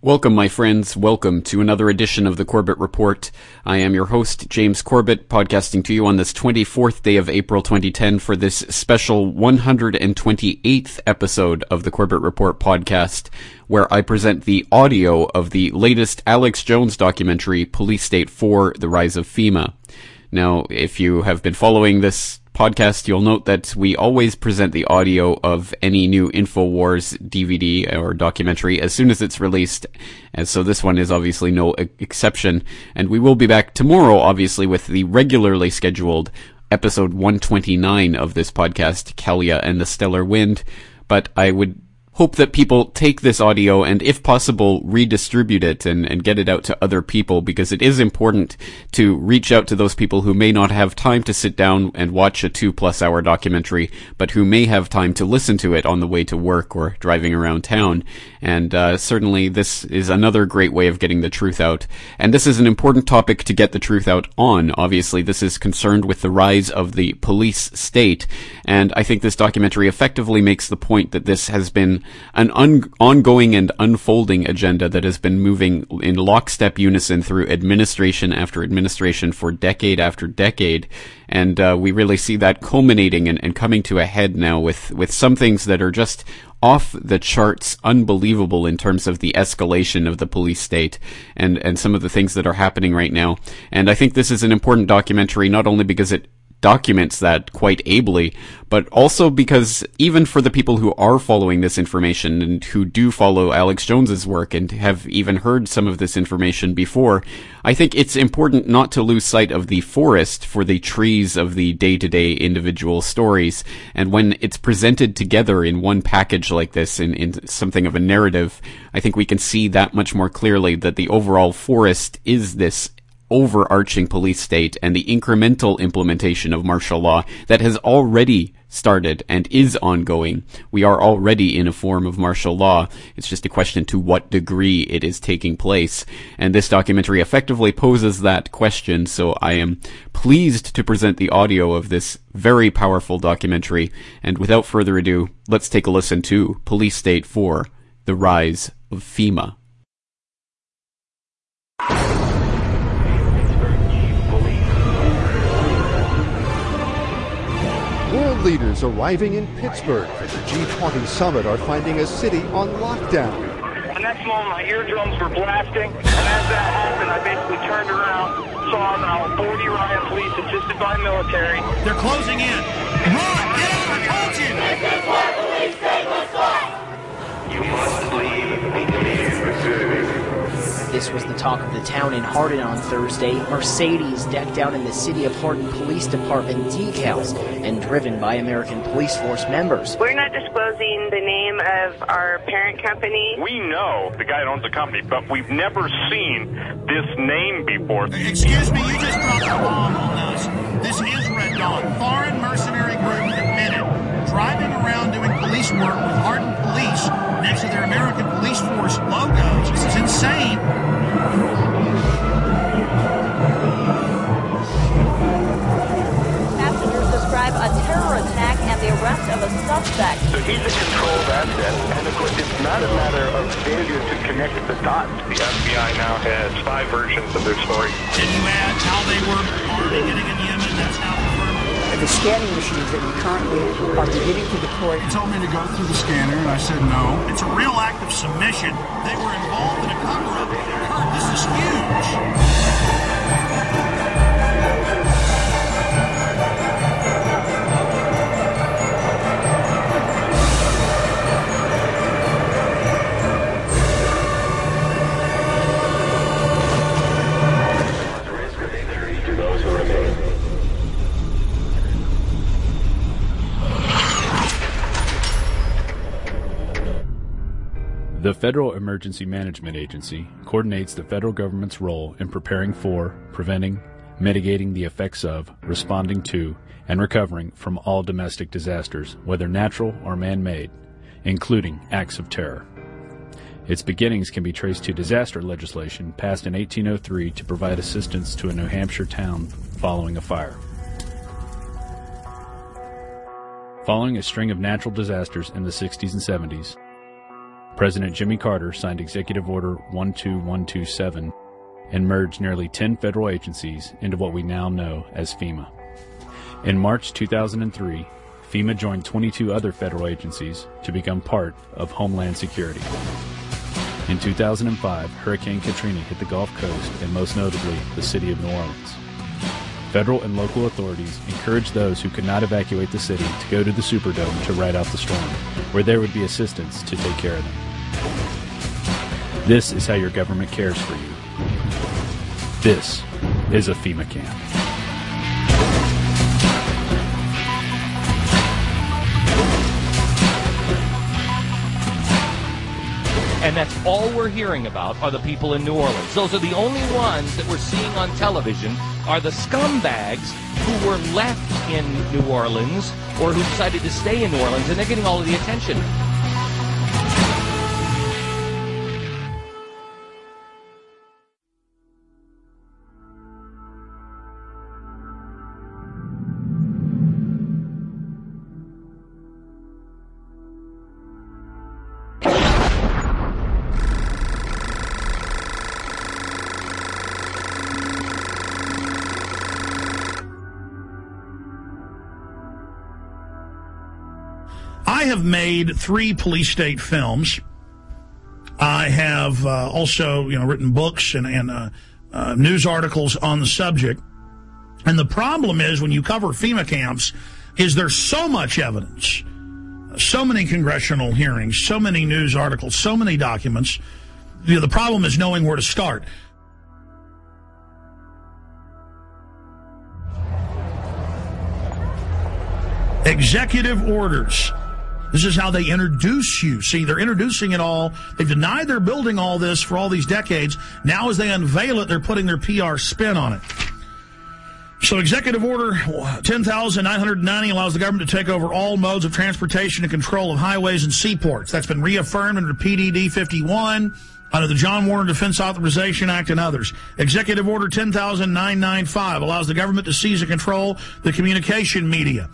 Welcome, my friends. Welcome to another edition of the Corbett Report. I am your host, James Corbett, podcasting to you on this 24th day of April 2010 for this special 128th episode of the Corbett Report podcast, where I present the audio of the latest Alex Jones documentary, Police State 4 The Rise of FEMA. Now, if you have been following this podcast, you'll note that we always present the audio of any new InfoWars DVD or documentary as soon as it's released. And so this one is obviously no exception. And we will be back tomorrow, obviously, with the regularly scheduled episode 129 of this podcast, Kalia and the Stellar Wind. But I would hope that people take this audio and, if possible, redistribute it and, and get it out to other people because it is important to reach out to those people who may not have time to sit down and watch a two plus hour documentary, but who may have time to listen to it on the way to work or driving around town. And uh, certainly, this is another great way of getting the truth out. And this is an important topic to get the truth out on. Obviously, this is concerned with the rise of the police state. And I think this documentary effectively makes the point that this has been an un- ongoing and unfolding agenda that has been moving in lockstep unison through administration after administration for decade after decade. And uh, we really see that culminating and, and coming to a head now with, with some things that are just off the charts unbelievable in terms of the escalation of the police state and, and some of the things that are happening right now. And I think this is an important documentary not only because it documents that quite ably, but also because even for the people who are following this information and who do follow Alex Jones's work and have even heard some of this information before, I think it's important not to lose sight of the forest for the trees of the day-to-day individual stories. And when it's presented together in one package like this, in, in something of a narrative, I think we can see that much more clearly that the overall forest is this overarching police state and the incremental implementation of martial law that has already started and is ongoing. We are already in a form of martial law. It's just a question to what degree it is taking place. And this documentary effectively poses that question. So I am pleased to present the audio of this very powerful documentary. And without further ado, let's take a listen to Police State 4, The Rise of FEMA. World leaders arriving in Pittsburgh for the G20 summit are finding a city on lockdown. The next moment, my eardrums were blasting, and as that happened, I basically turned around, saw about 40 riot police assisted by military. They're closing in. Run! Get out! I told you! This is what police state looks like! You must leave immediately. This was the talk of the town in Hardin on Thursday. Mercedes decked out in the City of Hardin Police Department decals and driven by American Police Force members. We're not disclosing the name of our parent company. We know the guy that owns the company, but we've never seen this name before. Excuse me, you just dropped a bomb on us. This is Red Dawn, foreign mercenary group admitted, driving around doing police work with Hardin Police next to their American Police Force logos. This is insane. Passengers describe a terror attack and the arrest of a suspect. So he's a controlled asset, and of course, it's not a matter of failure to connect the dots. The FBI now has five versions of their story. Can you add how they were already getting in Yemen? That's now confirmed. The scanning machines that we currently are beginning to deploy. He told me to go through the scanner, and I said no. It's a real act of submission. They were involved in a cover-up. This is huge. The Federal Emergency Management Agency coordinates the federal government's role in preparing for, preventing, mitigating the effects of, responding to, and recovering from all domestic disasters, whether natural or man made, including acts of terror. Its beginnings can be traced to disaster legislation passed in 1803 to provide assistance to a New Hampshire town following a fire. Following a string of natural disasters in the 60s and 70s, President Jimmy Carter signed Executive Order 12127 and merged nearly 10 federal agencies into what we now know as FEMA. In March 2003, FEMA joined 22 other federal agencies to become part of Homeland Security. In 2005, Hurricane Katrina hit the Gulf Coast and most notably the city of New Orleans. Federal and local authorities encouraged those who could not evacuate the city to go to the Superdome to ride out the storm, where there would be assistance to take care of them. This is how your government cares for you. This is a FEMA camp. And that's all we're hearing about are the people in New Orleans. Those are the only ones that we're seeing on television are the scumbags who were left in New Orleans or who decided to stay in New Orleans, and they're getting all of the attention. Have made three police state films. I have uh, also, you know, written books and, and uh, uh, news articles on the subject. And the problem is when you cover FEMA camps, is there so much evidence, so many congressional hearings, so many news articles, so many documents. You know, the problem is knowing where to start. Executive orders. This is how they introduce you. See, they're introducing it all. They've denied they're building all this for all these decades. Now, as they unveil it, they're putting their PR spin on it. So, Executive Order 10,990 allows the government to take over all modes of transportation and control of highways and seaports. That's been reaffirmed under PDD 51, under the John Warner Defense Authorization Act, and others. Executive Order 10,995 allows the government to seize and control the communication media.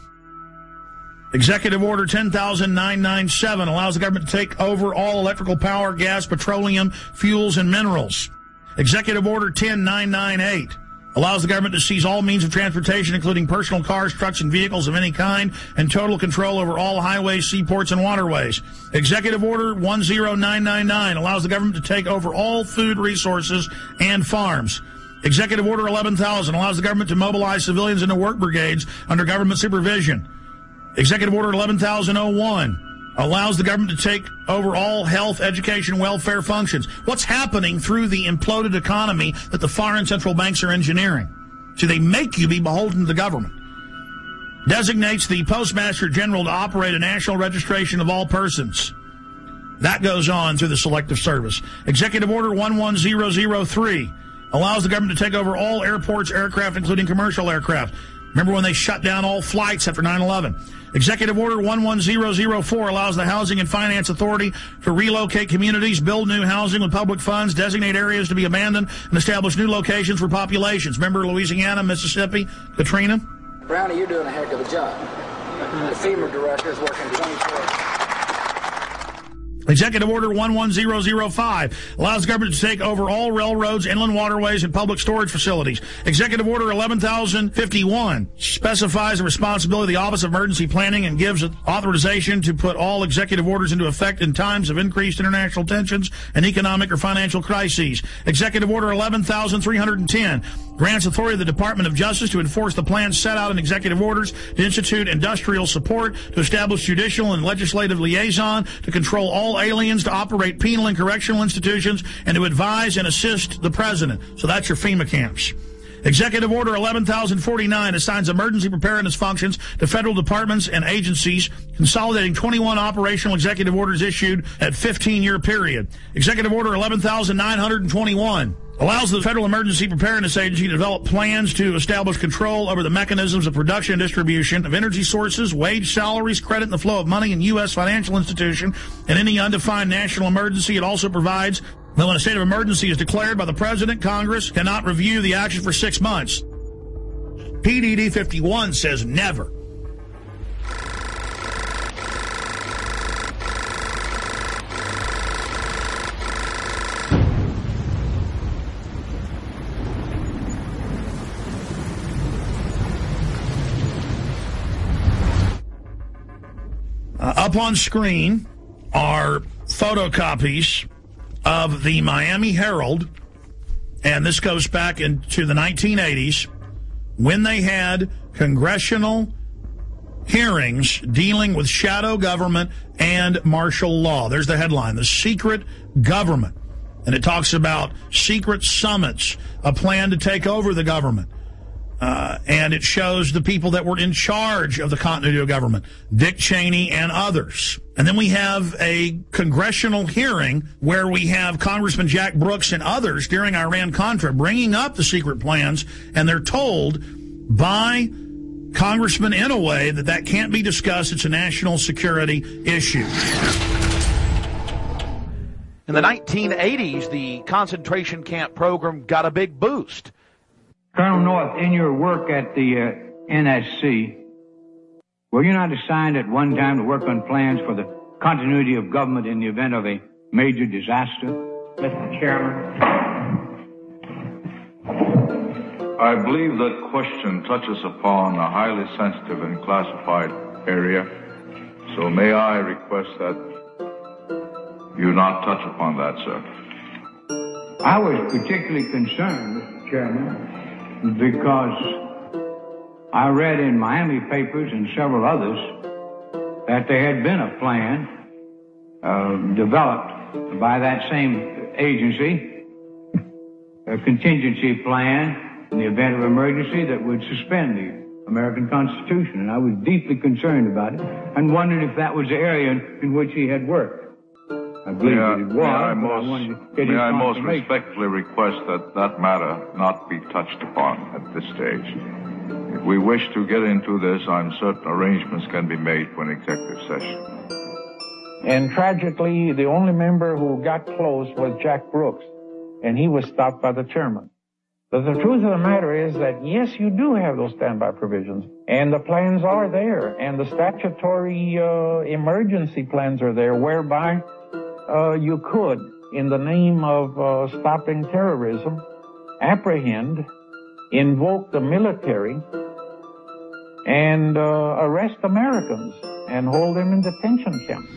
Executive Order 10997 allows the government to take over all electrical power, gas, petroleum, fuels, and minerals. Executive Order 10998 allows the government to seize all means of transportation, including personal cars, trucks, and vehicles of any kind, and total control over all highways, seaports, and waterways. Executive Order 10999 allows the government to take over all food resources and farms. Executive Order 11000 allows the government to mobilize civilians into work brigades under government supervision. Executive Order 11001 allows the government to take over all health, education, welfare functions. What's happening through the imploded economy that the foreign central banks are engineering? So they make you be beholden to the government. Designates the Postmaster General to operate a national registration of all persons. That goes on through the Selective Service. Executive Order 11003 allows the government to take over all airports, aircraft, including commercial aircraft. Remember when they shut down all flights after 9 11? Executive Order 11004 allows the Housing and Finance Authority to relocate communities, build new housing with public funds, designate areas to be abandoned, and establish new locations for populations. Remember Louisiana, Mississippi, Katrina? Brownie, you're doing a heck of a job. The FEMA director is working 24 Executive Order 11005 allows government to take over all railroads, inland waterways, and public storage facilities. Executive Order 11051 specifies the responsibility of the Office of Emergency Planning and gives authorization to put all executive orders into effect in times of increased international tensions and economic or financial crises. Executive Order 11310 grants authority to the Department of Justice to enforce the plans set out in executive orders to institute industrial support, to establish judicial and legislative liaison, to control all aliens, to operate penal and correctional institutions, and to advise and assist the president. So that's your FEMA camps. Executive Order 11,049 assigns emergency preparedness functions to federal departments and agencies, consolidating 21 operational executive orders issued at 15-year period. Executive Order 11,921 allows the Federal Emergency Preparedness Agency to develop plans to establish control over the mechanisms of production and distribution of energy sources, wage salaries, credit, and the flow of money in U.S. financial institution and any undefined national emergency. It also provides that when a state of emergency is declared by the President, Congress cannot review the action for six months. PDD 51 says never. Up on screen are photocopies of the Miami Herald, and this goes back into the 1980s when they had congressional hearings dealing with shadow government and martial law. There's the headline The Secret Government. And it talks about secret summits, a plan to take over the government. Uh, and it shows the people that were in charge of the continuity of government, Dick Cheney and others. And then we have a congressional hearing where we have Congressman Jack Brooks and others during Iran Contra bringing up the secret plans, and they're told by Congressman Inouye that that can't be discussed. It's a national security issue. In the 1980s, the concentration camp program got a big boost. Colonel North, in your work at the uh, NSC, were you not assigned at one time to work on plans for the continuity of government in the event of a major disaster? Mr. Chairman. I believe that question touches upon a highly sensitive and classified area, so may I request that you not touch upon that, sir? I was particularly concerned, Mr. Chairman, because I read in Miami papers and several others that there had been a plan uh, developed by that same agency, a contingency plan in the event of emergency that would suspend the American Constitution. And I was deeply concerned about it and wondered if that was the area in which he had worked. I believe may it was. May I most, I may I most respectfully request that that matter not be touched upon at this stage. If we wish to get into this, I'm certain arrangements can be made for an executive session. And tragically, the only member who got close was Jack Brooks, and he was stopped by the chairman. But the truth of the matter is that yes, you do have those standby provisions, and the plans are there, and the statutory uh, emergency plans are there, whereby uh, you could, in the name of uh, stopping terrorism, apprehend, invoke the military, and uh, arrest Americans and hold them in detention camps.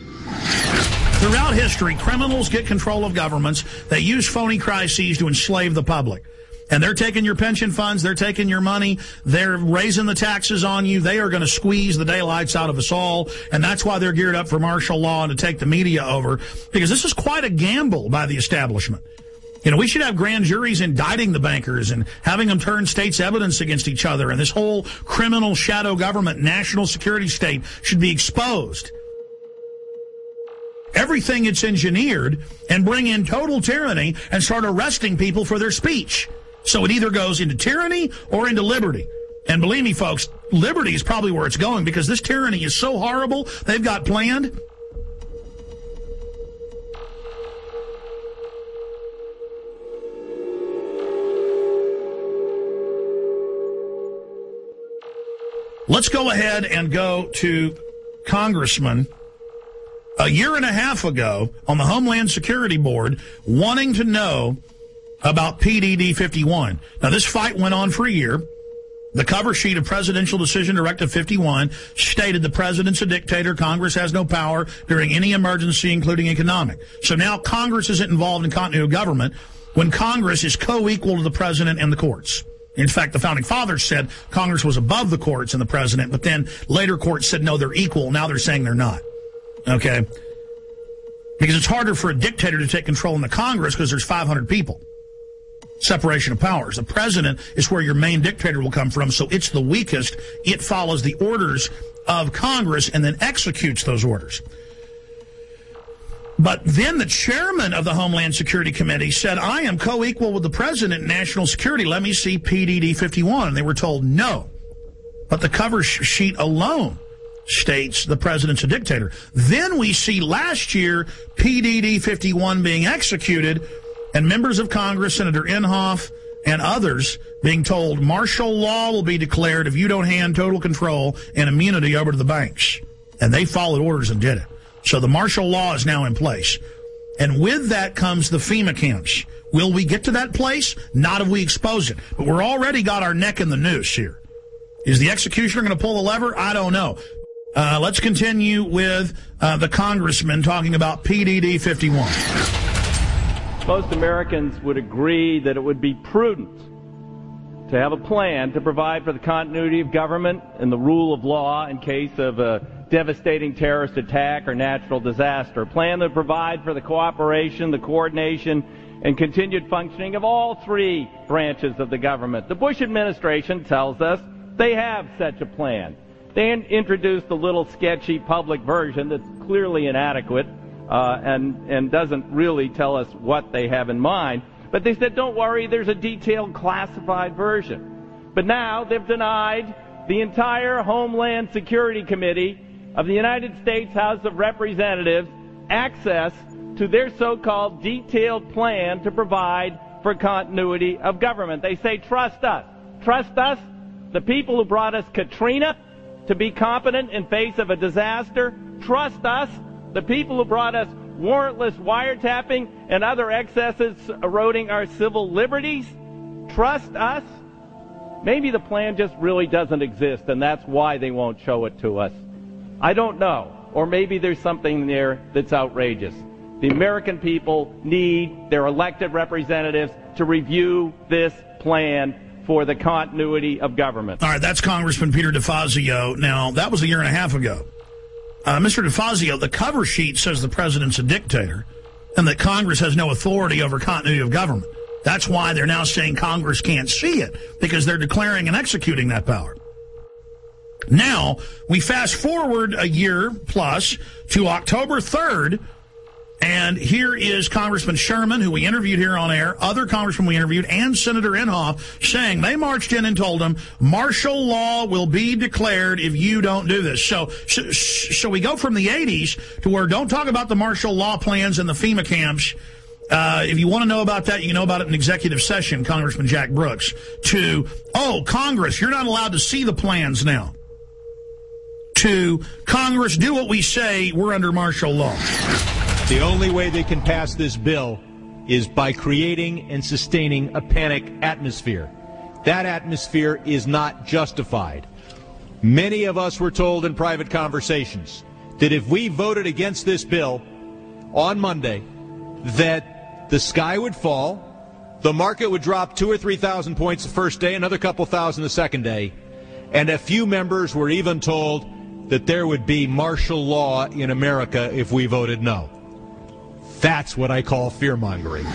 Throughout history, criminals get control of governments. They use phony crises to enslave the public. And they're taking your pension funds, they're taking your money, they're raising the taxes on you, they are going to squeeze the daylights out of us all, and that's why they're geared up for martial law and to take the media over, because this is quite a gamble by the establishment. You know, we should have grand juries indicting the bankers and having them turn states' evidence against each other, and this whole criminal shadow government, national security state should be exposed everything it's engineered and bring in total tyranny and start arresting people for their speech. So it either goes into tyranny or into liberty. And believe me, folks, liberty is probably where it's going because this tyranny is so horrible they've got planned. Let's go ahead and go to Congressman a year and a half ago on the Homeland Security Board wanting to know about PDD 51. Now, this fight went on for a year. The cover sheet of Presidential Decision Directive 51 stated the president's a dictator. Congress has no power during any emergency, including economic. So now Congress isn't involved in continuity of government when Congress is co-equal to the president and the courts. In fact, the founding fathers said Congress was above the courts and the president, but then later courts said no, they're equal. Now they're saying they're not. Okay? Because it's harder for a dictator to take control in the Congress because there's 500 people separation of powers. The president is where your main dictator will come from, so it's the weakest. It follows the orders of Congress and then executes those orders. But then the chairman of the Homeland Security Committee said, I am co-equal with the president in national security. Let me see PDD 51. And they were told no. But the cover sheet alone states the president's a dictator. Then we see last year PDD 51 being executed and members of Congress, Senator Inhofe and others, being told martial law will be declared if you don't hand total control and immunity over to the banks. And they followed orders and did it. So the martial law is now in place. And with that comes the FEMA camps. Will we get to that place? Not if we expose it. But we're already got our neck in the noose here. Is the executioner going to pull the lever? I don't know. Uh, let's continue with uh, the congressman talking about PDD 51. Most Americans would agree that it would be prudent to have a plan to provide for the continuity of government and the rule of law in case of a devastating terrorist attack or natural disaster. A plan to provide for the cooperation, the coordination, and continued functioning of all three branches of the government. The Bush administration tells us they have such a plan. They introduced a little sketchy public version that's clearly inadequate uh, and, and doesn't really tell us what they have in mind. But they said, don't worry, there's a detailed classified version. But now they've denied the entire Homeland Security Committee of the United States House of Representatives access to their so-called detailed plan to provide for continuity of government. They say, trust us. Trust us, the people who brought us Katrina, to be competent in face of a disaster. Trust us, the people who brought us warrantless wiretapping and other excesses eroding our civil liberties. Trust us. Maybe the plan just really doesn't exist and that's why they won't show it to us. I don't know. Or maybe there's something there that's outrageous. The American people need their elected representatives to review this plan for the continuity of government. All right, that's Congressman Peter DeFazio. Now, that was a year and a half ago. Uh, Mr. DeFazio, the cover sheet says the president's a dictator and that Congress has no authority over continuity of government. That's why they're now saying Congress can't see it because they're declaring and executing that power. Now, we fast forward a year plus to October 3rd, and here is Congressman Sherman, who we interviewed here on air, other congressmen we interviewed, and Senator Inhofe saying they marched in and told him martial law will be declared if you don't do this. So, so, so we go from the 80s to where don't talk about the martial law plans and the FEMA camps. Uh, if you want to know about that, you can know about it in executive session, Congressman Jack Brooks. To, oh, Congress, you're not allowed to see the plans now. To, Congress, do what we say, we're under martial law. The only way they can pass this bill is by creating and sustaining a panic atmosphere. That atmosphere is not justified. Many of us were told in private conversations that if we voted against this bill on Monday, that the sky would fall, the market would drop two or three thousand points the first day, another couple thousand the second day, and a few members were even told that there would be martial law in America if we voted no. That's what I call fear mongering.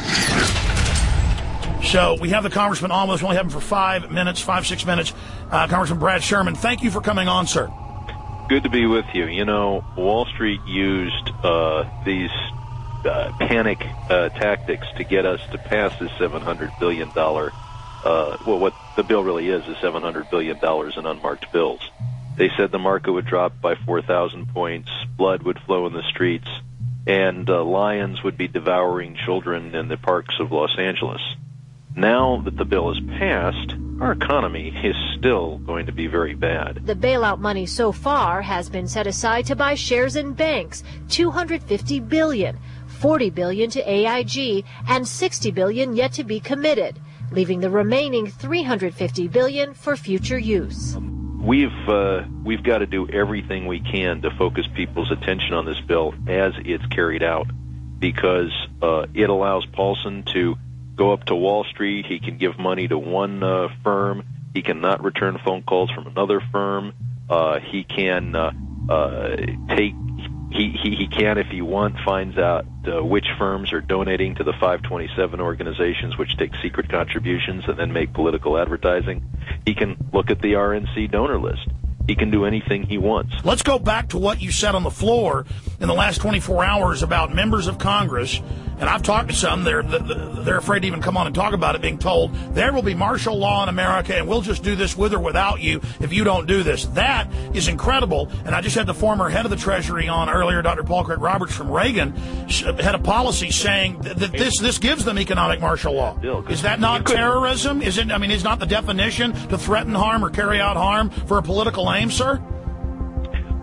So we have the congressman on with us. We only have him for five minutes, five, six minutes. Uh, congressman Brad Sherman, thank you for coming on, sir. Good to be with you. You know, Wall Street used uh, these uh, panic uh, tactics to get us to pass this $700 billion. Uh, well, what the bill really is is $700 billion in unmarked bills. They said the market would drop by 4,000 points, blood would flow in the streets, and uh, lions would be devouring children in the parks of Los Angeles. Now that the bill is passed, our economy is still going to be very bad. The bailout money so far has been set aside to buy shares in banks, 250 billion, 40 billion to AIG, and 60 billion yet to be committed, leaving the remaining 350 billion for future use we've uh, we've got to do everything we can to focus people's attention on this bill as it's carried out, because uh, it allows Paulson to go up to Wall Street. He can give money to one uh, firm. He cannot return phone calls from another firm. Uh, he can uh, uh, take he, he, can, if he wants, finds out uh, which firms are donating to the 527 organizations which take secret contributions and then make political advertising. He can look at the RNC donor list. He can do anything he wants. Let's go back to what you said on the floor in the last 24 hours about members of Congress and I've talked to some. They're they're afraid to even come on and talk about it, being told there will be martial law in America, and we'll just do this with or without you if you don't do this. That is incredible. And I just had the former head of the Treasury on earlier, Dr. Paul Craig Roberts from Reagan, had a policy saying that this this gives them economic martial law. Is that not terrorism? Is it? I mean, is not the definition to threaten harm or carry out harm for a political aim, sir?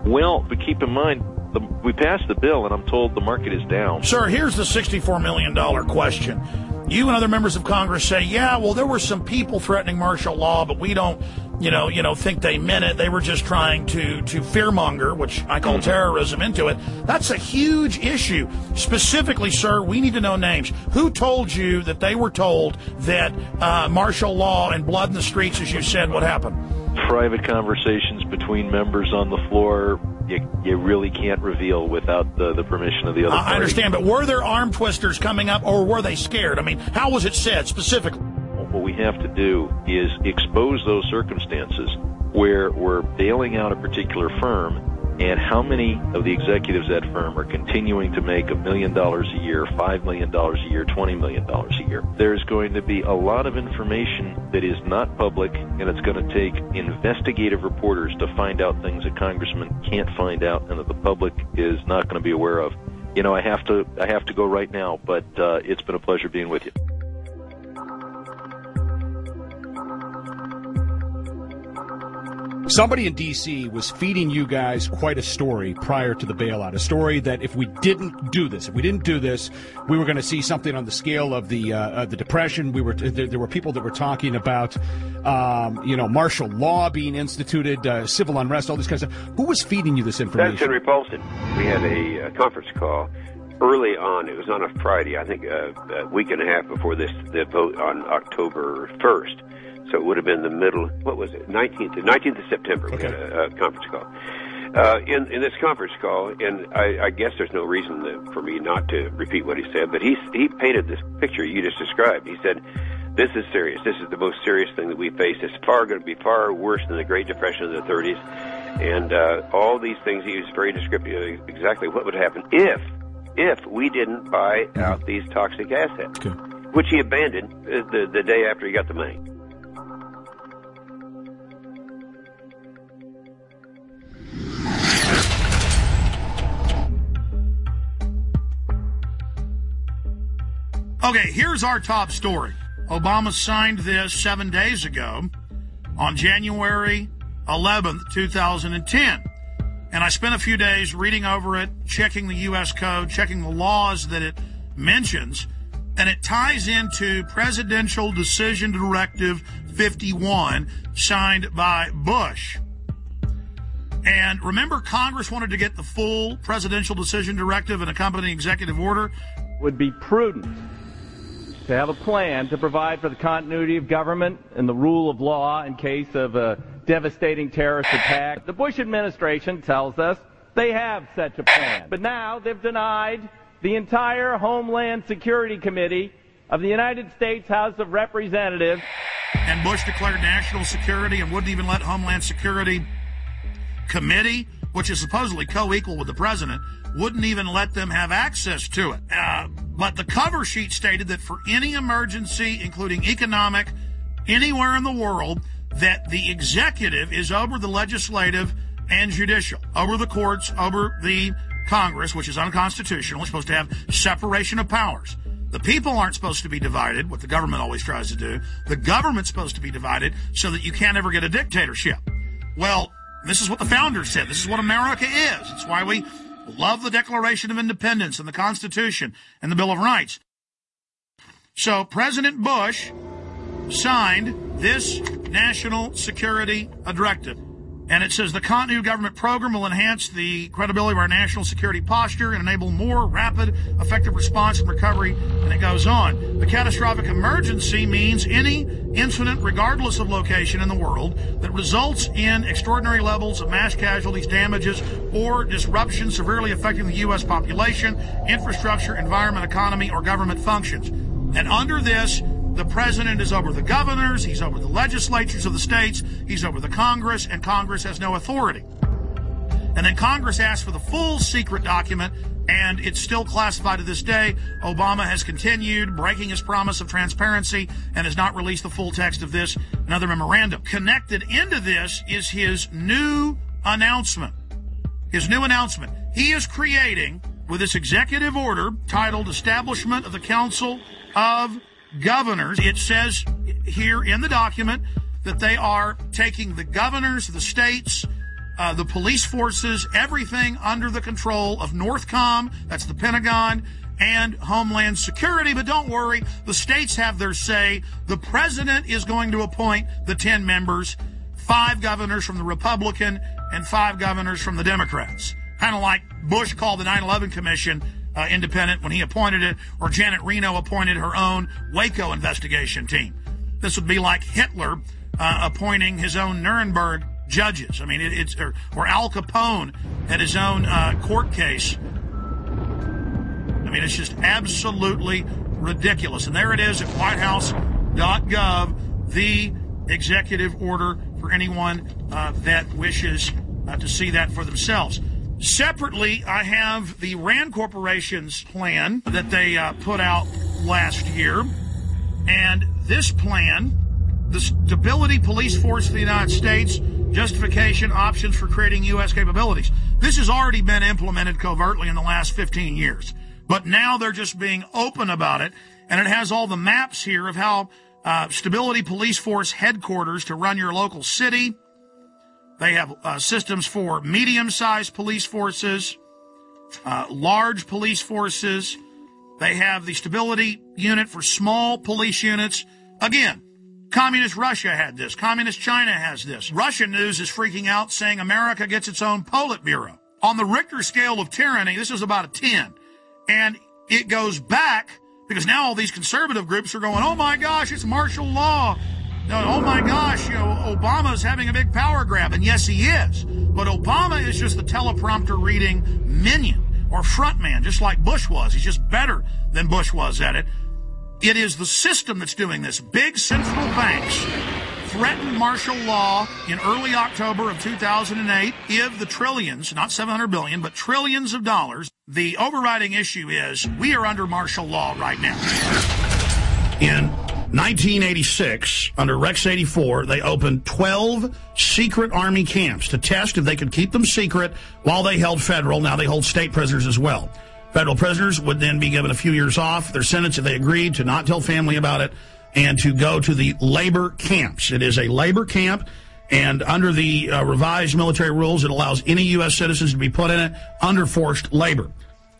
Well, but keep in mind, the, we passed the bill, and I'm told the market is down. Sir, here's the $64 million question. you and other members of Congress say, yeah, well, there were some people threatening martial law, but we don't, you know, you know, think they meant it. They were just trying to to fearmonger, which I call terrorism, into it. That's a huge issue. Specifically, sir, we need to know names. Who told you that they were told that uh, martial law and blood in the streets, as you said, would happen? Private conversations between members on the floor you, you really can't reveal without the, the permission of the other. I understand, but were there arm twisters coming up, or were they scared? I mean, how was it said specifically? What we have to do is expose those circumstances where we're bailing out a particular firm and how many of the executives at firm are continuing to make a million dollars a year, five million dollars a year, twenty million dollars a year. There's going to be a lot of information that is not public, and it's going to take investigative reporters to find out things that congressmen can't find out and that the public is not going to be aware of. You know, I have to I have to go right now, but uh, it's been a pleasure being with you. Somebody in D.C. was feeding you guys quite a story prior to the bailout. A story that if we didn't do this, if we didn't do this, we were going to see something on the scale of the uh, the depression. We were there, there, were people that were talking about, um, you know, martial law being instituted, uh, civil unrest, all this kind of stuff. Who was feeding you this information? That's Henry Paulson. We had a uh, conference call early on. It was on a Friday, I think, uh, a week and a half before this the vote on October first so it would have been the middle. What was it? Nineteenth, nineteenth of September. Okay. We had a, a conference call. Uh, in in this conference call, and I, I guess there's no reason that, for me not to repeat what he said, but he he painted this picture you just described. He said, "This is serious. This is the most serious thing that we face. It's far going to be far worse than the Great Depression of the 30s, and uh, all these things." He was very descriptive of exactly what would happen if if we didn't buy out these toxic assets, okay. which he abandoned the the day after he got the money. Okay, here's our top story. Obama signed this seven days ago on January 11th, 2010. And I spent a few days reading over it, checking the U.S. code, checking the laws that it mentions, and it ties into Presidential Decision Directive 51 signed by Bush. And remember, Congress wanted to get the full Presidential Decision Directive and accompanying executive order? Would be prudent to have a plan to provide for the continuity of government and the rule of law in case of a devastating terrorist attack. The Bush administration tells us they have such a plan. But now they've denied the entire Homeland Security Committee of the United States House of Representatives. And Bush declared national security and wouldn't even let Homeland Security Committee, which is supposedly co-equal with the president, wouldn't even let them have access to it. Uh, but the cover sheet stated that for any emergency, including economic, anywhere in the world, that the executive is over the legislative and judicial, over the courts, over the Congress, which is unconstitutional. It's supposed to have separation of powers. The people aren't supposed to be divided, what the government always tries to do. The government's supposed to be divided so that you can't ever get a dictatorship. Well, this is what the founders said. This is what America is. It's why we love the Declaration of Independence and the Constitution and the Bill of Rights. So President Bush signed this national security directive. And it says the continuity government program will enhance the credibility of our national security posture and enable more rapid, effective response and recovery. And it goes on. The catastrophic emergency means any incident, regardless of location in the world, that results in extraordinary levels of mass casualties, damages, or disruption severely affecting the U.S. population, infrastructure, environment, economy, or government functions. And under this, the president is over the governors, he's over the legislatures of the states, he's over the Congress, and Congress has no authority. And then Congress asked for the full secret document, and it's still classified to this day. Obama has continued breaking his promise of transparency and has not released the full text of this another memorandum. Connected into this is his new announcement. His new announcement. He is creating, with this executive order titled Establishment of the Council of governors. It says here in the document that they are taking the governors, the states, uh, the police forces, everything under the control of NORTHCOM, that's the Pentagon, and Homeland Security. But don't worry, the states have their say. The president is going to appoint the 10 members, five governors from the Republican and five governors from the Democrats. Kind of like Bush called the 9 11 Commission uh, independent when he appointed it, or Janet Reno appointed her own Waco investigation team. This would be like Hitler uh, appointing his own Nuremberg judges. I mean, it, it's or, or, Al Capone had his own uh, court case. I mean, it's just absolutely ridiculous. And there it is at WhiteHouse.gov, the executive order for anyone uh, that wishes uh, to see that for themselves. Separately, I have the Rand Corporation's plan that they uh, put out last year. And this plan, the Stability Police Force of the United States, justification options for creating U.S. capabilities. This has already been implemented covertly in the last 15 years. But now they're just being open about it. And it has all the maps here of how uh, Stability Police Force headquarters to run your local city. They have uh, systems for medium sized police forces, uh, large police forces. They have the stability unit for small police units. Again, Communist Russia had this. Communist China has this. Russian news is freaking out saying America gets its own Politburo. On the Richter scale of tyranny, this is about a 10. And it goes back because now all these conservative groups are going, oh my gosh, it's martial law. Oh my gosh, you know, Obama's having a big power grab. And yes, he is. But Obama is just the teleprompter reading minion or frontman, just like Bush was. He's just better than Bush was at it. It is the system that's doing this. Big central banks threatened martial law in early October of 2008 if the trillions, not 700 billion, but trillions of dollars. The overriding issue is we are under martial law right now. In 1986, under Rex 84, they opened 12 secret Army camps to test if they could keep them secret while they held federal. Now they hold state prisoners as well. Federal prisoners would then be given a few years off their sentence if they agreed to not tell family about it and to go to the labor camps. It is a labor camp, and under the uh, revised military rules, it allows any U.S. citizens to be put in it under forced labor.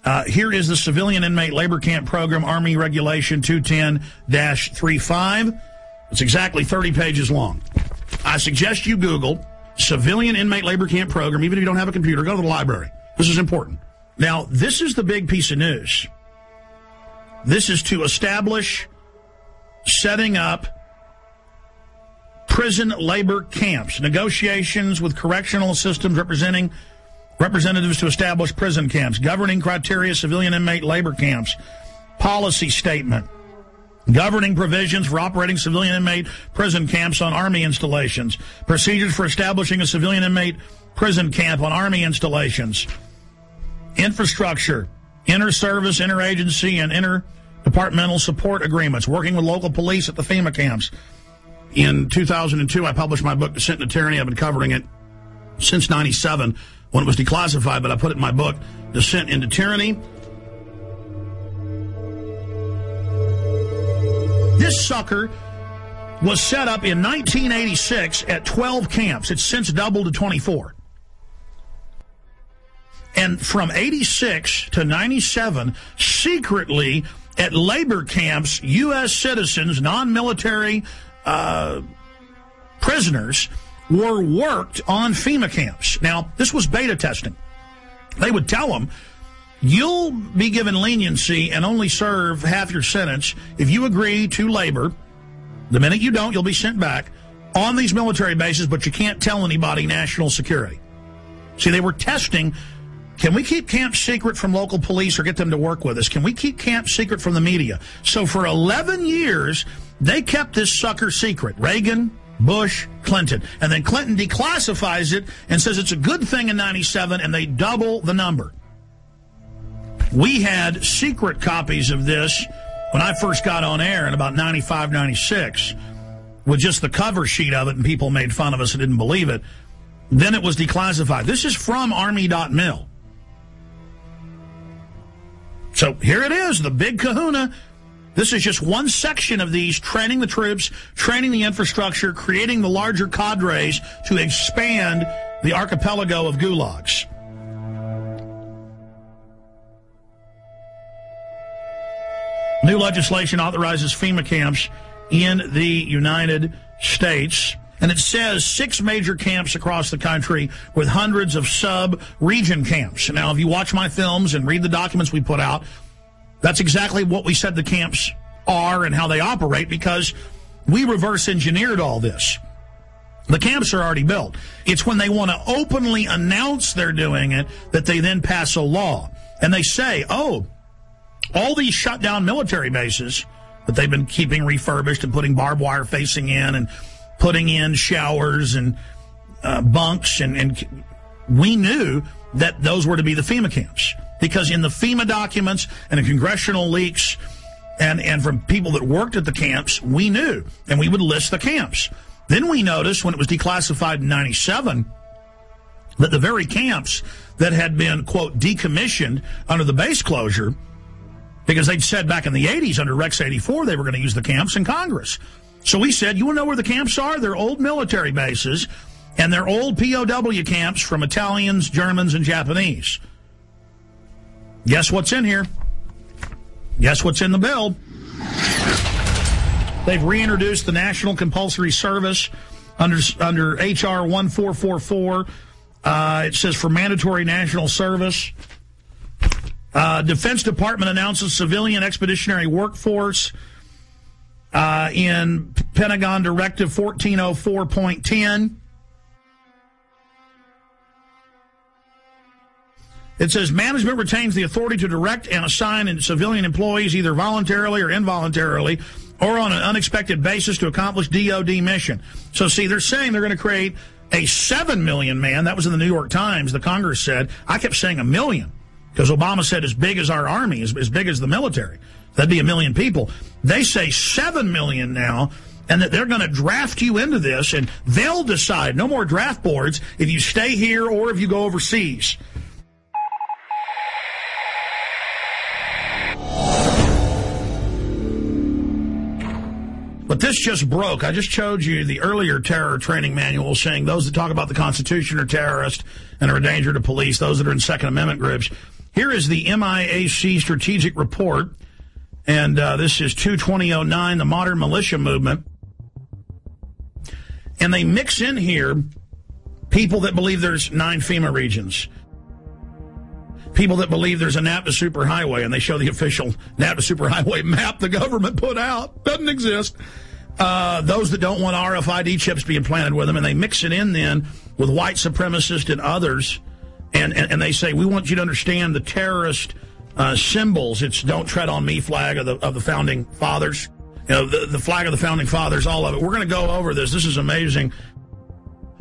Uh, here is the Civilian Inmate Labor Camp Program, Army Regulation 210 35. It's exactly 30 pages long. I suggest you Google Civilian Inmate Labor Camp Program, even if you don't have a computer, go to the library. This is important. Now, this is the big piece of news. This is to establish setting up prison labor camps, negotiations with correctional systems representing representatives to establish prison camps, governing criteria, civilian inmate labor camps, policy statement, governing provisions for operating civilian inmate prison camps on Army installations, procedures for establishing a civilian inmate prison camp on Army installations, infrastructure, inter-service, inter-agency, and inter-departmental support agreements, working with local police at the FEMA camps. In 2002, I published my book, Descent into Tyranny. I've been covering it since 97 when it was declassified, but I put it in my book, Descent into Tyranny. This sucker was set up in 1986 at 12 camps. It's since doubled to 24. And from 86 to 97, secretly at labor camps, U.S. citizens, non military uh, prisoners, were worked on FEMA camps. Now, this was beta testing. They would tell them, you'll be given leniency and only serve half your sentence if you agree to labor. The minute you don't, you'll be sent back on these military bases, but you can't tell anybody national security. See, they were testing can we keep camp secret from local police or get them to work with us? Can we keep camp secret from the media? So for 11 years, they kept this sucker secret. Reagan, Bush, Clinton. And then Clinton declassifies it and says it's a good thing in 97 and they double the number. We had secret copies of this when I first got on air in about 95, 96 with just the cover sheet of it and people made fun of us and didn't believe it. Then it was declassified. This is from Army.mil. So here it is, the big kahuna. This is just one section of these training the troops, training the infrastructure, creating the larger cadres to expand the archipelago of gulags. New legislation authorizes FEMA camps in the United States. And it says six major camps across the country with hundreds of sub region camps. Now, if you watch my films and read the documents we put out, that's exactly what we said the camps are and how they operate because we reverse engineered all this. The camps are already built. It's when they want to openly announce they're doing it that they then pass a law. And they say, oh, all these shut down military bases that they've been keeping refurbished and putting barbed wire facing in and putting in showers and uh, bunks and, and we knew that those were to be the FEMA camps because in the FEMA documents and the congressional leaks and, and from people that worked at the camps, we knew and we would list the camps. Then we noticed when it was declassified in 97 that the very camps that had been, quote, decommissioned under the base closure, because they'd said back in the 80s under Rex 84 they were going to use the camps in Congress. So we said, you want to know where the camps are? They're old military bases, and they're old POW camps from Italians, Germans, and Japanese. Guess what's in here? Guess what's in the bill? They've reintroduced the National Compulsory Service under under HR 1444. Uh, it says for mandatory national service. Uh, Defense Department announces civilian expeditionary workforce uh, in Pentagon Directive 1404.10. It says management retains the authority to direct and assign civilian employees either voluntarily or involuntarily or on an unexpected basis to accomplish DOD mission. So, see, they're saying they're going to create a 7 million man. That was in the New York Times. The Congress said. I kept saying a million because Obama said as big as our army, as, as big as the military. That'd be a million people. They say 7 million now and that they're going to draft you into this and they'll decide no more draft boards if you stay here or if you go overseas. This just broke. I just showed you the earlier terror training manual saying those that talk about the Constitution are terrorists and are a danger to police, those that are in Second Amendment groups. Here is the MIAC strategic report, and uh, this is 22009, the modern militia movement. And they mix in here people that believe there's nine FEMA regions people that believe there's a NAFTA superhighway, and they show the official NAFTA superhighway map the government put out. Doesn't exist. Uh, those that don't want RFID chips being planted with them, and they mix it in then with white supremacists and others, and, and, and they say, we want you to understand the terrorist uh, symbols. It's don't tread on me flag of the, of the founding fathers. You know, the, the flag of the founding fathers, all of it. We're going to go over this. This is amazing.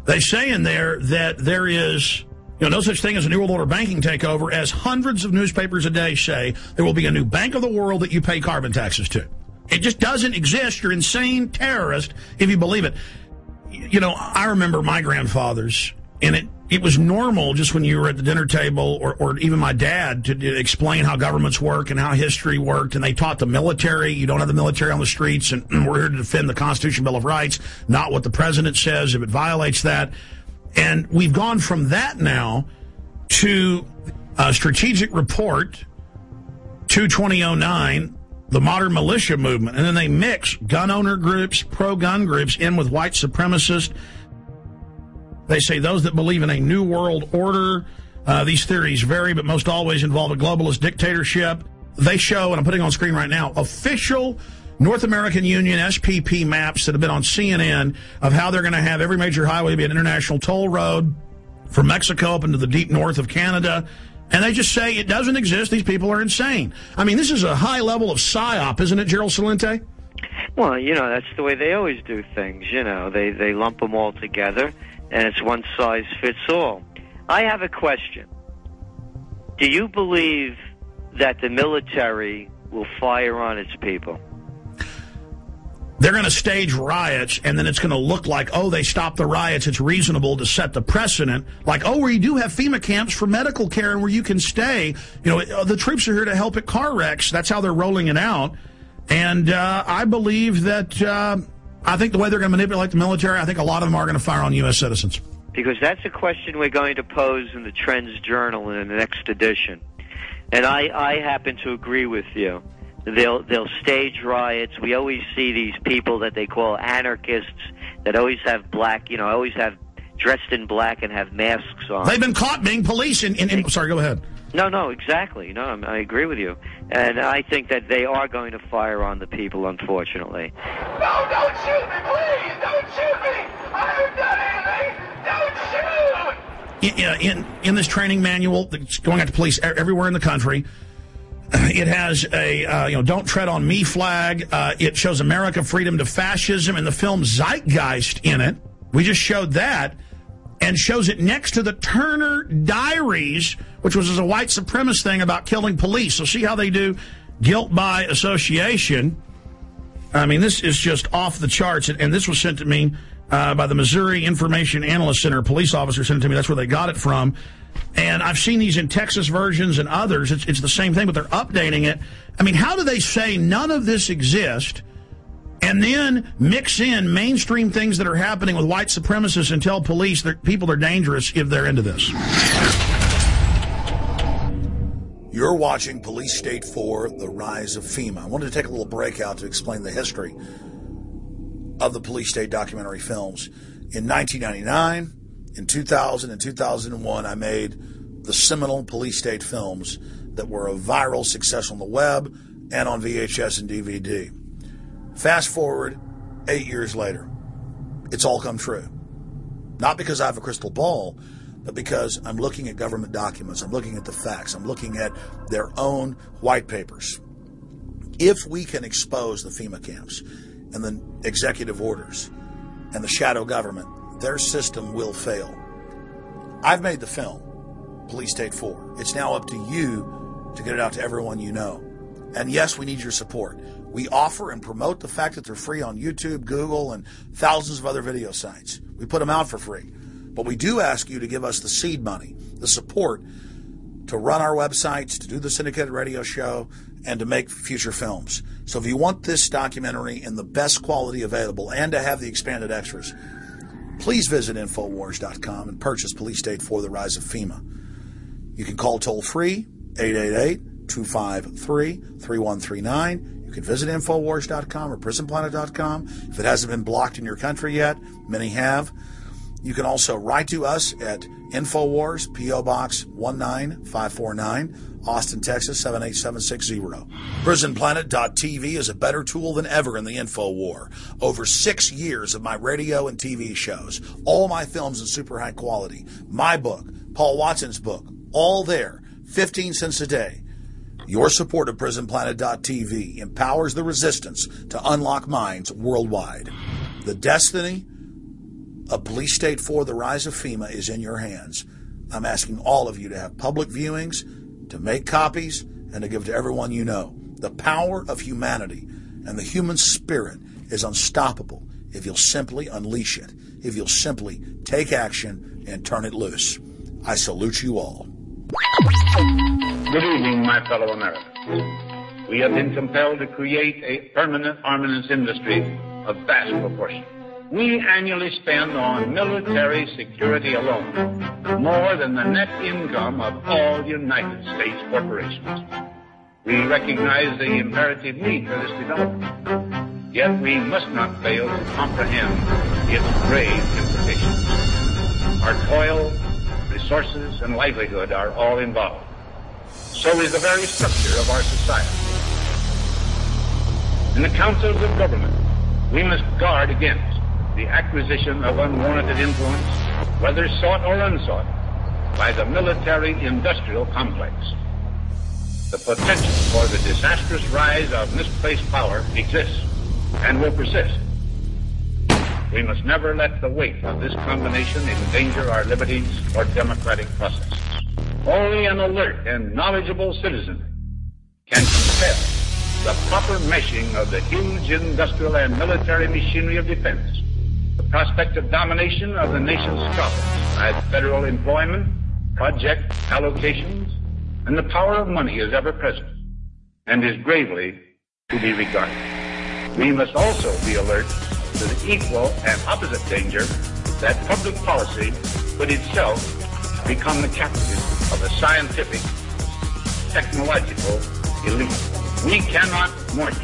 They say in there that there is you know, no such thing as a New World Order banking takeover, as hundreds of newspapers a day say there will be a new bank of the world that you pay carbon taxes to. It just doesn't exist. You're insane terrorist if you believe it. You know, I remember my grandfathers, and it it was normal just when you were at the dinner table, or, or even my dad, to, to explain how governments work and how history worked. And they taught the military. You don't have the military on the streets, and we're here to defend the Constitution, Bill of Rights, not what the president says. If it violates that, and we've gone from that now to a strategic report 22009 the modern militia movement. And then they mix gun owner groups pro-gun groups in with white supremacists. They say those that believe in a new world order uh, these theories vary but most always involve a globalist dictatorship. They show and i'm putting on screen right now official North American Union SPP maps that have been on CNN of how they're going to have every major highway be an international toll road from Mexico up into the deep north of Canada. And they just say it doesn't exist. These people are insane. I mean, this is a high level of psyop, isn't it, Gerald Celente? Well, you know, that's the way they always do things. You know, they, they lump them all together, and it's one size fits all. I have a question. Do you believe that the military will fire on its people? They're going to stage riots and then it's going to look like, oh, they stopped the riots. It's reasonable to set the precedent. Like, oh, we do have FEMA camps for medical care and where you can stay. You know, uh, the troops are here to help at car wrecks. That's how they're rolling it out. And uh, I believe that, uh, I think the way they're going to manipulate the military, I think a lot of them are going to fire on U.S. citizens. Because that's a question we're going to pose in the Trends Journal in the next edition. And I, I happen to agree with you They'll they'll stage riots. We always see these people that they call anarchists that always have black, you know, always have dressed in black and have masks on. They've been caught being police. In, in, in sorry, go ahead. No, no, exactly. No, I'm- I agree with you, and I think that they are going to fire on the people. Unfortunately, No, don't shoot me, please! Don't shoot me! I haven't done anything! Don't shoot! in, in in this training manual that's going out to police everywhere in the country. It has a uh, you know don't tread on me flag. Uh, it shows America freedom to fascism and the film Zeitgeist in it. We just showed that and shows it next to the Turner Diaries, which was a white supremacist thing about killing police. So see how they do guilt by association. I mean, this is just off the charts, and, this was sent to me uh, by the Missouri Information Analyst Center. A police officer sent it to me. That's where they got it from. And I've seen these in Texas versions and others. It's, it's the same thing, but they're updating it. I mean, how do they say none of this exists and then mix in mainstream things that are happening with white supremacists and tell police that people are dangerous if they're into this? You're watching Police State 4 The Rise of FEMA. I wanted to take a little break out to explain the history of the Police State documentary films. In 1999, in 2000, and 2001, I made the seminal Police State films that were a viral success on the web and on VHS and DVD. Fast forward eight years later, it's all come true. Not because I have a crystal ball, but because I'm looking at government documents, I'm looking at the facts, I'm looking at their own white papers. If we can expose the FEMA camps and the executive orders and the shadow government, their system will fail. I've made the film, Police State 4. It's now up to you to get it out to everyone you know. And yes, we need your support. We offer and promote the fact that they're free on YouTube, Google, and thousands of other video sites. We put them out for free. But we do ask you to give us the seed money, the support to run our websites, to do the syndicated radio show, and to make future films. So if you want this documentary in the best quality available and to have the expanded extras, please visit Infowars.com and purchase Police State for the Rise of FEMA. You can call toll free 888 253 3139. You can visit Infowars.com or PrisonPlanet.com. If it hasn't been blocked in your country yet, many have. You can also write to us at Infowars, P.O. Box 19549, Austin, Texas 78760. PrisonPlanet.tv is a better tool than ever in the info war. Over six years of my radio and TV shows, all my films in super high quality, my book, Paul Watson's book, all there, 15 cents a day. Your support of PrisonPlanet.tv empowers the resistance to unlock minds worldwide. The destiny of Police State for The Rise of FEMA is in your hands. I'm asking all of you to have public viewings, to make copies, and to give to everyone you know. The power of humanity and the human spirit is unstoppable if you'll simply unleash it, if you'll simply take action and turn it loose. I salute you all. Good evening, my fellow Americans. We have been compelled to create a permanent armaments industry of vast proportion. We annually spend on military security alone more than the net income of all United States corporations. We recognize the imperative need for this development, yet we must not fail to comprehend its grave implications. Our toil, resources, and livelihood are all involved. So is the very structure of our society. In the councils of government, we must guard against the acquisition of unwarranted influence, whether sought or unsought, by the military-industrial complex. The potential for the disastrous rise of misplaced power exists and will persist. We must never let the weight of this combination endanger our liberties or democratic processes. Only an alert and knowledgeable citizen can compel the proper meshing of the huge industrial and military machinery of defense, the prospect of domination of the nation's coffers by federal employment, project allocations, and the power of money is ever present and is gravely to be regarded. We must also be alert to the equal and opposite danger that public policy could itself become the captive of a scientific, technological elite. We cannot mortgage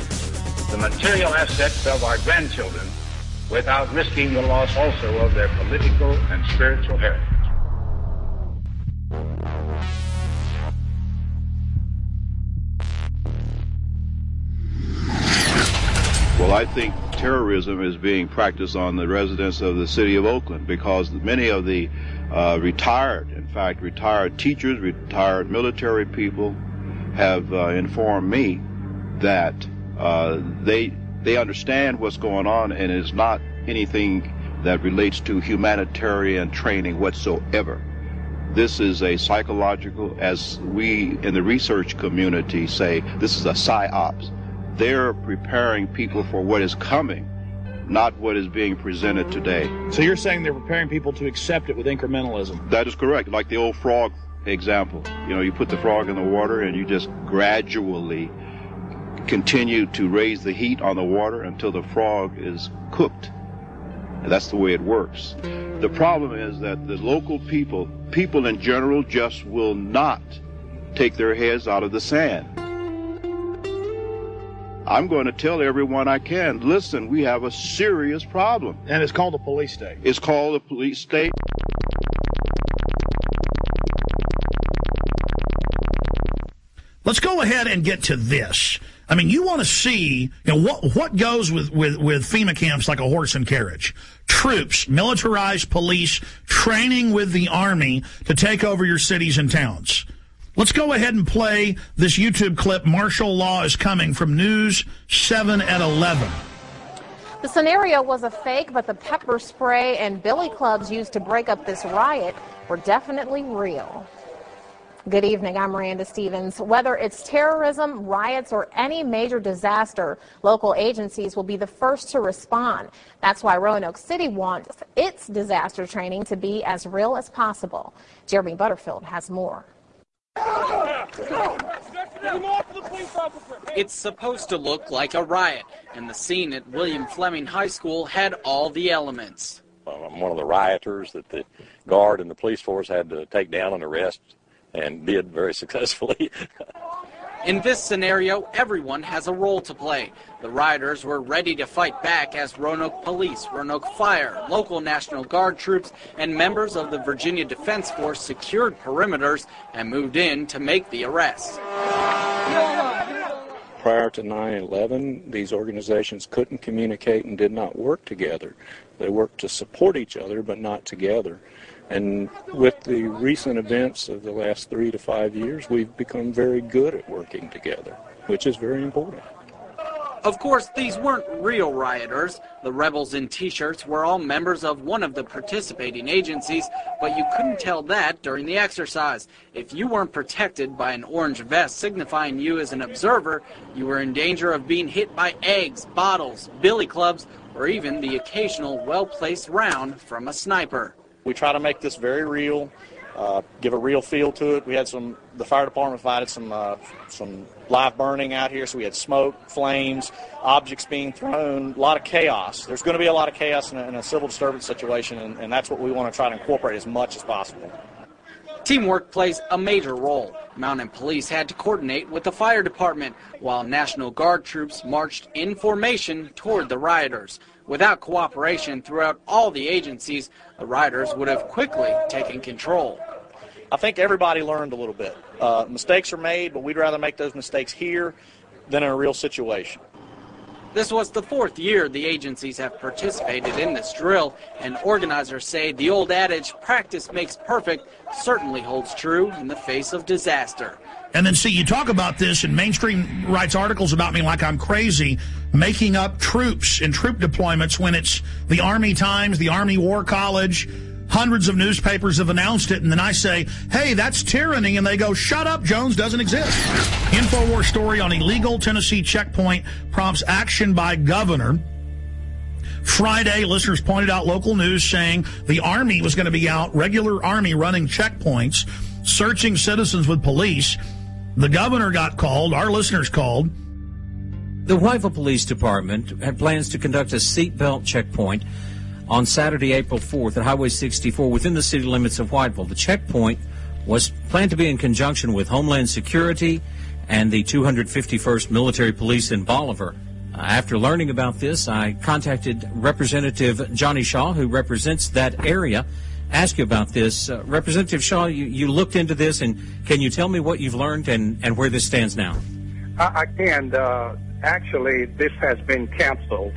the material assets of our grandchildren without risking the loss also of their political and spiritual heritage. Well, I think terrorism is being practiced on the residents of the city of Oakland because many of the uh, retired, in fact, retired teachers, retired military people have uh, informed me that uh, they they understand what's going on and it's not anything that relates to humanitarian training whatsoever. This is a psychological, as we in the research community say, this is a psyops. They're preparing people for what is coming, not what is being presented today. So you're saying they're preparing people to accept it with incrementalism? That is correct. Like the old frog example. You know, you put the frog in the water and you just gradually continue to raise the heat on the water until the frog is cooked. And that's the way it works. The problem is that the local people, people in general, just will not take their heads out of the sand. I'm going to tell everyone I can, listen, we have a serious problem. And it's called a police state. It's called a police state. Let's go ahead and get to this. I mean, you want to see you know, what what goes with, with, with FEMA camps like a horse and carriage. Troops, militarized police, training with the Army to take over your cities and towns. Let's go ahead and play this YouTube clip. Martial law is coming from News 7 at 11. The scenario was a fake, but the pepper spray and billy clubs used to break up this riot were definitely real. Good evening. I'm Miranda Stevens. Whether it's terrorism, riots, or any major disaster, local agencies will be the first to respond. That's why Roanoke City wants its disaster training to be as real as possible. Jeremy Butterfield has more. It's supposed to look like a riot, and the scene at William Fleming High School had all the elements. I'm one of the rioters that the guard and the police force had to take down and arrest and did very successfully. In this scenario, everyone has a role to play. The rioters were ready to fight back as Roanoke Police, Roanoke Fire, local National Guard troops, and members of the Virginia Defense Force secured perimeters and moved in to make the arrests. Prior to 9-11, these organizations couldn't communicate and did not work together. They worked to support each other, but not together. And with the recent events of the last three to five years, we've become very good at working together, which is very important. Of course, these weren't real rioters. The rebels in t-shirts were all members of one of the participating agencies, but you couldn't tell that during the exercise. If you weren't protected by an orange vest signifying you as an observer, you were in danger of being hit by eggs, bottles, billy clubs, or even the occasional well-placed round from a sniper. We try to make this very real, uh, give a real feel to it. We had some, the fire department provided some, uh, some live burning out here, so we had smoke, flames, objects being thrown, a lot of chaos. There's going to be a lot of chaos in a, in a civil disturbance situation, and, and that's what we want to try to incorporate as much as possible. Teamwork plays a major role. Mountain Police had to coordinate with the fire department, while National Guard troops marched in formation toward the rioters. Without cooperation throughout all the agencies, the riders would have quickly taken control. I think everybody learned a little bit. Uh, mistakes are made, but we'd rather make those mistakes here than in a real situation. This was the fourth year the agencies have participated in this drill, and organizers say the old adage, practice makes perfect, certainly holds true in the face of disaster. And then, see, you talk about this, and mainstream writes articles about me like I'm crazy, making up troops and troop deployments when it's the Army Times, the Army War College, hundreds of newspapers have announced it, and then I say, hey, that's tyranny, and they go, shut up, Jones doesn't exist. InfoWars story on illegal Tennessee checkpoint prompts action by governor. Friday, listeners pointed out local news saying the Army was going to be out, regular Army running checkpoints, searching citizens with police. The governor got called, our listeners called. The Whiteville Police Department had plans to conduct a seatbelt checkpoint on Saturday, April 4th at Highway 64 within the city limits of Whiteville. The checkpoint was planned to be in conjunction with Homeland Security and the 251st Military Police in Bolivar. Uh, after learning about this, I contacted Representative Johnny Shaw, who represents that area. Ask you about this. Uh, Representative Shaw, you, you looked into this, and can you tell me what you've learned and, and where this stands now? I, I can. Uh, actually, this has been canceled.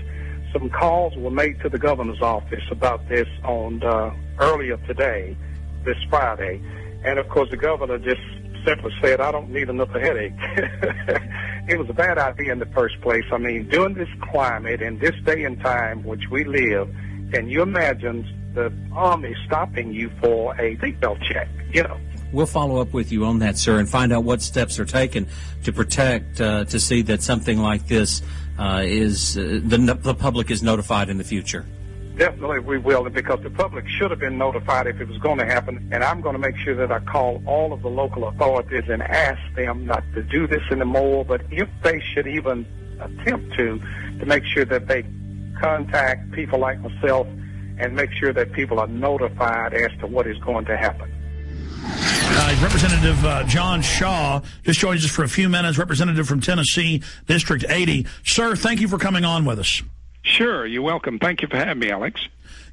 Some calls were made to the governor's office about this on uh, earlier today, this Friday, and of course the governor just simply said, "I don't need another headache." it was a bad idea in the first place. I mean, during this climate and this day and time which we live, can you imagine the army stopping you for a seatbelt check? You know. We'll follow up with you on that, sir, and find out what steps are taken to protect, uh, to see that something like this uh, is uh, the, the public is notified in the future. Definitely, we will, because the public should have been notified if it was going to happen. And I'm going to make sure that I call all of the local authorities and ask them not to do this anymore. But if they should even attempt to, to make sure that they contact people like myself and make sure that people are notified as to what is going to happen. Uh, Representative uh, John Shaw just joins us for a few minutes, representative from Tennessee, District 80. Sir, thank you for coming on with us. Sure, you're welcome. Thank you for having me, Alex.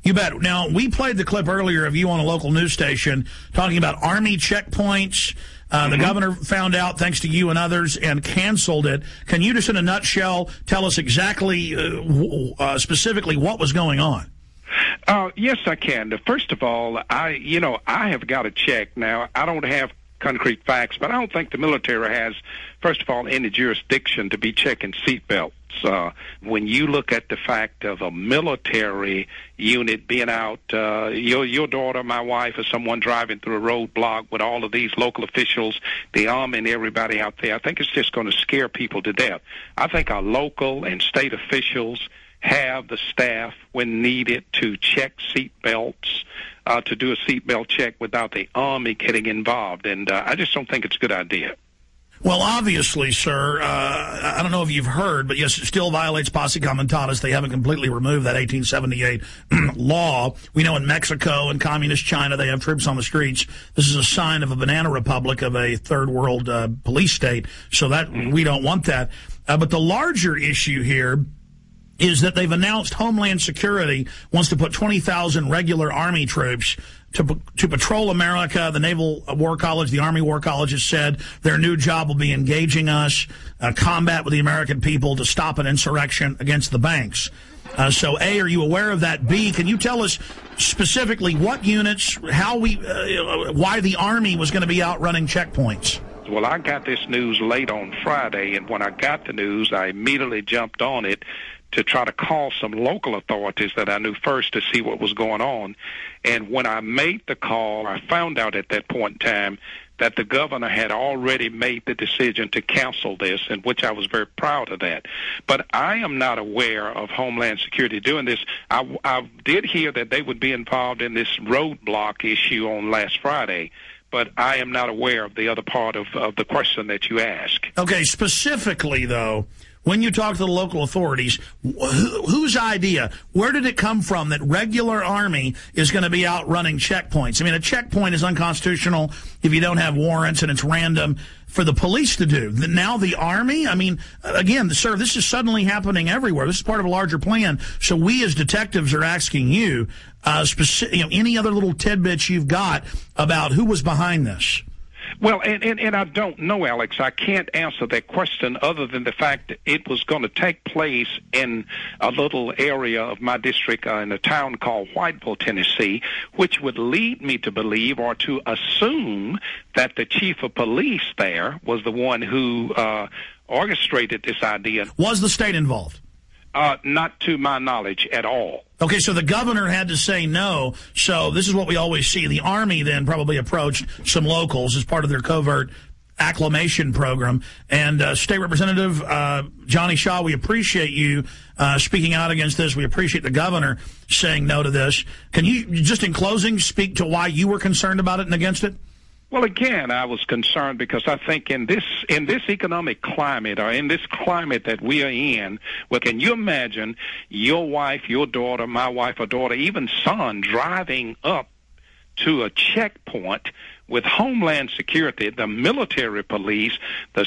You bet. Now, we played the clip earlier of you on a local news station talking about Army checkpoints. Uh, mm-hmm. The governor found out, thanks to you and others, and canceled it. Can you just, in a nutshell, tell us exactly, uh, uh, specifically, what was going on? Uh, yes, I can. First of all, I, you know, I have got to check now. I don't have concrete facts, but I don't think the military has, first of all, any jurisdiction to be checking seatbelts. Uh, when you look at the fact of a military unit being out, uh, your your daughter, my wife, or someone driving through a roadblock with all of these local officials, the army, and everybody out there, I think it's just going to scare people to death. I think our local and state officials have the staff when needed to check seat belts, uh, to do a seat belt check without the Army getting involved. And uh, I just don't think it's a good idea. Well, obviously, sir, uh, I don't know if you've heard, but yes, it still violates posse comitatus. They haven't completely removed that 1878 law. We know in Mexico and communist China, they have troops on the streets. This is a sign of a banana republic of a third world uh, police state. So that we don't want that. Uh, but the larger issue here is that they've announced Homeland Security wants to put 20,000 regular Army troops to, to patrol America. The Naval War College, the Army War College has said their new job will be engaging us, uh, combat with the American people to stop an insurrection against the banks. Uh, so, A, are you aware of that? B, can you tell us specifically what units, how we, uh, why the Army was going to be out running checkpoints? Well, I got this news late on Friday, and when I got the news, I immediately jumped on it to try to call some local authorities that I knew first to see what was going on. And when I made the call, I found out at that point in time that the governor had already made the decision to cancel this, and which I was very proud of that. But I am not aware of Homeland Security doing this. I, I did hear that they would be involved in this roadblock issue on last Friday but I am not aware of the other part of, of the question that you ask. Okay, specifically, though, when you talk to the local authorities, wh whose idea, where did it come from that regular Army is going to be out running checkpoints? I mean, a checkpoint is unconstitutional if you don't have warrants and it's random for the police to do. Now the Army, I mean, again, sir, this is suddenly happening everywhere. This is part of a larger plan. So we as detectives are asking you, uh, specific, you know, any other little tidbits you've got about who was behind this. Well, and, and, and I don't know, Alex. I can't answer that question other than the fact that it was going to take place in a little area of my district uh, in a town called Whiteville, Tennessee, which would lead me to believe or to assume that the chief of police there was the one who uh, orchestrated this idea. Was the state involved? Uh, not to my knowledge at all. Okay, so the governor had to say no. So this is what we always see. The Army then probably approached some locals as part of their covert acclamation program. And uh, State Representative uh, Johnny Shaw, we appreciate you uh, speaking out against this. We appreciate the governor saying no to this. Can you, just in closing, speak to why you were concerned about it and against it? Well, again, I was concerned because I think in this in this economic climate or in this climate that we are in, well, can you imagine your wife, your daughter, my wife or daughter, even son driving up to a checkpoint with Homeland Security, the military police, the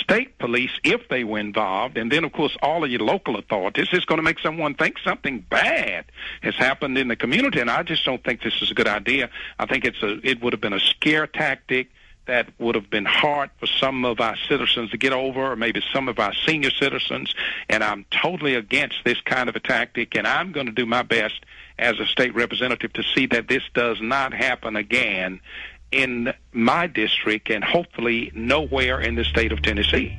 state police, if they were involved, and then, of course, all of your local authorities, it's going to make someone think something bad has happened in the community. And I just don't think this is a good idea. I think it's a, it would have been a scare tactic that would have been hard for some of our citizens to get over, or maybe some of our senior citizens. And I'm totally against this kind of a tactic, and I'm going to do my best as a state representative to see that this does not happen again in my district and hopefully nowhere in the state of Tennessee.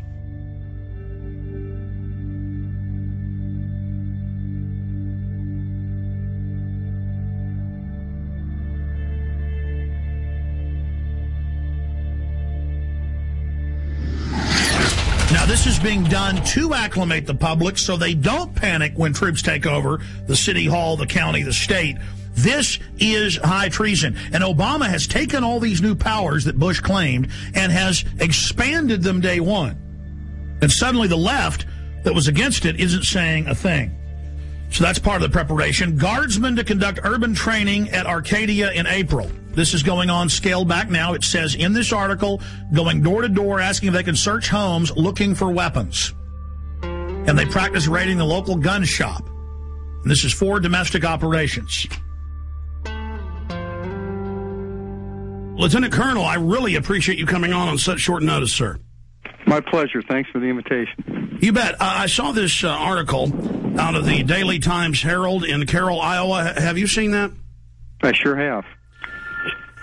Now, this is being done to acclimate the public so they don't panic when troops take over the city hall, the county, the state. This is high treason. And Obama has taken all these new powers that Bush claimed and has expanded them day one. And suddenly the left that was against it isn't saying a thing. So that's part of the preparation. Guardsmen to conduct urban training at Arcadia in April. This is going on scaled back now. It says in this article, going door to door asking if they can search homes looking for weapons. And they practice raiding the local gun shop. And this is for domestic operations. Lieutenant Colonel, I really appreciate you coming on on such short notice, sir. My pleasure. Thanks for the invitation. You bet. Uh, I saw this uh, article out of the Daily Times Herald in Carroll, Iowa. Have you seen that? I sure have.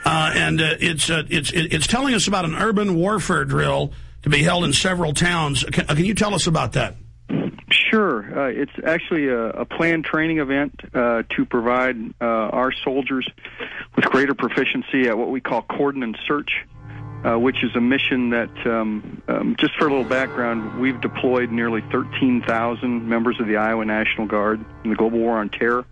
Uh, and uh, it's uh, it's it's telling us about an urban warfare drill to be held in several towns. Can, uh, can you tell us about that? Sure. Uh, it's actually a, a planned training event uh, to provide uh, our soldiers with greater proficiency at what we call cordon and search, uh, which is a mission that, um, um, just for a little background, we've deployed nearly 13,000 members of the Iowa National Guard in the global war on terror.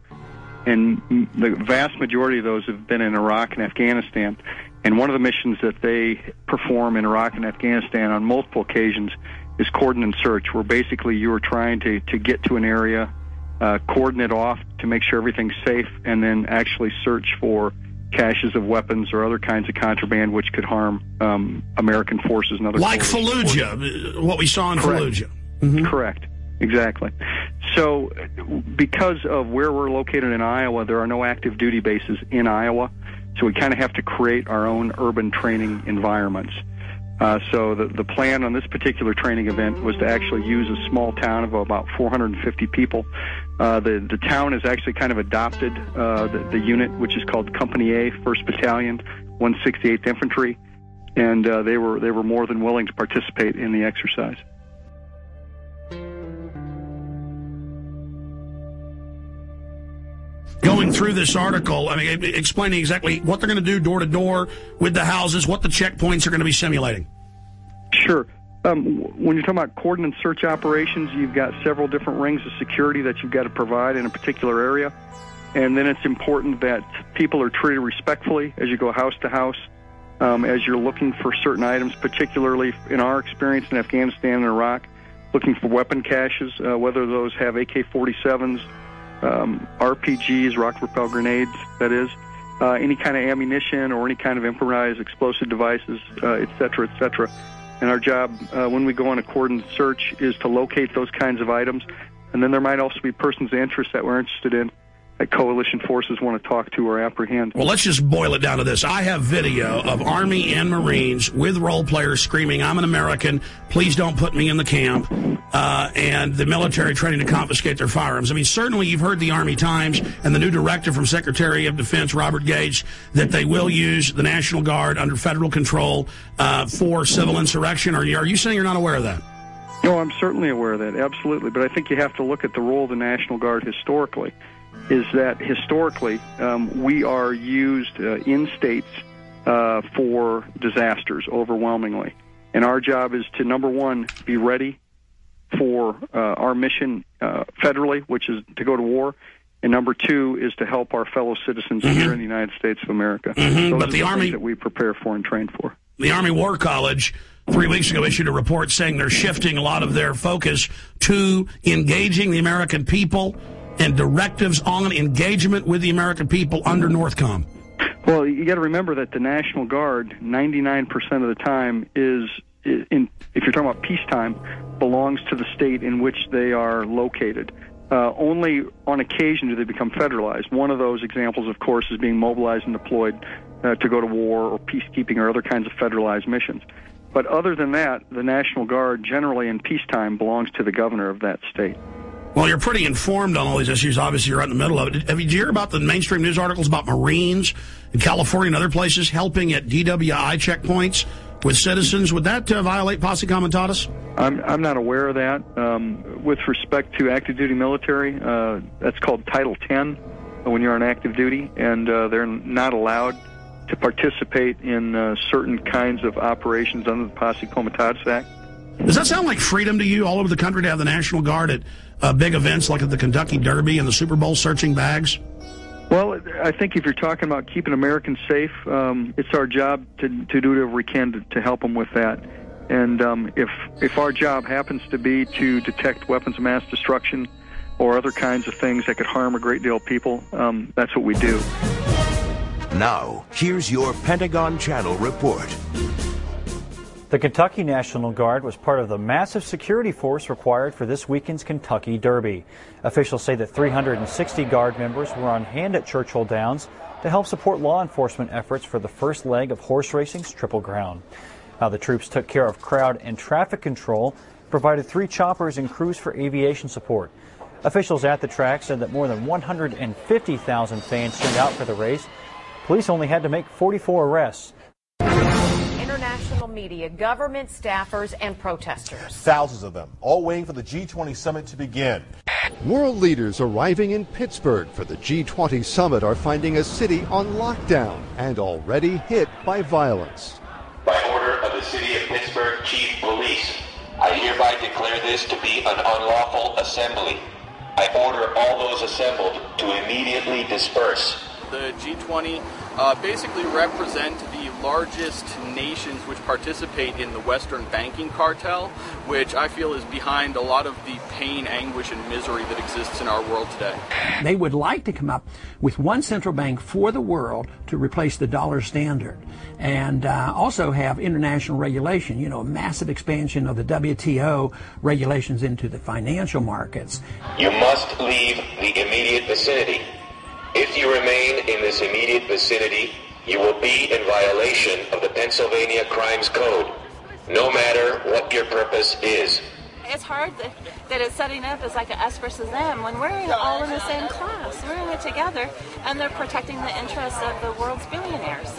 And the vast majority of those have been in Iraq and Afghanistan. And one of the missions that they perform in Iraq and Afghanistan on multiple occasions is cordon and search, where basically you are trying to, to get to an area, uh, cordon it off to make sure everything's safe, and then actually search for caches of weapons or other kinds of contraband which could harm um, American forces and other Like forces. Fallujah, what we saw in Correct. Fallujah. Correct. Exactly. So, because of where we're located in Iowa, there are no active duty bases in Iowa. So we kind of have to create our own urban training environments. Uh, so the, the plan on this particular training event was to actually use a small town of about 450 people. Uh, the the town has actually kind of adopted uh, the, the unit, which is called Company A, First Battalion, 168th Infantry, and uh, they were they were more than willing to participate in the exercise. Going through this article, I mean, explaining exactly what they're going to do door to door with the houses, what the checkpoints are going to be simulating. Sure. Um, when you're talking about cordon search operations, you've got several different rings of security that you've got to provide in a particular area. And then it's important that people are treated respectfully as you go house to house, um, as you're looking for certain items, particularly in our experience in Afghanistan and Iraq, looking for weapon caches, uh, whether those have AK 47s, um, RPGs, rocket propelled grenades, that is, uh, any kind of ammunition or any kind of improvised explosive devices, uh, et cetera, et cetera. And our job uh, when we go on a cordon search is to locate those kinds of items. And then there might also be persons of interest that we're interested in that coalition forces want to talk to or apprehend. Well, let's just boil it down to this. I have video of Army and Marines with role players screaming, I'm an American, please don't put me in the camp, uh, and the military training to confiscate their firearms. I mean, certainly you've heard the Army Times and the new directive from Secretary of Defense Robert Gates that they will use the National Guard under federal control uh, for civil insurrection. Are you, are you saying you're not aware of that? No, I'm certainly aware of that, absolutely. But I think you have to look at the role of the National Guard historically. Is that historically um, we are used uh, in states uh, for disasters overwhelmingly, and our job is to number one be ready for uh, our mission uh, federally, which is to go to war. And number two is to help our fellow citizens here in the United States of America. Mhm, Those but are the Army- that we prepare for and train for. the Army War College three weeks ago issued a report saying they're shifting a lot of their focus to engaging the American people and directives on engagement with the American people under Northcom. Well, you got to remember that the National Guard, 99% of the time, is in if you're talking about peacetime, belongs to the state in which they are located. Uh, only on occasion do they become federalized. One of those examples, of course, is being mobilized and deployed uh, to go to war or peacekeeping or other kinds of federalized missions. But other than that, the National Guard generally in peacetime belongs to the governor of that state. Well, you're pretty informed on all these issues. Obviously, you're right in the middle of it. Have you, did you hear about the mainstream news articles about Marines in California and other places helping at DWI checkpoints with citizens? Would that uh, violate posse comitatus? I'm, I'm not aware of that. Um, with respect to active duty military, uh, that's called Title 10 when you're on active duty, and uh, they're not allowed to participate in uh, certain kinds of operations under the Posse Comitatus Act. Does that sound like freedom to you all over the country to have the National Guard at uh, big events like at the Kentucky Derby and the Super Bowl searching bags? Well, I think if you're talking about keeping Americans safe, um, it's our job to, to do whatever we can to, to help them with that. And um, if if our job happens to be to detect weapons of mass destruction or other kinds of things that could harm a great deal of people, um, that's what we do. Now, here's your Pentagon Channel report. The Kentucky National Guard was part of the massive security force required for this weekend's Kentucky Derby. Officials say that 360 Guard members were on hand at Churchill Downs to help support law enforcement efforts for the first leg of horse racing's Triple Crown. Now, the troops took care of crowd and traffic control, provided three choppers and crews for aviation support. Officials at the track said that more than 150,000 fans turned out for the race. Police only had to make 44 arrests international media, government staffers, and protesters. Thousands of them, all waiting for the G20 summit to begin. World leaders arriving in Pittsburgh for the G20 summit are finding a city on lockdown and already hit by violence. By order of the City of Pittsburgh Chief Police, I hereby declare this to be an unlawful assembly. I order all those assembled to immediately disperse. The G20 uh, basically represent the largest nations which participate in the Western banking cartel, which I feel is behind a lot of the pain, anguish, and misery that exists in our world today. They would like to come up with one central bank for the world to replace the dollar standard and uh, also have international regulation, you know, a massive expansion of the WTO regulations into the financial markets. You must leave the immediate vicinity if you remain in this immediate vicinity, you will be in violation of the Pennsylvania Crimes Code, no matter what your purpose is. It's hard that, that it's setting up as like a us versus them when we're all in the same class. We're in it together, and they're protecting the interests of the world's billionaires.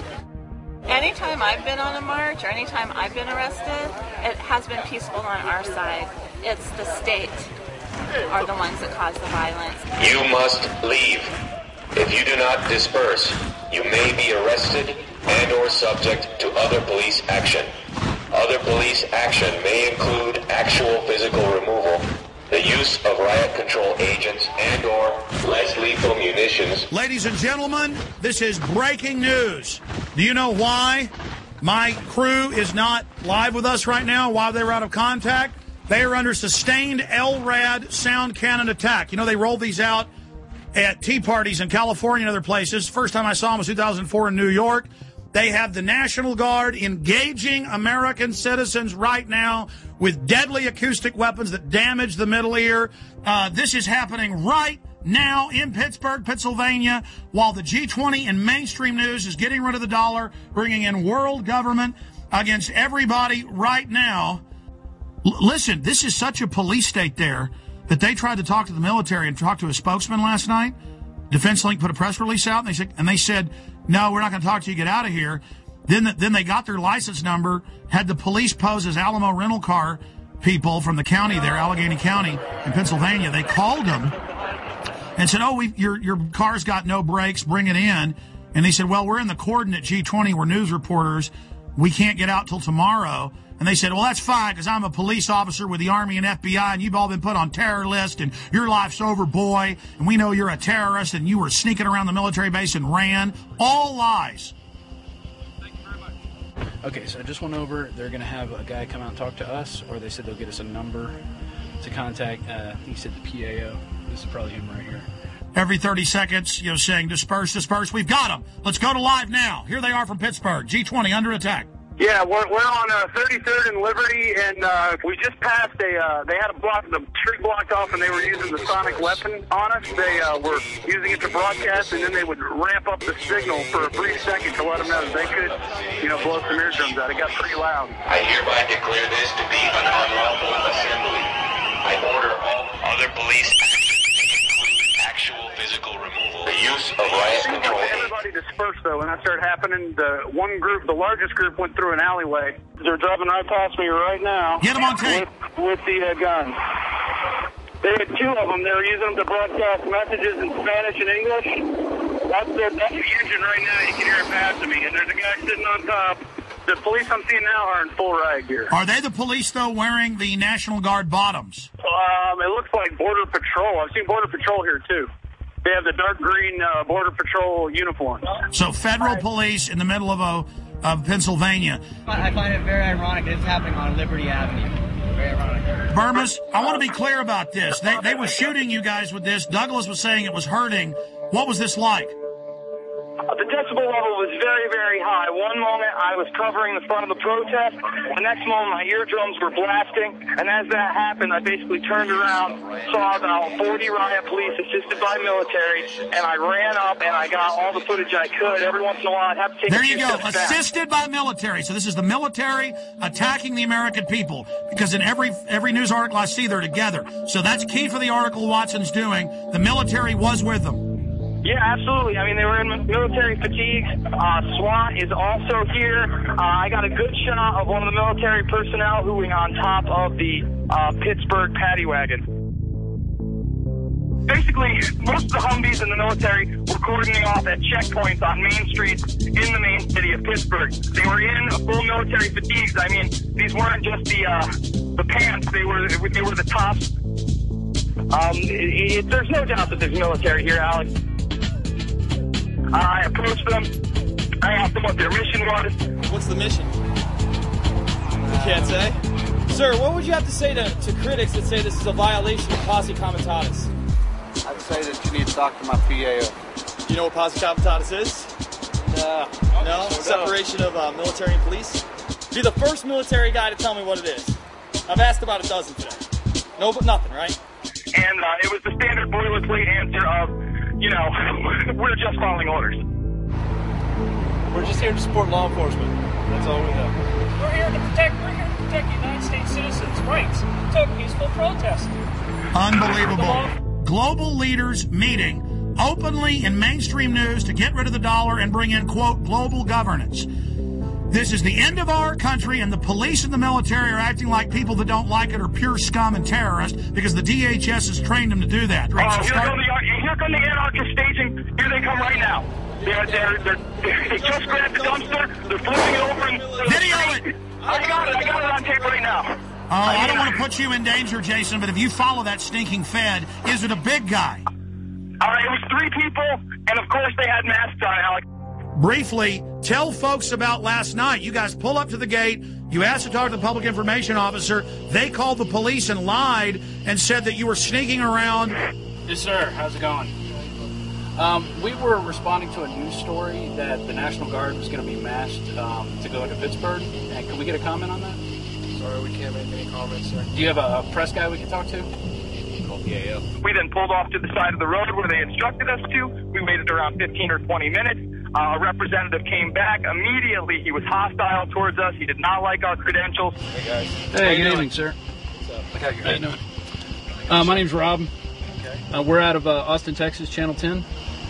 Anytime I've been on a march or anytime I've been arrested, it has been peaceful on our side. It's the state are the ones that cause the violence. You must leave. If you do not disperse, you may be arrested and or subject to other police action. Other police action may include actual physical removal, the use of riot control agents and or less lethal munitions. Ladies and gentlemen, this is breaking news. Do you know why my crew is not live with us right now, why they were out of contact? They are under sustained LRAD sound cannon attack. You know, they rolled these out at tea parties in California and other places. First time I saw them was 2004 in New York. They have the National Guard engaging American citizens right now with deadly acoustic weapons that damage the middle ear. Uh, this is happening right now in Pittsburgh, Pennsylvania, while the G20 and mainstream news is getting rid of the dollar, bringing in world government against everybody right now. L- listen, this is such a police state there that they tried to talk to the military and talk to a spokesman last night. Defense Link put a press release out, and they said, and they said, "No, we're not going to talk to you. Get out of here." Then, the, then they got their license number, had the police pose as Alamo rental car people from the county there, Allegheny County in Pennsylvania. They called them and said, "Oh, your your car's got no brakes. Bring it in." And they said, "Well, we're in the coordinate G20. We're news reporters. We can't get out till tomorrow." And they said, well, that's fine because I'm a police officer with the Army and FBI and you've all been put on terror list and your life's over, boy. And we know you're a terrorist and you were sneaking around the military base and ran. All lies. Okay, so I just went over. They're going to have a guy come out and talk to us, or they said they'll get us a number to contact. Uh, he said the PAO. This is probably him right here. Every 30 seconds, you know, saying disperse, disperse. We've got them. Let's go to live now. Here they are from Pittsburgh. G20 under attack. Yeah, we're, we're on uh, 33rd and Liberty, and uh, we just passed a. Uh, they had a block, the tree blocked off, and they were using the sonic weapon on us. They uh, were using it to broadcast, and then they would ramp up the signal for a brief second to let them know that they could, you know, blow some eardrums out. It got pretty loud. I hereby declare this to be an unlawful assembly. I order all other police actual physical removal, the use of riot control. Everybody dispersed though, when that started happening. The one group, the largest group, went through an alleyway. They're driving right past me right now. Get them on tape. With, with the uh, guns. They had two of them. They were using them to broadcast messages in Spanish and English. That's the, that's the engine right now. You can hear it passing me. And there's a guy sitting on top. The police I'm seeing now are in full rag gear. Are they the police, though, wearing the National Guard bottoms? Um, it looks like Border Patrol. I've seen Border Patrol here too. They have the dark green uh, Border Patrol uniforms. So federal police in the middle of, a, of Pennsylvania. I find it very ironic that it's happening on Liberty Avenue. Very ironic. Bermas, I want to be clear about this. They, they were shooting you guys with this. Douglas was saying it was hurting. What was this like? Uh, The decibel level was very, very high. One moment I was covering the front of the protest. The next moment my eardrums were blasting. And as that happened, I basically turned around, saw about 40 riot police assisted by military, and I ran up and I got all the footage I could. Every once in a while I'd have to take There a you go. steps back. Assisted by military. So this is the military attacking the American people. Because in every every news article I see, they're together. So that's key for the article Watson's doing. The military was with them. Yeah, absolutely. I mean, they were in military fatigues. Uh, SWAT is also here. Uh, I got a good shot of one of the military personnel who was on top of the uh, Pittsburgh paddy wagon. Basically, most of the Humvees in the military were cordoning off at checkpoints on main streets in the main city of Pittsburgh. They were in full military fatigues. I mean, these weren't just the uh, the pants; they were they were the tops. Um, it, it, there's no doubt that there's military here, Alex. I approached them. I asked them what their mission was. What's the mission? You can't say. Sir, what would you have to say to, to critics that say this is a violation of posse comitatus? I'd say that you need to talk to my PAO. You know what posse comitatus is? No. No? Separation of uh, military and police? Be the first military guy to tell me what it is. I've asked about a dozen today. No, but nothing, right? And uh, it was the standard boilerplate answer of, you know, we're just following orders. We're just here to support law enforcement. That's all we know. We're here to protect. We're here to protect United States citizens' rights to peaceful protest. Unbelievable. Global leaders meeting openly in mainstream news to get rid of the dollar and bring in, quote, global governance. This is the end of our country, and the police and the military are acting like people that don't like it are pure scum and terrorists because the DHS has trained them to do that. Oh, here come the uh, come the anarchist staging. Here they come right now. They're, they're, they're, they just grabbed the dumpster. They're flipping it over. And, Video it. I got it. I got it on tape right now. Oh, I don't want to put you in danger, Jason, but if you follow that stinking Fed, is it a big guy? All right, it was three people, and of course they had masks on, Alex. Briefly, tell folks about last night. You guys pull up to the gate. You asked to talk to the public information officer. They called the police and lied and said that you were sneaking around. Yes, sir. How's it going? Um, we were responding to a news story that the National Guard was going to be massed um, to go into Pittsburgh. And can we get a comment on that? Sorry, we can't make any comments, sir. Do you have a, a press guy we can talk to? Call PAO. We then pulled off to the side of the road where they instructed us to. We waited around 15 or 20 minutes. Uh, a representative came back. Immediately, he was hostile towards us. He did not like our credentials. Hey, guys. Hey, good evening, sir. What's up? Look how you're How you doing? Uh, my name's Rob. Okay. Uh, we're out of uh, Austin, Texas, Channel 10.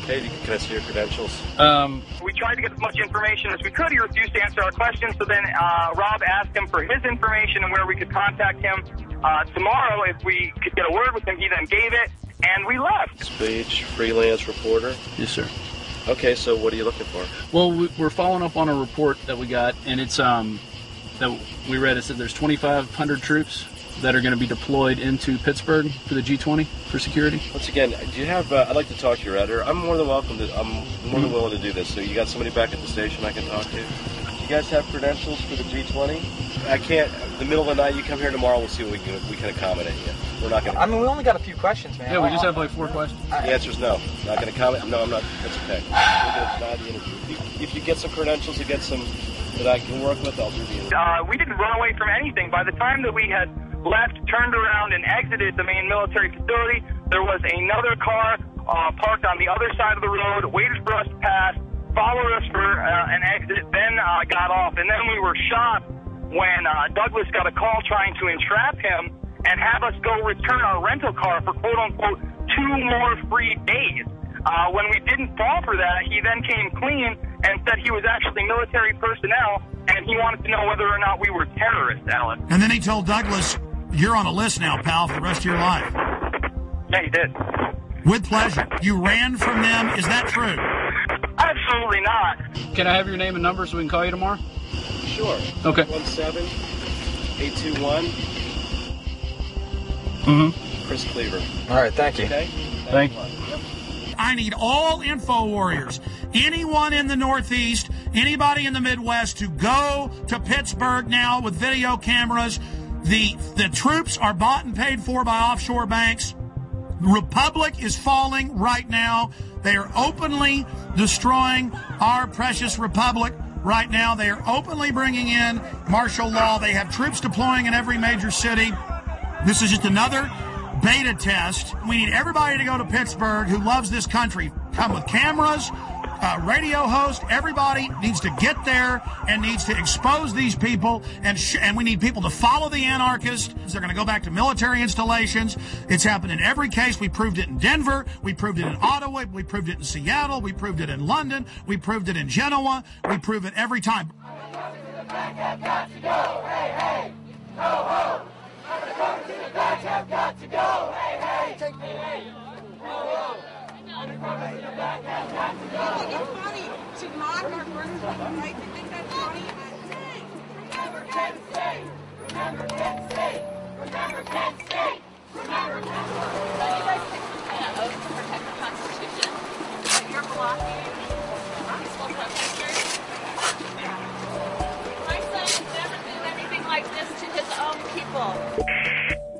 Hey, can I see your credentials? Um, We tried to get as much information as we could. He refused to answer our questions. So then uh, Rob asked him for his information and where we could contact him uh, tomorrow if we could get a word with him. He then gave it, and we left. Speech, freelance reporter. yes, sir. Okay, so what are you looking for? Well, we, we're following up on a report that we got, and it's um that we read. It said there's 2,500 troops that are going to be deployed into Pittsburgh for the G20 for security. Once again, do you have? Uh, I'd like to talk to your editor. I'm more than welcome to. I'm more than willing to do this. So you got somebody back at the station I can talk to? You guys have credentials for the G20? I can't. The middle of the night, you come here tomorrow. We'll see what we can we can accommodate you. We're not going to. I mean, we only got a few questions, man. Yeah, we just have like four questions. The answer is no. Not going to comment. No, I'm not. That's okay. We're going to deny the interview. If you, if you get some credentials to get some that I can work with, I'll do the interview. Uh, we didn't run away from anything. By the time that we had left, turned around, and exited the main military facility, there was another car uh, parked on the other side of the road, waited for us to pass, followed us for uh, an exit, then uh, got off. And then we were shot when uh, Douglas got a call trying to entrap him and have us go return our rental car for quote unquote two more free days. Uh, when we didn't fall for that, he then came clean and said he was actually military personnel and he wanted to know whether or not we were terrorists, Alex. And then he told Douglas, You're on a list now, pal, for the rest of your life. Yeah, you did. With pleasure. You ran from them. Is that true? Absolutely not. Can I have your name and number so we can call you tomorrow? Sure. Okay. One seven eight two one. Mm-hmm. Chris Cleaver. All right, thank you. Okay. Thank you. I need all info warriors, anyone in the Northeast, anybody in the Midwest to go to Pittsburgh now with video cameras. The, the troops are bought and paid for by offshore banks. The Republic is falling right now. They are openly destroying our precious Republic right now. They are openly bringing in martial law. They have troops deploying in every major city. This is just another beta test. We need everybody to go to Pittsburgh who loves this country. Come with cameras, uh, radio host. Everybody needs to get there and needs to expose these people. And sh- and we need people to follow the anarchists. They're going to go back to military installations. It's happened in every case. We proved it in Denver. We proved it in Ottawa. We proved it in Seattle. We proved it in London. We proved it in Genoa. We prove it every time. Hey,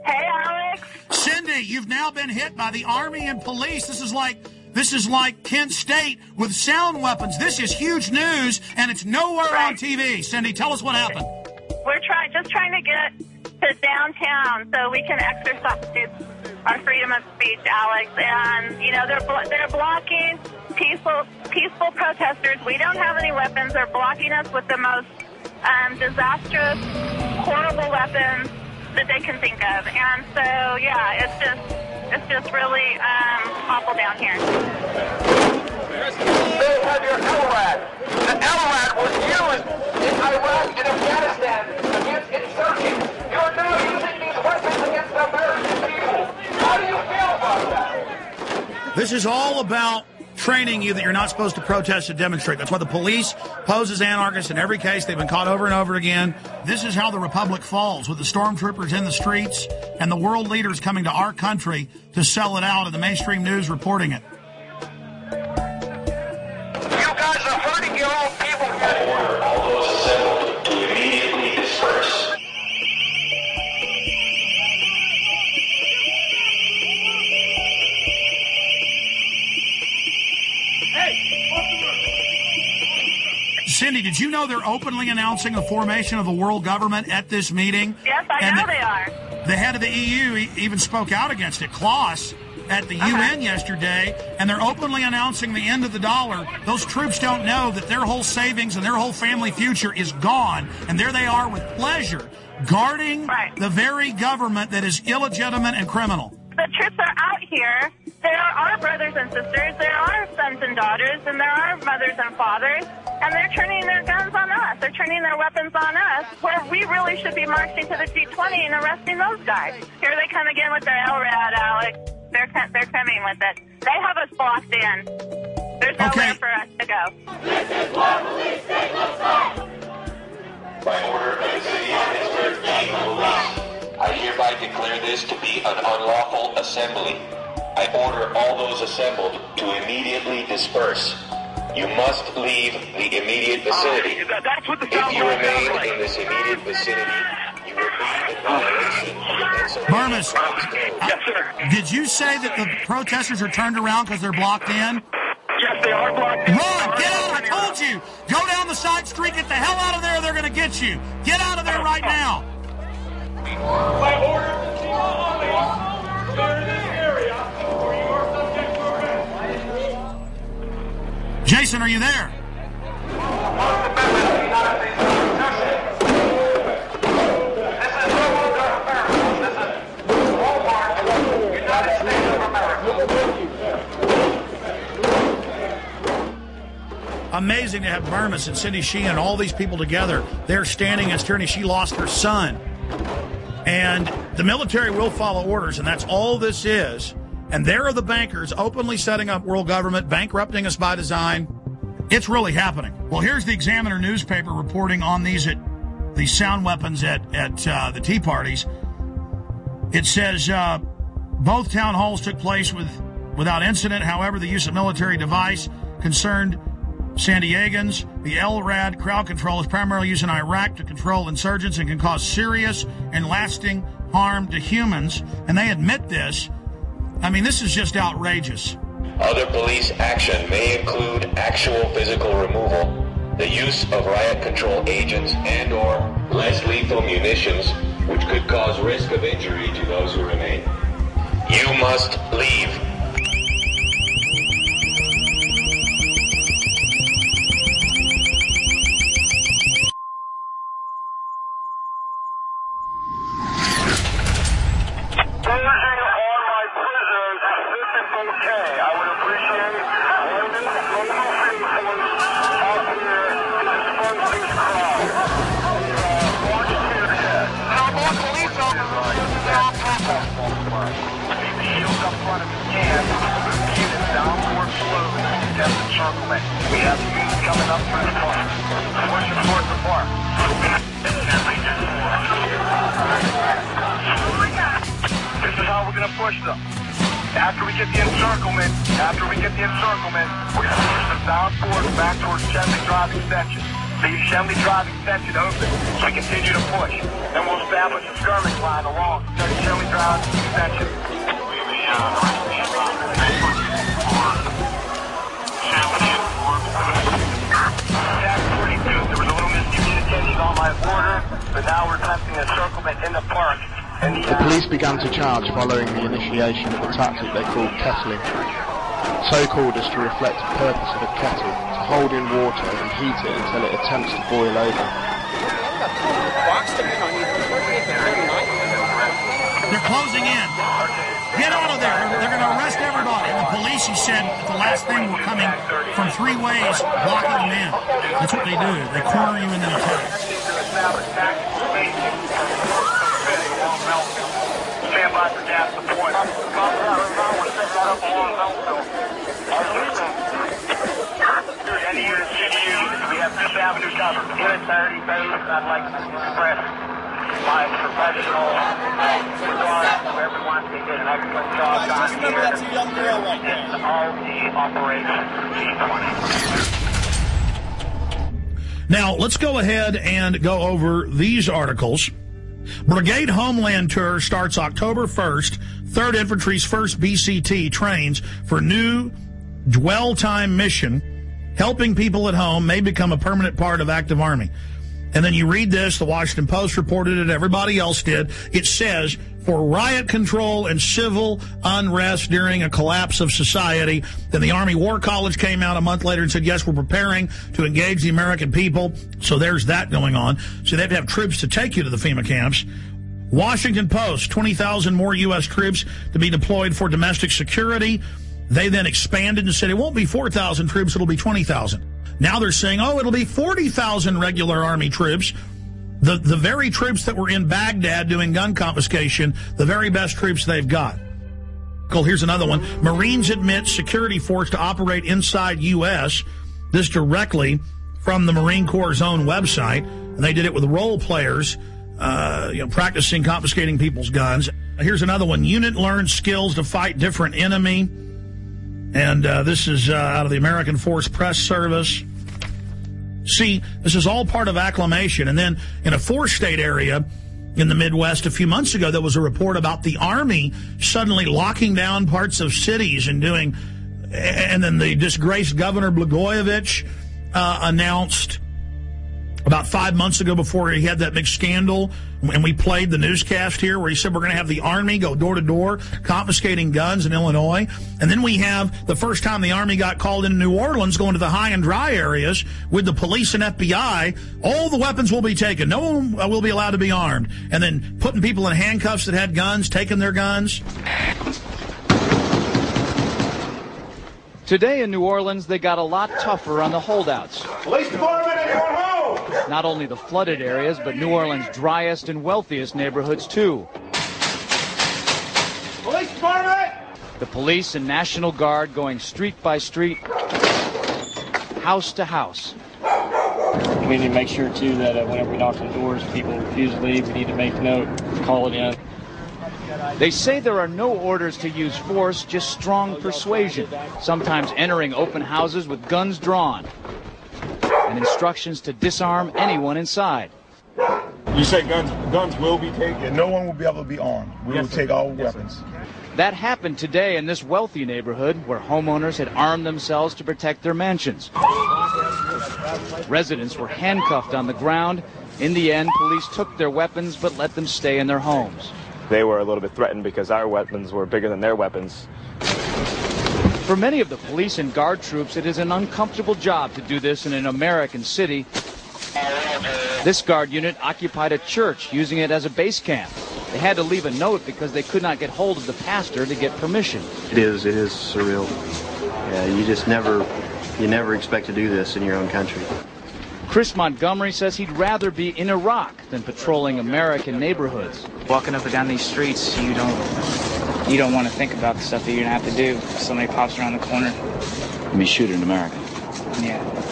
Alex. Cindy, you've now been hit by the Army and police. This is like this is like Kent State with sound weapons. This is huge news, and it's nowhere on TV. Cindy, tell us what happened. We're trying, just trying to get to downtown so we can exercise our freedom of speech, Alex. And you know they're blo- they're blocking peaceful peaceful protesters. We don't have any weapons. They're blocking us with the most um, disastrous, horrible weapons that they can think of. And so yeah, it's just it's just really um, awful down here. They have your LRAD. The LRAD was used in Iraq and Afghanistan against insurgents. You're now using these weapons against the American people. How do you feel about that? This is all about training you that you're not supposed to protest and demonstrate. That's why the police pose as anarchists in every case. They've been caught over and over again. This is how the republic falls with the stormtroopers in the streets and the world leaders coming to our country to sell it out and the mainstream news reporting it. You guys are hurting your own people. Cindy, did you know they're openly announcing the formation of a world government at this meeting? Yes, I And know the- they are. The head of the EU even spoke out against it, Klaus, at the uh-huh. UN yesterday, and they're openly announcing the end of the dollar. Those troops don't know that their whole savings and their whole family future is gone, and there they are with pleasure, guarding the very government that is illegitimate and criminal. The troops are out here. There are brothers and sisters. There are sons and daughters, and there are mothers and fathers. And they're turning their guns on us. They're turning their weapons on us. Where we really should be marching to the G20 and arresting those guys. Here they come again with their LRAD, Alex. They're they're coming with it. They have us blocked in. There's nowhere for us to go. This is what police state looks like. By order of the City of Pittsburgh Police, I hereby declare this to be an unlawful assembly. I order all those assembled to immediately disperse. You must leave the immediate ah, vicinity. That's what the If you remain in this immediate vicinity, you will be in violation of the Bermas, yes, sir. did you say that the protesters are turned around because they're blocked in? Yes, they are blocked. in. Run! Get out! I told you! Go down the side street, get the hell out of there, they're gonna get you! Get out of there right now! By order of the chief of police, clear this area, or you are subject to arrest. Jason, are you there? Amazing to have Bermas and Cindy Sheehan all these people together. They're standing against tyranny. She lost her son. And the military will follow orders, and that's all this is. And there are the bankers openly setting up world government, bankrupting us by design. It's really happening. Well, here's the Examiner newspaper reporting on these at these sound weapons at at uh, the tea parties. It says uh, both town halls took place with without incident. However, the use of military device concerned San Diegans. The LRAD crowd control is primarily used in Iraq to control insurgents and can cause serious and lasting harm to humans. And they admit this. I mean, this is just outrageous. Other police action may include actual physical removal, the use of riot control agents and or less lethal munitions, which could cause risk of injury to those who remain. You must leave. So called as to reflect the purpose of a kettle, to hold in water and heat it until it attempts to boil over. They're closing in. Get out of there. They're, going to arrest everybody. The police, he said, the last thing were coming from three ways, blocking them in. That's what they do. They corner you and then attack. Stand by for gas support. Any units, CDU, we have Fifth Avenue covered. Unit 30 base, I'd like to express my professional regard to everyone who did an excellent job down here. And all the operations G20. Now, let's go ahead and go over these articles. Brigade Homeland Tour starts October 1st. 3rd Infantry's 1st BCT trains for new dwell time mission. Helping people at home may become a permanent part of active army. And then you read this, the Washington Post reported it, everybody else did. It says, for riot control and civil unrest during a collapse of society. Then the Army War College came out a month later and said, yes, we're preparing to engage the American people. So there's that going on. So they have to have troops to take you to the FEMA camps. Washington Post, 20,000 more U.S. troops to be deployed for domestic security. They then expanded and said it won't be 4,000 troops, it'll be 20,000. Now they're saying, oh, it'll be 40,000 regular Army troops. The, the very troops that were in Baghdad doing gun confiscation, the very best troops they've got. Cool, here's another one. Marines admit security force to operate inside U.S. This directly from the Marine Corps' own website. And they did it with role players, uh, you know, practicing confiscating people's guns. Here's another one. Unit learns skills to fight different enemy. And uh, this is uh, out of the American Force Press Service. See, this is all part of acclimation. And then in a four state area in the Midwest a few months ago, there was a report about the Army suddenly locking down parts of cities and doing. And then the disgraced Governor Blagojevich uh, announced about five months ago before he had that big scandal and we played the newscast here where he said we're going to have the army go door to door confiscating guns in illinois. And then we have the first time the army got called in new orleans going to the high and dry areas with the police and fbi all the weapons will be taken. No one uh, will be allowed to be armed. And then putting people in handcuffs that had guns taking their guns Today in New Orleans, they got a lot tougher on the holdouts. Police department, anyone home? Not only the flooded areas, but New Orleans' driest and wealthiest neighborhoods, too. Police department! The police and National Guard going street by street, house to house. We need to make sure, too, that uh, whenever we knock on doors, people refuse to leave. We need to make note, call it in. They say there are no orders to use force, just strong persuasion, sometimes entering open houses with guns drawn, and instructions to disarm anyone inside. You say guns guns will be taken. no one will be able to be armed. We Yes, will sir. take all Yes, sir. weapons. That happened today in this wealthy neighborhood where homeowners had armed themselves to protect their mansions. Residents were handcuffed on the ground. In the end, police took their weapons but let them stay in their homes. They were a little bit threatened because our weapons were bigger than their weapons. For many of the police and guard troops, it is an uncomfortable job to do this in an American city. This guard unit occupied a church, using it as a base camp. They had to leave a note because they could not get hold of the pastor to get permission. It is. It is surreal. Yeah, you just never, you never expect to do this in your own country. Chris Montgomery says he'd rather be in Iraq than patrolling American neighborhoods. Walking up and down these streets, you don't you don't want to think about the stuff that you're gonna have to do. If somebody pops around the corner. Be shooting in America. Yeah.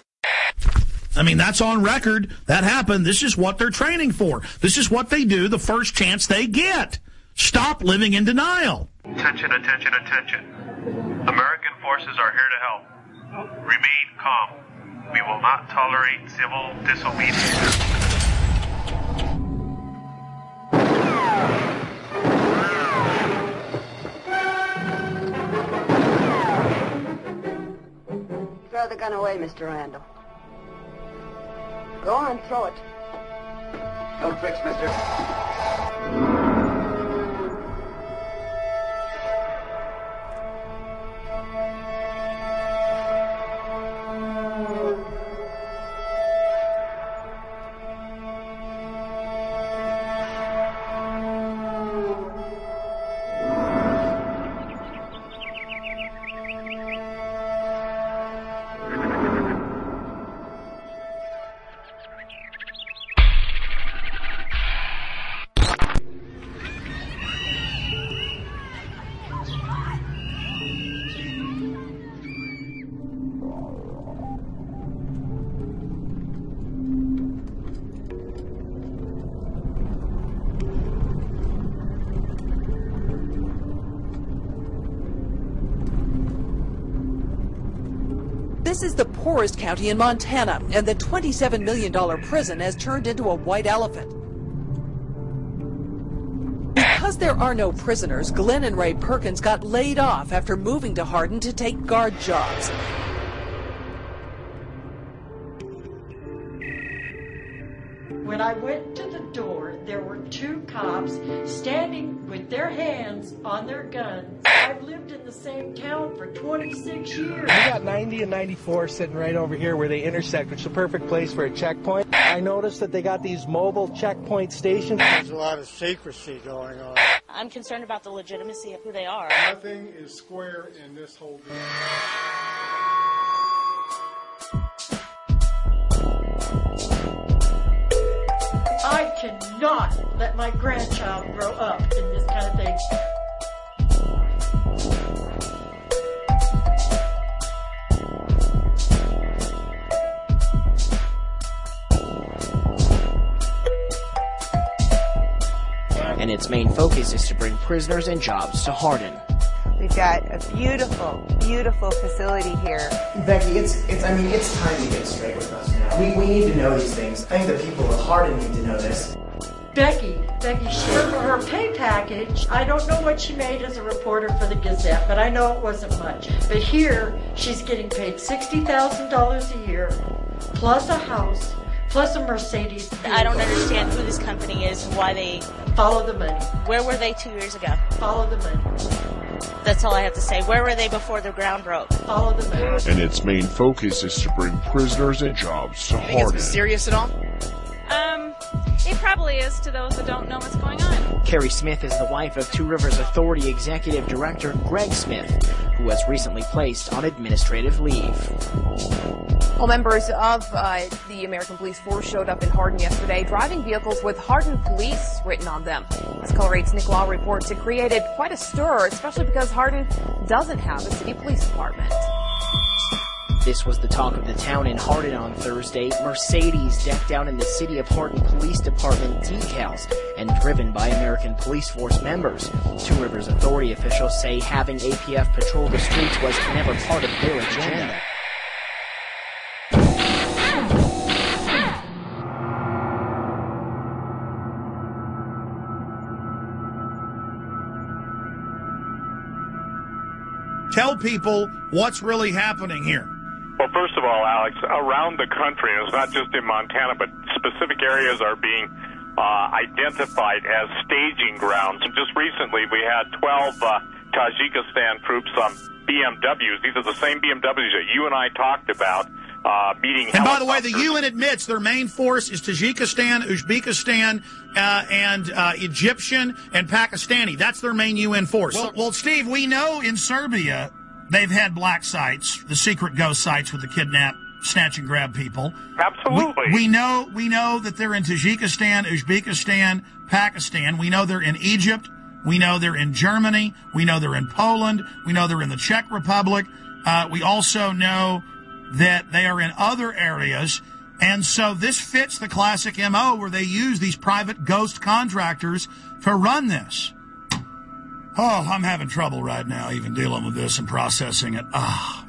I mean, that's on record. That happened. This is what they're training for. This is what they do the first chance they get. Stop living in denial. Attention, attention, attention. American forces are here to help. Remain calm. We will not tolerate civil disobedience. Throw the gun away, Mr. Randall. Go on, throw it. Don't fix, mister. Poorest county in Montana, and the $27 million prison has turned into a white elephant. Because there are no prisoners, Glenn and Ray Perkins got laid off after moving to Hardin to take guard jobs. When I went to the door, there were two cops standing with their hands on their guns. I've lived in the same town for 26 years. We got 90 and 94 sitting right over here where they intersect, which is a perfect place for a checkpoint. I noticed that they got these mobile checkpoint stations. There's a lot of secrecy going on. I'm concerned about the legitimacy of who they are. Nothing is square in this whole deal. Cannot let my grandchild grow up in this kind of thing. and its main focus is to bring prisoners and jobs to Hardin. We've got a beautiful, beautiful facility here. Becky, it's, it's, I mean, it's time to get straight with us now. We, we need to know these things. I think the people of Hardin need to know this. Becky, Becky, she for her pay package. I don't know what she made as a reporter for the Gazette, but I know it wasn't much. But here, she's getting paid sixty thousand dollars a year, plus a house, plus a Mercedes. I don't understand who this company is and why they follow the money. Where were they two years ago? Follow the money. That's all I have to say. Where were they before the ground broke? Follow the money. And its main focus is to bring prisoners and jobs to You think it's Hardin. mysterious at all? Um, it probably is to those that don't know what's going on. Carrie Smith is the wife of Two Rivers Authority Executive Director Greg Smith, who was recently placed on administrative leave. Well, members of uh, the American Police Force showed up in Hardin yesterday, driving vehicles with Hardin Police written on them. As KULR 8's Nick Law reports, it created quite a stir, especially because Hardin doesn't have a city police department. This was the talk of the town in Hardin on Thursday. Mercedes decked out in the City of Hardin Police Department decals and driven by American Police Force members. Two Rivers Authority officials say having APF patrol the streets was never part of their agenda. Tell people what's really happening here. Well, first of all, Alex, around the country, it's not just in Montana, but specific areas are being uh, identified as staging grounds. And just recently, we had 12 uh, Tajikistan troops on BMWs. These are the same BMWs that you and I talked about. Uh, meeting And by the way, the UN admits their main force is Tajikistan, Uzbekistan, uh, and uh, Egyptian and Pakistani. That's their main UN force. Well, well, Steve, we know in Serbia they've had black sites, the secret ghost sites with the kidnap, snatch and grab people. Absolutely. We, we know we know that they're in Tajikistan, Uzbekistan, Pakistan. We know they're in Egypt. We know they're in Germany. We know they're in Poland. We know they're in the Czech Republic. Uh, we also know that they are in other areas. And so this fits the classic MO where they use these private ghost contractors to run this. Oh, I'm having trouble right now even dealing with this and processing it. Ah.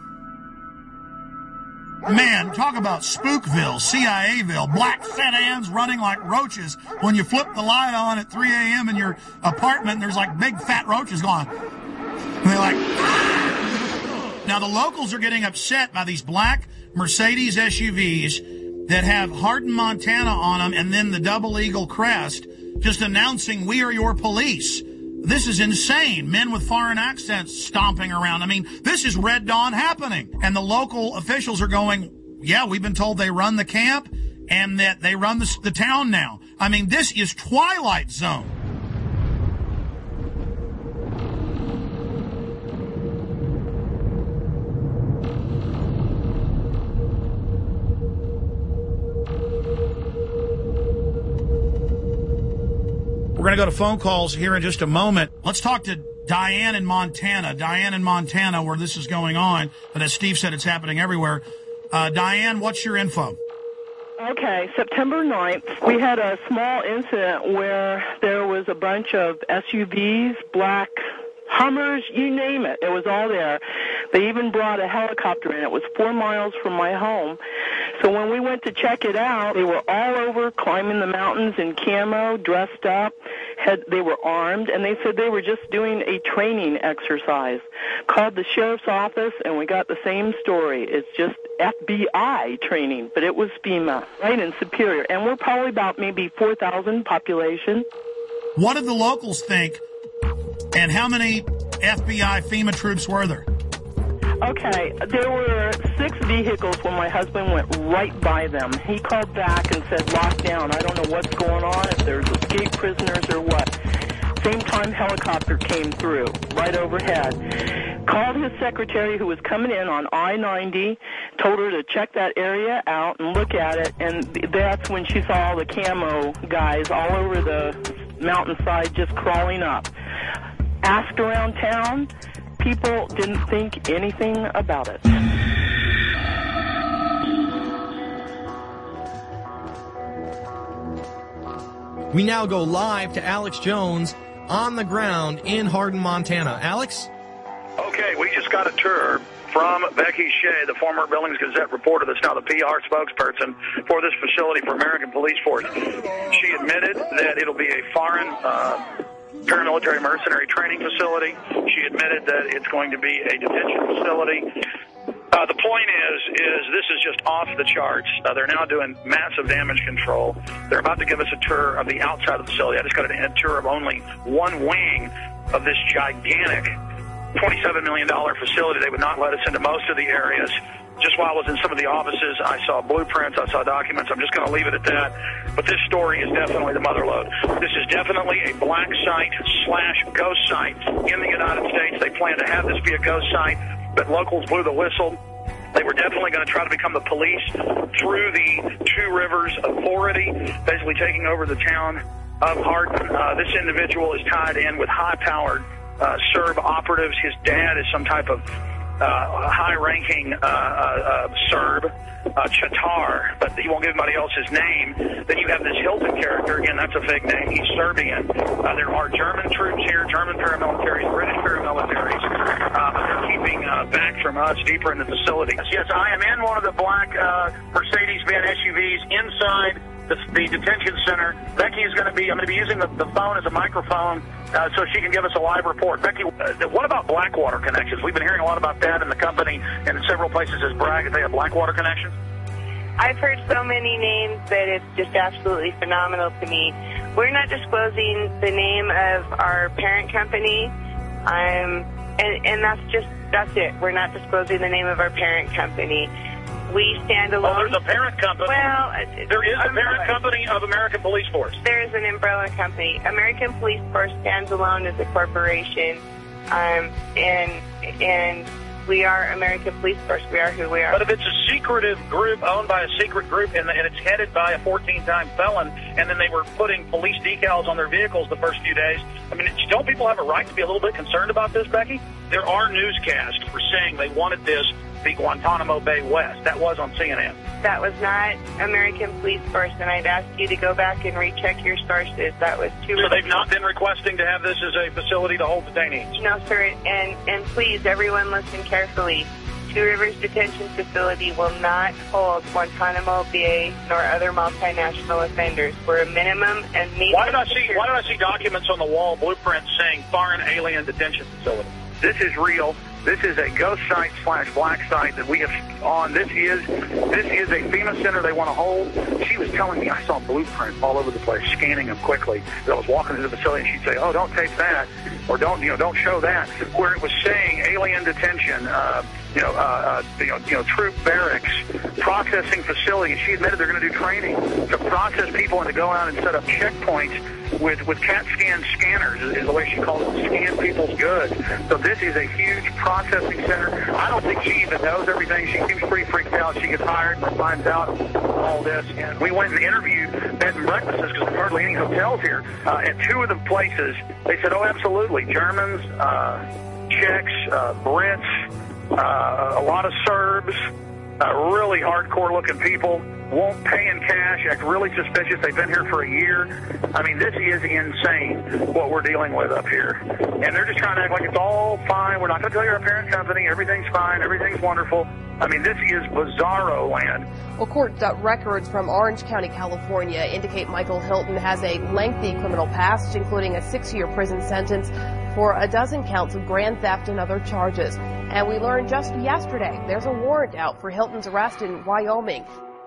Man, talk about Spookville, CIAville, black sedans running like roaches when you flip the light on at 3 a.m. in your apartment and there's like big fat roaches going. And they're like, now the locals are getting upset by these black Mercedes SUVs that have Hardin, Montana on them and then the double eagle crest just announcing we are your police. This is insane. Men with foreign accents stomping around. I mean, this is Red Dawn happening. And the local officials are going, yeah, we've been told they run the camp and that they run the, the town now. I mean, this is Twilight Zone. Going to go to phone calls here in just a moment. Let's talk to Diane in Montana. Diane in Montana, where this is going on. But as Steve said, it's happening everywhere. Uh, Diane, what's your info? Okay, September 9th, we had a small incident where there was a bunch of SUVs, black Hummers, you name it. It was all there. They even brought a helicopter in. It was four miles from my home. So when we went to check it out, they were all over climbing the mountains in camo, dressed up. Had they were armed, and they said they were just doing a training exercise. Called the sheriff's office, and we got the same story. It's just FBI training, but it was FEMA, right in Superior, and we're probably about maybe four thousand population. What did the locals think? And how many FBI FEMA troops were there? Okay, there were six vehicles when my husband went right by them. He called back and said, lock down. I don't know what's going on, if there's escaped prisoners or what. Same time helicopter came through, right overhead. Called his secretary who was coming in on I-90, told her to check that area out and look at it, and that's when she saw all the camo guys all over the mountainside just crawling up. Asked around town, people didn't think anything about it. We now go live to Alex Jones on the ground in Hardin, Montana. Alex? Okay, we just got a tour from Becky Shea, the former Billings Gazette reporter that's now the PR spokesperson for this facility for American Police Force. She admitted that it'll be a foreign uh, paramilitary mercenary training facility. She admitted that it's going to be a detention facility. Uh, the point is, is this is just off the charts. Uh, they're now doing massive damage control. They're about to give us a tour of the outside of the facility. I just got a tour of only one wing of this gigantic $27 million facility. They would not let us into most of the areas. Just while I was in some of the offices, I saw blueprints, I saw documents. I'm just going to leave it at that. But this story is definitely the mother lode. This is definitely a black site slash ghost site in the United States. They plan to have this be a ghost site, but locals blew the whistle. They were definitely going to try to become the police through the Two Rivers Authority, basically taking over the town of Hardin. Uh, this individual is tied in with high-powered uh, Serb operatives. His dad is some type of uh, high-ranking uh, uh, uh, Serb, uh, Chatar, but he won't give anybody else his name. Then you have this Hilton character. Again, that's a fake name. He's Serbian. There are German troops here, German paramilitaries, British paramilitaries, but they're keeping back from us deeper in the facility. Yes, I am in one of the black Mercedes-Benz SUVs inside the, the detention center. Becky is going to be, I'm going to be using the, the phone as a microphone uh, so she can give us a live report. Becky, uh, what about Blackwater connections? We've been hearing a lot about that in the company and in several places as brag that they have Blackwater connections. I've heard so many names that it's just absolutely phenomenal to me. We're not disclosing the name of our parent company, um, and, and that's just that's it. We're not disclosing the name of our parent company. We stand alone. Well, there's a parent company. Well, there is a parent company of American Police Force. There is an umbrella company. American Police Force stands alone as a corporation, um, and and we are American Police Force. We are who we are. But if it's a secretive group owned by a secret group and, and it's headed by a 14-time felon, and then they were putting police decals on their vehicles the first few days, I mean, don't people have a right to be a little bit concerned about this, Becky? There are newscasts for saying they wanted this the Guantanamo Bay West. That was on CNN. That was not American Police Force, and I'd ask you to go back and recheck your sources. That was too. So they've not been requesting to have this as a facility to hold detainees. No, sir. And and please, everyone, listen carefully. Two Rivers Detention Facility will not hold Guantanamo Bay nor other multinational offenders. We're a minimum and medium. Why did I see? Why did I see documents on the wall, blueprints saying foreign alien detention facility? This is real. This is a ghost site slash black site that we have on. This is this is a FEMA center they want to hold. She was telling me I saw blueprints all over the place, scanning them quickly. As I was walking into the facility, and she'd say, "Oh, don't tape that," or "Don't you know, don't show that." Where it was saying alien detention. Uh, you know, uh, uh, you know, you know, troop barracks, processing facilities. She admitted they're going to do training to process people and to go out and set up checkpoints with with CAT scan scanners is the way she calls it, scan people's goods. So this is a huge processing center. I don't think she even knows everything. She seems pretty freaked out. She gets hired and finds out all this. And we went and interviewed bed and breakfasts because there's hardly any hotels here. Uh, at two of the places, they said, "Oh, absolutely, Germans, uh, Czechs, uh, Brits." Uh, a lot of Serbs, uh, really hardcore looking people, won't pay in cash, act really suspicious. They've been here for a year. I mean, this is insane what we're dealing with up here. And they're just trying to act like it's all fine. We're not going to tell you our parent company. Everything's fine. Everything's wonderful. I mean, this is bizarro land. Well, court records from Orange County, California indicate Michael Hilton has a lengthy criminal past, including a six-year prison sentence for a dozen counts of grand theft and other charges. And we learned just yesterday there's a warrant out for Hilton's arrest in Wyoming.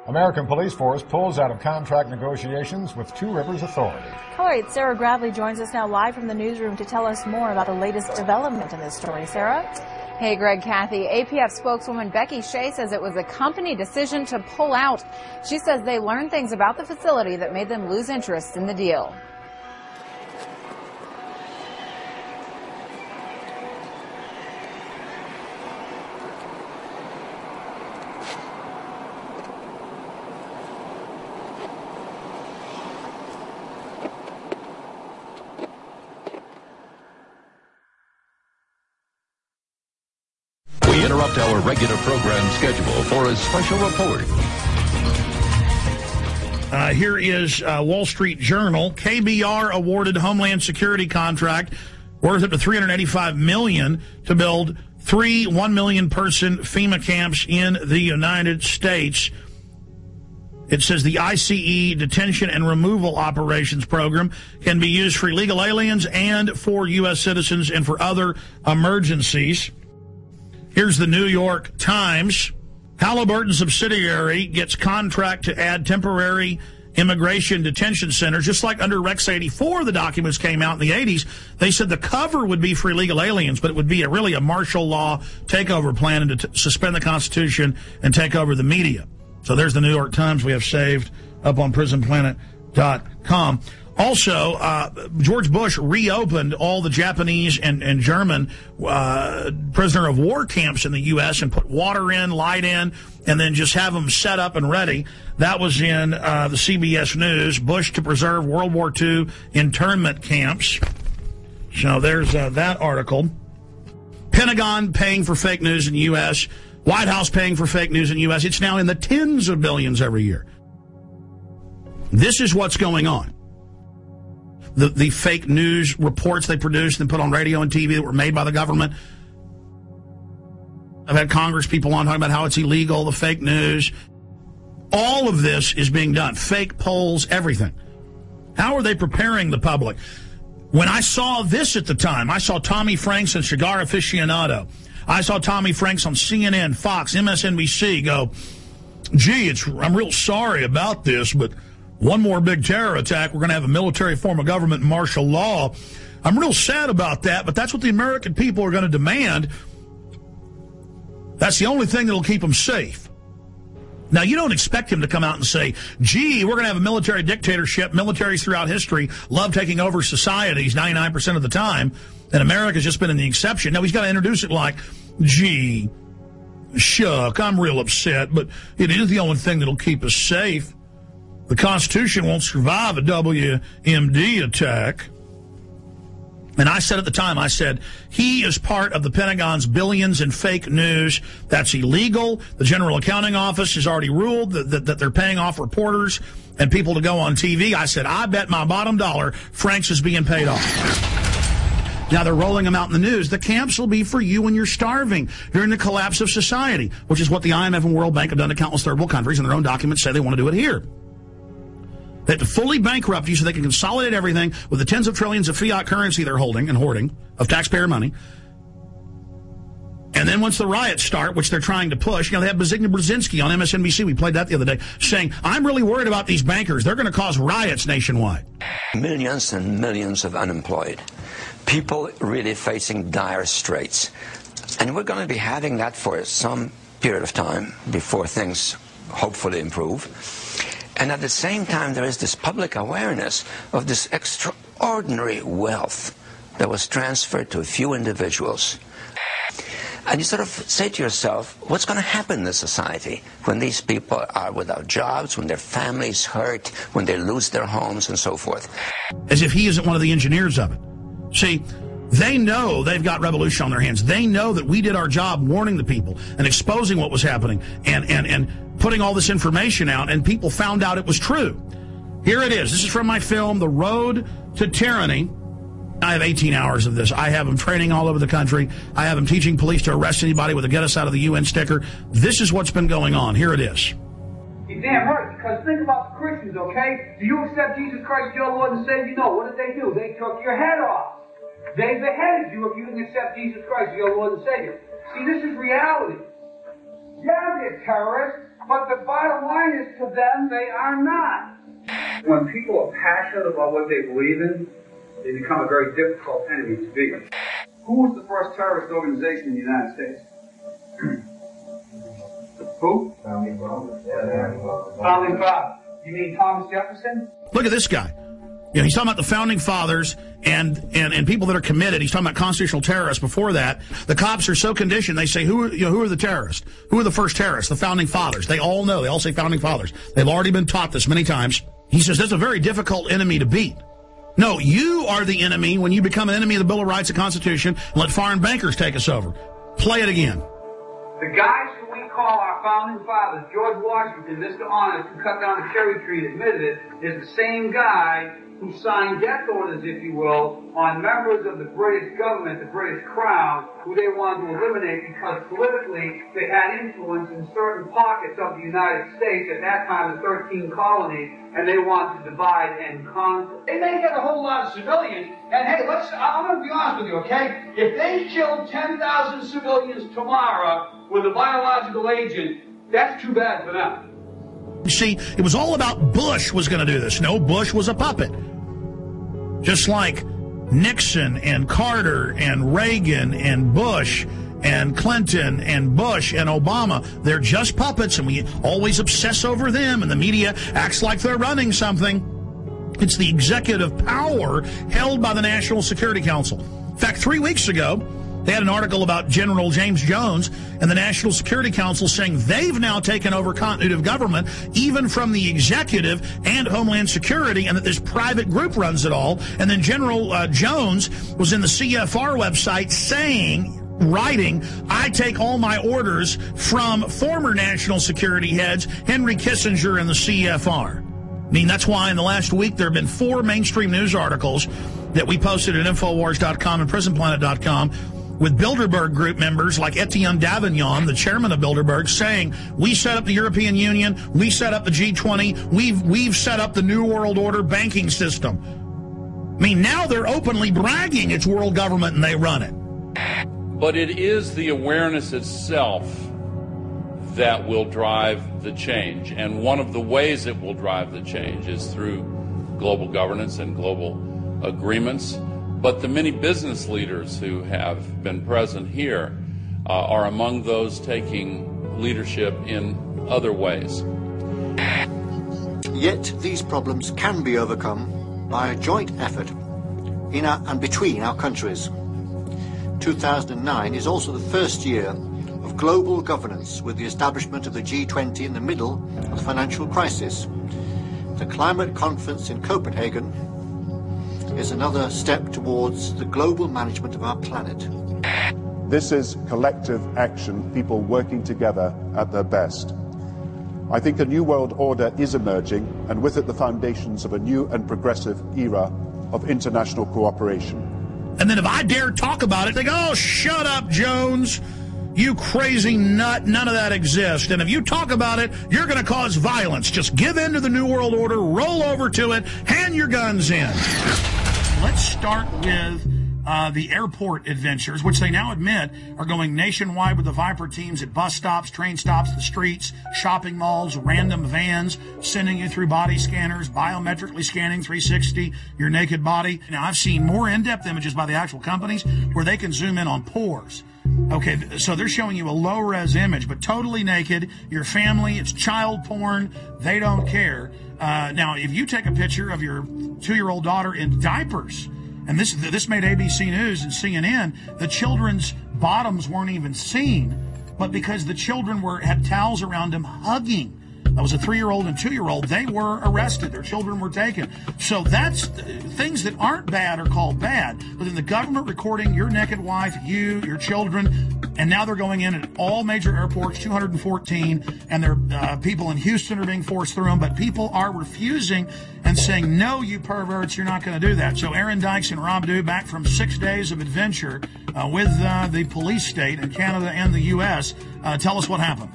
American Police Force pulls out of contract negotiations with Two Rivers Authority. KULR 8 Sarah Bradley joins us now live from the newsroom to tell us more about the latest development in this story. Sarah? Hey, Greg, Kathy. APF spokeswoman Becky Shea says it was a company decision to pull out. She says they learned things about the facility that made them lose interest in the deal. We interrupt our regular program schedule for a special report. Uh, here is uh, Wall Street Journal. KBR awarded Homeland Security contract worth up to 385 million to build three one million person FEMA camps in the United States. It says the ICE detention and removal operations program can be used for illegal aliens and for U.S. citizens and for other emergencies. Here's the New York Times. Halliburton subsidiary gets contract to add temporary immigration detention centers, just like under Rex 84, the documents came out in the 80s. They said the cover would be for illegal aliens, but it would be a, really a martial law takeover plan to suspend the Constitution and take over the media. So there's the New York Times we have saved up on prisonplanet.com. Also, uh, George Bush reopened all the Japanese and, and German uh, prisoner of war camps in the U.S. and put water in, light in, and then just have them set up and ready. That was in uh, the CBS News. Bush to preserve World War II internment camps. So there's uh, that article. Pentagon paying for fake news in the U.S. White House paying for fake news in the U.S. It's now in the tens of billions every year. This is what's going on the, the fake news reports they produced and put on radio and TV that were made by the government. I've had Congress people on talking about how it's illegal, the fake news. All of this is being done. Fake polls, everything. How are they preparing the public? When I saw this at the time, I saw Tommy Franks and Cigar Aficionado. I saw Tommy Franks on CNN, Fox, MSNBC go, gee, it's, I'm real sorry about this, but one more big terror attack, we're going to have a military form of government, martial law. I'm real sad about that, but that's what the American people are going to demand. That's the only thing that'll keep them safe. Now, you don't expect him to come out and say, gee, we're going to have a military dictatorship. Militaries throughout history love taking over societies 99% of the time, and America's just been in the exception. Now, he's got to introduce it like, gee, shuck, I'm real upset, but it is the only thing that'll keep us safe. The Constitution won't survive a WMD attack. And I said at the time, I said, he is part of the Pentagon's billions in fake news. That's illegal. The General Accounting Office has already ruled that, that, that, they're paying off reporters and people to go on TV. I said, I bet my bottom dollar Franks is being paid off. Now they're rolling them out in the news. The camps will be for you when you're starving during the collapse of society, which is what the IMF and World Bank have done to countless third world countries, and their own documents say they want to do it here. To fully bankrupt you so they can consolidate everything with the tens of trillions of fiat currency they're holding and hoarding of taxpayer money. And then once the riots start, which they're trying to push, you know, they have Zbigniew Brzezinski on MSNBC. We played that the other day, saying, I'm really worried about these bankers. They're going to cause riots nationwide. Millions and millions of unemployed. People really facing dire straits. And we're going to be having that for some period of time before things hopefully improve. And at the same time, there is this public awareness of this extraordinary wealth that was transferred to a few individuals. And you sort of say to yourself, what's going to happen in the society when these people are without jobs, when their families hurt, when they lose their homes, and so forth? As if he isn't one of the engineers of it. See, they know they've got revolution on their hands. They know that we did our job warning the people and exposing what was happening and, and, and putting all this information out, and people found out it was true. Here it is. This is from my film, The Road to Tyranny. I have 18 hours of this. I have them training all over the country. I have them teaching police to arrest anybody with a get us out of the UN sticker. This is what's been going on. Here it is. You're damn right, because think about the Christians, okay? Do you accept Jesus Christ, your Lord and Savior? No. What did they do? They took your head off. They beheaded you if you didn't accept Jesus Christ, as your Lord and Savior. See, this is reality. Yeah, they're terrorists. But the bottom line is to them, they are not. When people are passionate about what they believe in, they become a very difficult enemy to be. Who was the first terrorist organization in the United States? Who? Founding Fathers. Founding Fathers. You mean Thomas Jefferson? Look at this guy. You know, he's talking about the founding fathers and, and, and people that are committed. He's talking about constitutional terrorists. Before that, the cops are so conditioned. They say, who are, you know, who are the terrorists? Who are the first terrorists? The founding fathers. They all know. They all say founding fathers. They've already been taught this many times. He says that's a very difficult enemy to beat. No, you are the enemy when you become an enemy of the Bill of Rights and Constitution and let foreign bankers take us over. Play it again. The guys who we call our founding fathers, George Washington, Mr. Honest, who cut down a cherry tree and admitted it, is the same guy who signed death orders, if you will, on members of the British government, the British Crown, who they wanted to eliminate because politically they had influence in certain pockets of the United States, at that time the 13 colonies, and they wanted to divide and conquer. They may get a whole lot of civilians, and hey, let's, I'm going to be honest with you, okay? If they killed 10,000 civilians tomorrow with a biological agent, that's too bad for them. You see, it was all about Bush was going to do this. No, Bush was a puppet. Just like Nixon and Carter and Reagan and Bush and Clinton and Bush and Obama, they're just puppets and we always obsess over them and the media acts like they're running something. It's the executive power held by the National Security Council. In fact, three weeks ago, they had an article about General James Jones and the National Security Council saying they've now taken over continuity of government, even from the executive and Homeland Security, and that this private group runs it all. And then General uh, Jones was in the CFR website saying, writing, I take all my orders from former national security heads, Henry Kissinger and the CFR. I mean, that's why in the last week there have been four mainstream news articles that we posted at Infowars.com and PrisonPlanet.com with Bilderberg group members like Etienne Davignon, the chairman of Bilderberg, saying, we set up the European Union, we set up the G20, we've, we've set up the New World Order banking system. I mean, now they're openly bragging it's world government and they run it. But it is the awareness itself that will drive the change. And one of the ways it will drive the change is through global governance and global agreements. But the many business leaders who have been present here uh, are among those taking leadership in other ways. Yet these problems can be overcome by a joint effort in our, and between our countries. 2009 is also the first year of global governance with the establishment of the G20 in the middle of the financial crisis. The climate conference in Copenhagen is another step towards the global management of our planet. This is collective action, people working together at their best. I think a new world order is emerging, and with it the foundations of a new and progressive era of international cooperation. And then if I dare talk about it, they go, oh, shut up, Jones. You crazy nut. None of that exists. And if you talk about it, you're going to cause violence. Just give in to the New World Order, roll over to it, hand your guns in. Let's start with uh, the airport adventures, which they now admit are going nationwide with the Viper teams at bus stops, train stops, the streets, shopping malls, random vans, sending you through body scanners, biometrically scanning 360 your naked body. Now, I've seen more in-depth images by the actual companies where they can zoom in on pores. Okay, so they're showing you a low res image, but totally naked. Your family, it's child porn. They don't care. Uh, now, if you take a picture of your two year old daughter in diapers, and this this made ABC News and CNN, the children's bottoms weren't even seen, but because the children were had towels around them hugging. That was a three-year-old and two-year-old. They were arrested. Their children were taken. So that's things that aren't bad are called bad. But then the government recording your naked wife, you, your children, and now they're going in at all major airports, 214, and there uh, people in Houston are being forced through them. But people are refusing and saying, "No, you perverts, you're not going to do that." So Aaron Dykes and Rob Dew back from six days of adventure uh, with uh, the police state in Canada and the U.S. Uh, tell us what happened.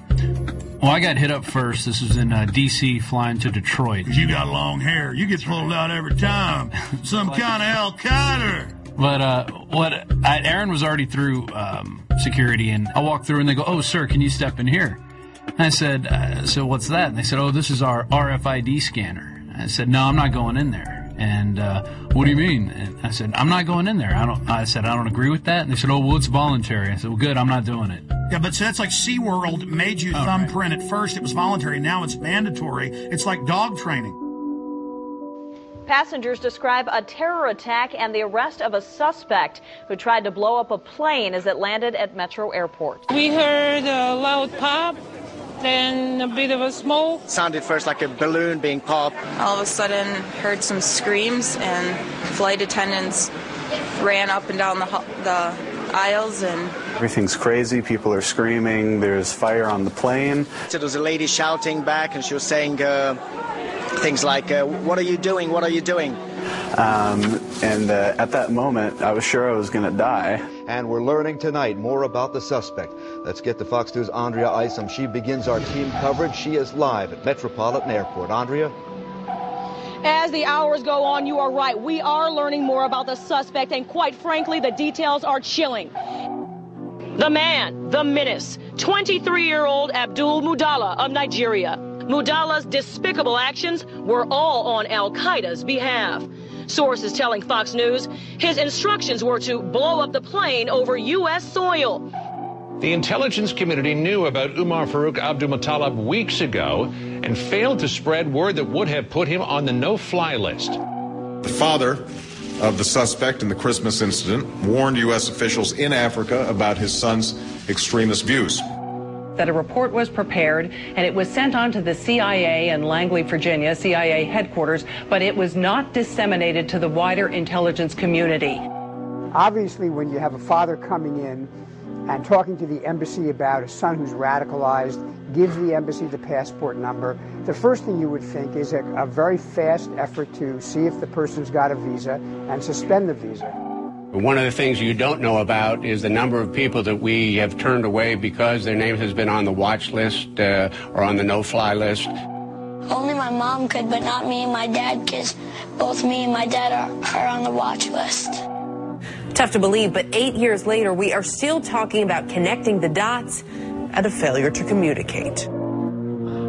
Well, I got hit up first. This was in uh, D.C. flying to Detroit. You got long hair. You get pulled out every time. Some kind of Al Qaeda. But uh, what I, Aaron was already through um, security, and I walked through, and they go, "Oh, sir, can you step in here?" And I said, uh, "So what's that?" And they said, "Oh, this is our RFID scanner." And I said, "No, I'm not going in there." And uh, what do you mean? And I said, "I'm not going in there." I don't. I said, "I don't agree with that." And they said, "Oh, well, it's voluntary." I said, "Well, good. I'm not doing it." Yeah, but so that's like SeaWorld made you Oh, thumbprint at first. It was voluntary. Now it's mandatory. It's like dog training. Passengers describe a terror attack and the arrest of a suspect who tried to blow up a plane as it landed at Metro Airport. We heard a loud pop, then a bit of a smoke. sounded first like a balloon being popped. All of a sudden, heard some screams, and flight attendants ran up and down the, the aisles and Everything's crazy. People are screaming. There's fire on the plane. So there was a lady shouting back, and she was saying uh, things like, uh, "What are you doing? What are you doing?" Um, and uh, at that moment, I was sure I was going to die. And we're learning tonight more about the suspect. Let's get to Fox News' Andrea Isom. She begins our team coverage. She is live at Metropolitan Airport. Andrea? As the hours go on, you are right. We are learning more about the suspect, and quite frankly, the details are chilling. The man, the menace, 23 year old Abdul Mudala of Nigeria. Mudala's despicable actions were all on Al Qaeda's behalf. Sources telling Fox News his instructions were to blow up the plane over U.S. soil. The intelligence community knew about Umar Farouk Abdul Muttalib weeks ago and failed to spread word that would have put him on the no fly list. The father of the suspect in the Christmas incident warned U.S. officials in Africa about his son's extremist views. That a report was prepared and it was sent on to the CIA in Langley, Virginia, CIA headquarters, but it was not disseminated to the wider intelligence community. Obviously, when you have a father coming in and talking to the embassy about a son who's radicalized, gives the embassy the passport number, the first thing you would think is a, a very fast effort to see if the person's got a visa and suspend the visa. One of the things you don't know about is the number of people that we have turned away because their name has been on the watch list uh, or on the no-fly list. Only my mom could, but not me and my dad, because both me and my dad are, are on the watch list. Tough to believe, but eight years later, we are still talking about connecting the dots and a failure to communicate.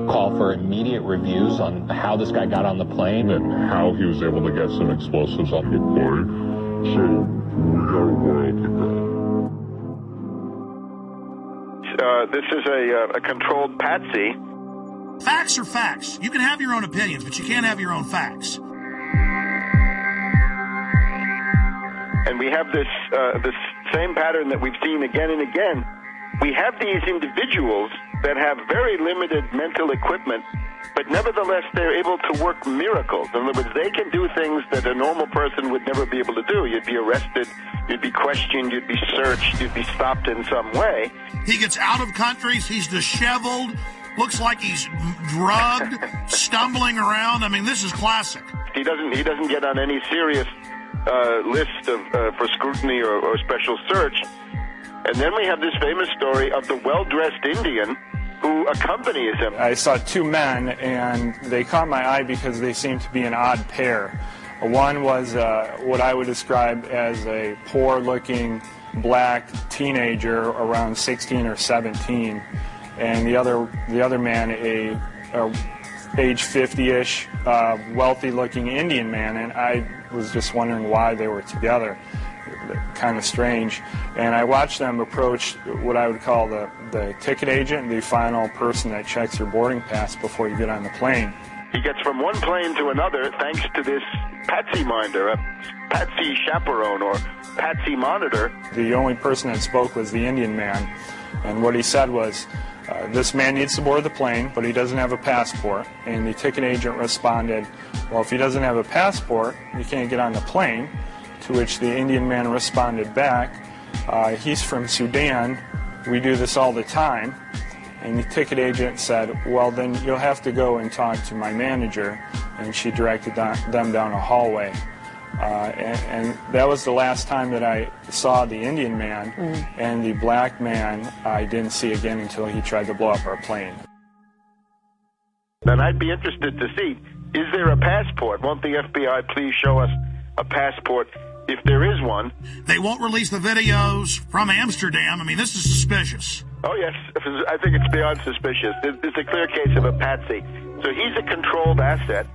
Call for immediate reviews on how this guy got on the plane and how he was able to get some explosives on the plane. So we got a while to go. Uh, this is a, uh, a controlled patsy. Facts are facts. You can have your own opinions, but you can't have your own facts. And we have this uh, this same pattern that we've seen again and again. We have these individuals that have very limited mental equipment, but nevertheless they're able to work miracles. In other words, they can do things that a normal person would never be able to do. You'd be arrested, you'd be questioned, you'd be searched, you'd be stopped in some way. He gets out of countries, he's disheveled, looks like he's drugged, stumbling around. I mean, this is classic. He doesn't he doesn't get on any serious uh, list of uh, for scrutiny or, or special search. And then we have this famous story of the well-dressed Indian who accompanies him. I saw two men, and they caught my eye because they seemed to be an odd pair. One was uh, what I would describe as a poor-looking black teenager, around 16 or 17, and the other the other man, a, a age 50-ish, uh, wealthy-looking Indian man, and I was just wondering why they were together. Kind of strange. And I watched them approach what I would call the, the ticket agent, the final person that checks your boarding pass before you get on the plane. He gets from one plane to another thanks to this patsy minder, a patsy chaperone or patsy monitor. The only person that spoke was the Indian man, and what he said was, uh, this man needs to board the plane, but he doesn't have a passport. And the ticket agent responded, well, if he doesn't have a passport, you can't get on the plane. To which the Indian man responded back, uh, he's from Sudan. We do this all the time. And the ticket agent said, well, then you'll have to go and talk to my manager. And she directed them down a hallway. Uh, and, and, that was the last time that I saw the Indian man, mm. and the black man I didn't see again until he tried to blow up our plane. And I'd be interested to see is there a passport? Won't the FBI please show us a passport if there is one? They won't release the videos from Amsterdam. I mean, this is suspicious. Oh, yes. I think it's beyond suspicious. It's a clear case of a patsy. So he's a controlled asset.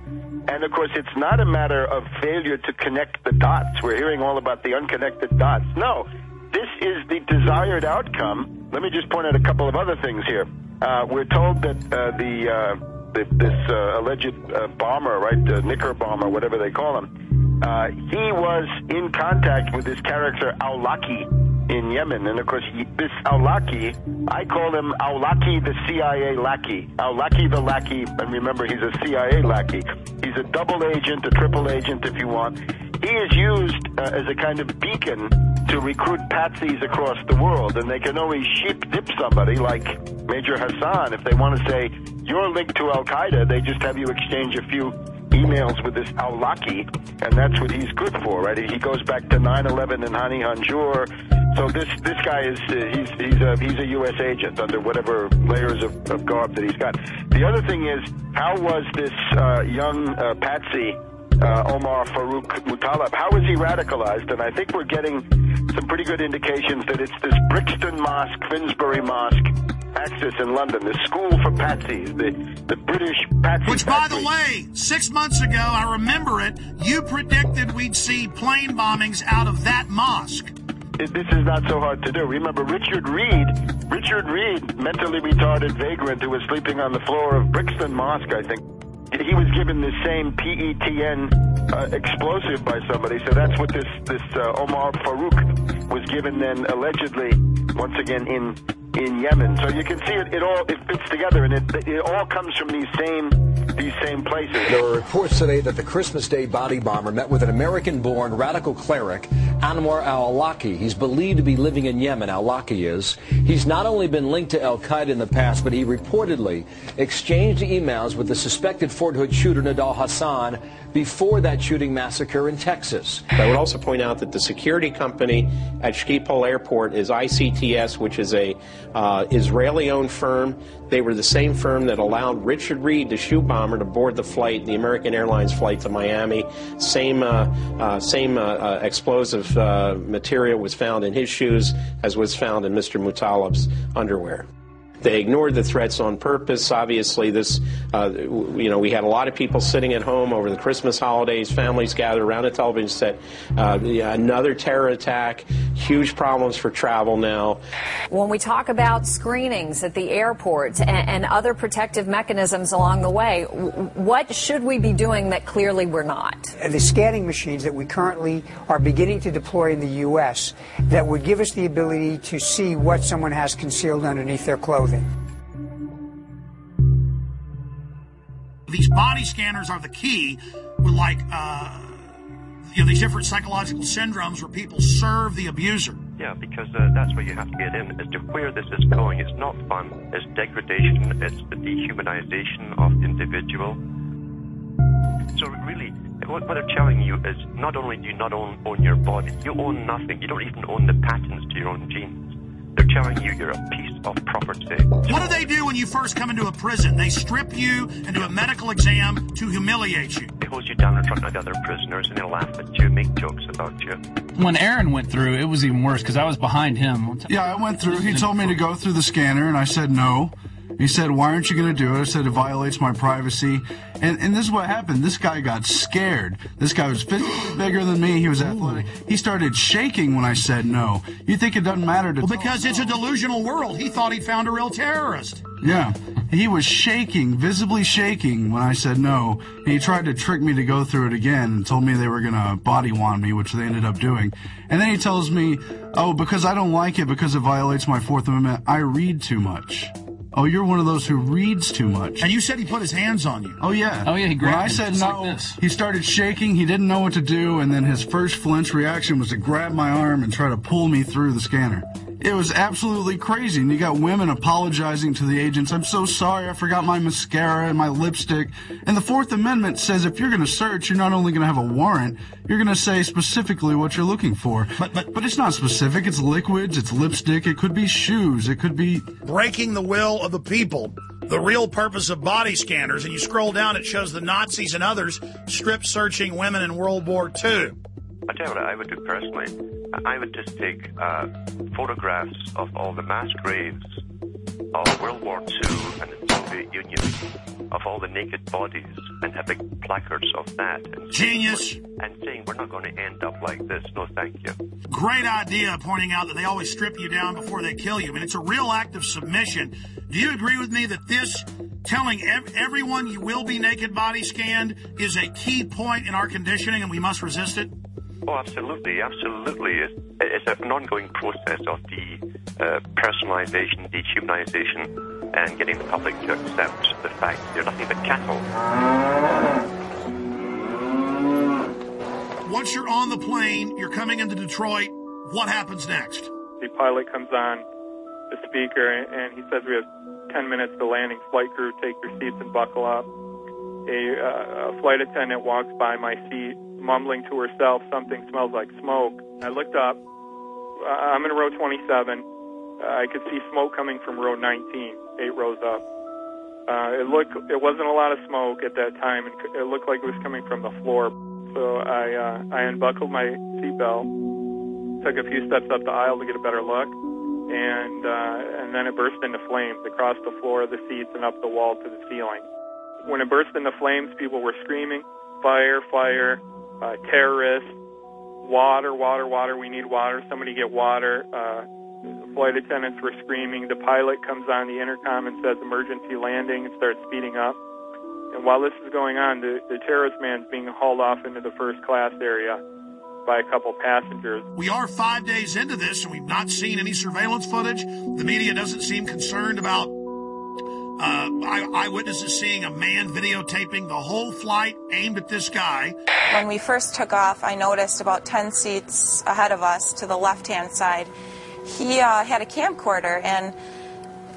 And of course, it's not a matter of failure to connect the dots. We're hearing all about the unconnected dots. No, this is the desired outcome. Let me just point out a couple of other things here. Uh, we're told that uh, the, uh, the, this uh, alleged uh, bomber, right, Knicker bomber, whatever they call him, uh, he was in contact with this character Awlaki in Yemen. And of course, this Awlaki, I call him Awlaki the CIA lackey. Awlaki the lackey, and remember, he's a CIA lackey. He's a double agent, a triple agent, if you want. He is used uh, as a kind of beacon to recruit patsies across the world, and they can only sheep dip somebody like Major Hassan if they want to say you're linked to Al Qaeda. They just have you exchange a few emails with this Awlaki, and that's what he's good for, right? He goes back to 9/11 and Hani Hanjour. So this this guy is uh, he's he's a he's a U.S. agent under whatever layers of, of garb that he's got. The other thing is, how was this uh, young uh, patsy? Uh, Omar Farouk Mutalab. How is he radicalized? And I think we're getting some pretty good indications that it's this Brixton Mosque, Finsbury Mosque axis in London, the school for patsies, the, the British patsy. Which, by the way, six months ago, I remember it, you predicted we'd see plane bombings out of that mosque. It, this is not so hard to do. Remember Richard Reid, Richard Reid, mentally retarded vagrant who was sleeping on the floor of Brixton Mosque, I think. He was given the same PETN uh, explosive by somebody, so that's what this this uh, Omar Farouk was given then allegedly once again in in Yemen. So you can see it, it all it fits together, and it it all comes from these same these same places. There are reports today that the Christmas Day body bomber met with an American-born radical cleric, Anwar al-Awlaki. He's believed to be living in Yemen. Al-Awlaki is. He's not only been linked to al-Qaeda in the past, but he reportedly exchanged emails with the suspected Fort Hood shooter Nidal Hassan before that shooting massacre in Texas. I would also point out that the security company at Schiphol Airport is ICTS, which is a uh, Israeli-owned firm. They were the same firm that allowed Richard Reid, the shoe bomber, to board the flight, the American Airlines flight to Miami. Same, uh, uh, same uh, uh, explosive uh, material was found in his shoes as was found in Mr. Mutalib's underwear. They ignored the threats on purpose. Obviously, this, uh, you know, we had a lot of people sitting at home over the Christmas holidays, families gathered around a television set. Uh, another terror attack, huge problems for travel now. When we talk about screenings at the airport and, and other protective mechanisms along the way, what should we be doing that clearly we're not? The scanning machines that we currently are beginning to deploy in the U.S. that would give us the ability to see what someone has concealed underneath their clothing. These body scanners are the key with like, uh, you know, these different psychological syndromes where people serve the abuser. Yeah, because uh, that's where you have to get in as to where this is going. It's not fun. It's degradation. It's the dehumanization of the individual. So really, what, what they're telling you is not only do you not own, own your body, you own nothing. You don't even own the patents to your own genes. They're telling you you're a piece of property. What do they do when you first come into a prison? They strip you and do a medical exam to humiliate you. They hold you down in front of the other prisoners and they laugh at you, make jokes about you. When Aaron went through, it was even worse because I was behind him. Yeah, I went through. He told me to go through the scanner, and I said no. He said, Why aren't you going to do it? I said, It violates my privacy. And, and this is what happened. This guy got scared. This guy was physically bigger than me. He was athletic. He started shaking when I said no. You think it doesn't matter to. Well, because it's a delusional world. He thought he'd found a real terrorist. Yeah. He was shaking, visibly shaking when I said no. And he tried to trick me to go through it again and told me they were going to body wand me, which they ended up doing. And then he tells me, Oh, because I don't like it because it violates my Fourth Amendment, I read too much. Oh, you're one of those who reads too much. And you said he put his hands on you. Oh yeah. Oh yeah, he grabbed When I him, said just no, like this. he started shaking. He didn't know what to do, and then his first flinch reaction was to grab my arm and try to pull me through the scanner. It was absolutely crazy. And you got women apologizing to the agents. I'm so sorry. I forgot my mascara and my lipstick. And the Fourth Amendment says if you're going to search, you're not only going to have a warrant, you're going to say specifically what you're looking for. But, but, but it's not specific. It's liquids. It's lipstick. It could be shoes. It could be breaking the will of the people. The real purpose of body scanners, and you scroll down, it shows the Nazis and others strip searching women in World War II. I tell you what I would do personally. I would just take uh, photographs of all the mass graves of World War II and the Soviet Union, of all the naked bodies, and have big placards of that. And Genius. And saying we're not going to end up like this. No, thank you. Great idea pointing out that they always strip you down before they kill you. I mean, it's a real act of submission. Do you agree with me that this telling ev- everyone you will be naked body scanned is a key point in our conditioning and we must resist it? Oh, absolutely, absolutely. It's, it's an ongoing process of the uh, personalization, dehumanization, and getting the public to accept the fact they're nothing but cattle. Once you're on the plane, you're coming into Detroit. What happens next? The pilot comes on the speaker and he says we have 10 minutes to landing. Flight crew, take your seats and buckle up. A, uh, a flight attendant walks by my seat, mumbling to herself, something smells like smoke. I looked up. I'm in row 27. Uh, I could see smoke coming from row 19, eight rows up. Uh, it looked, it wasn't a lot of smoke at that time, it looked like it was coming from the floor. So I, uh, I unbuckled my seatbelt, took a few steps up the aisle to get a better look, and uh, and then it burst into flames across the floor, of the seats, and up the wall to the ceiling. When it burst into flames, people were screaming, "Fire! Fire! Uh, terrorists! Water! Water! Water! We need water! Somebody get water!" Uh, flight attendants were screaming. The pilot comes on the intercom and says emergency landing and starts speeding up. And while this is going on, the, the terrorist man's being hauled off into the first class area by a couple passengers. We are five days into this and we've not seen any surveillance footage. The media doesn't seem concerned about uh, eyewitnesses seeing a man videotaping the whole flight aimed at this guy. When we first took off, I noticed about 10 seats ahead of us to the left hand side he uh, had a camcorder and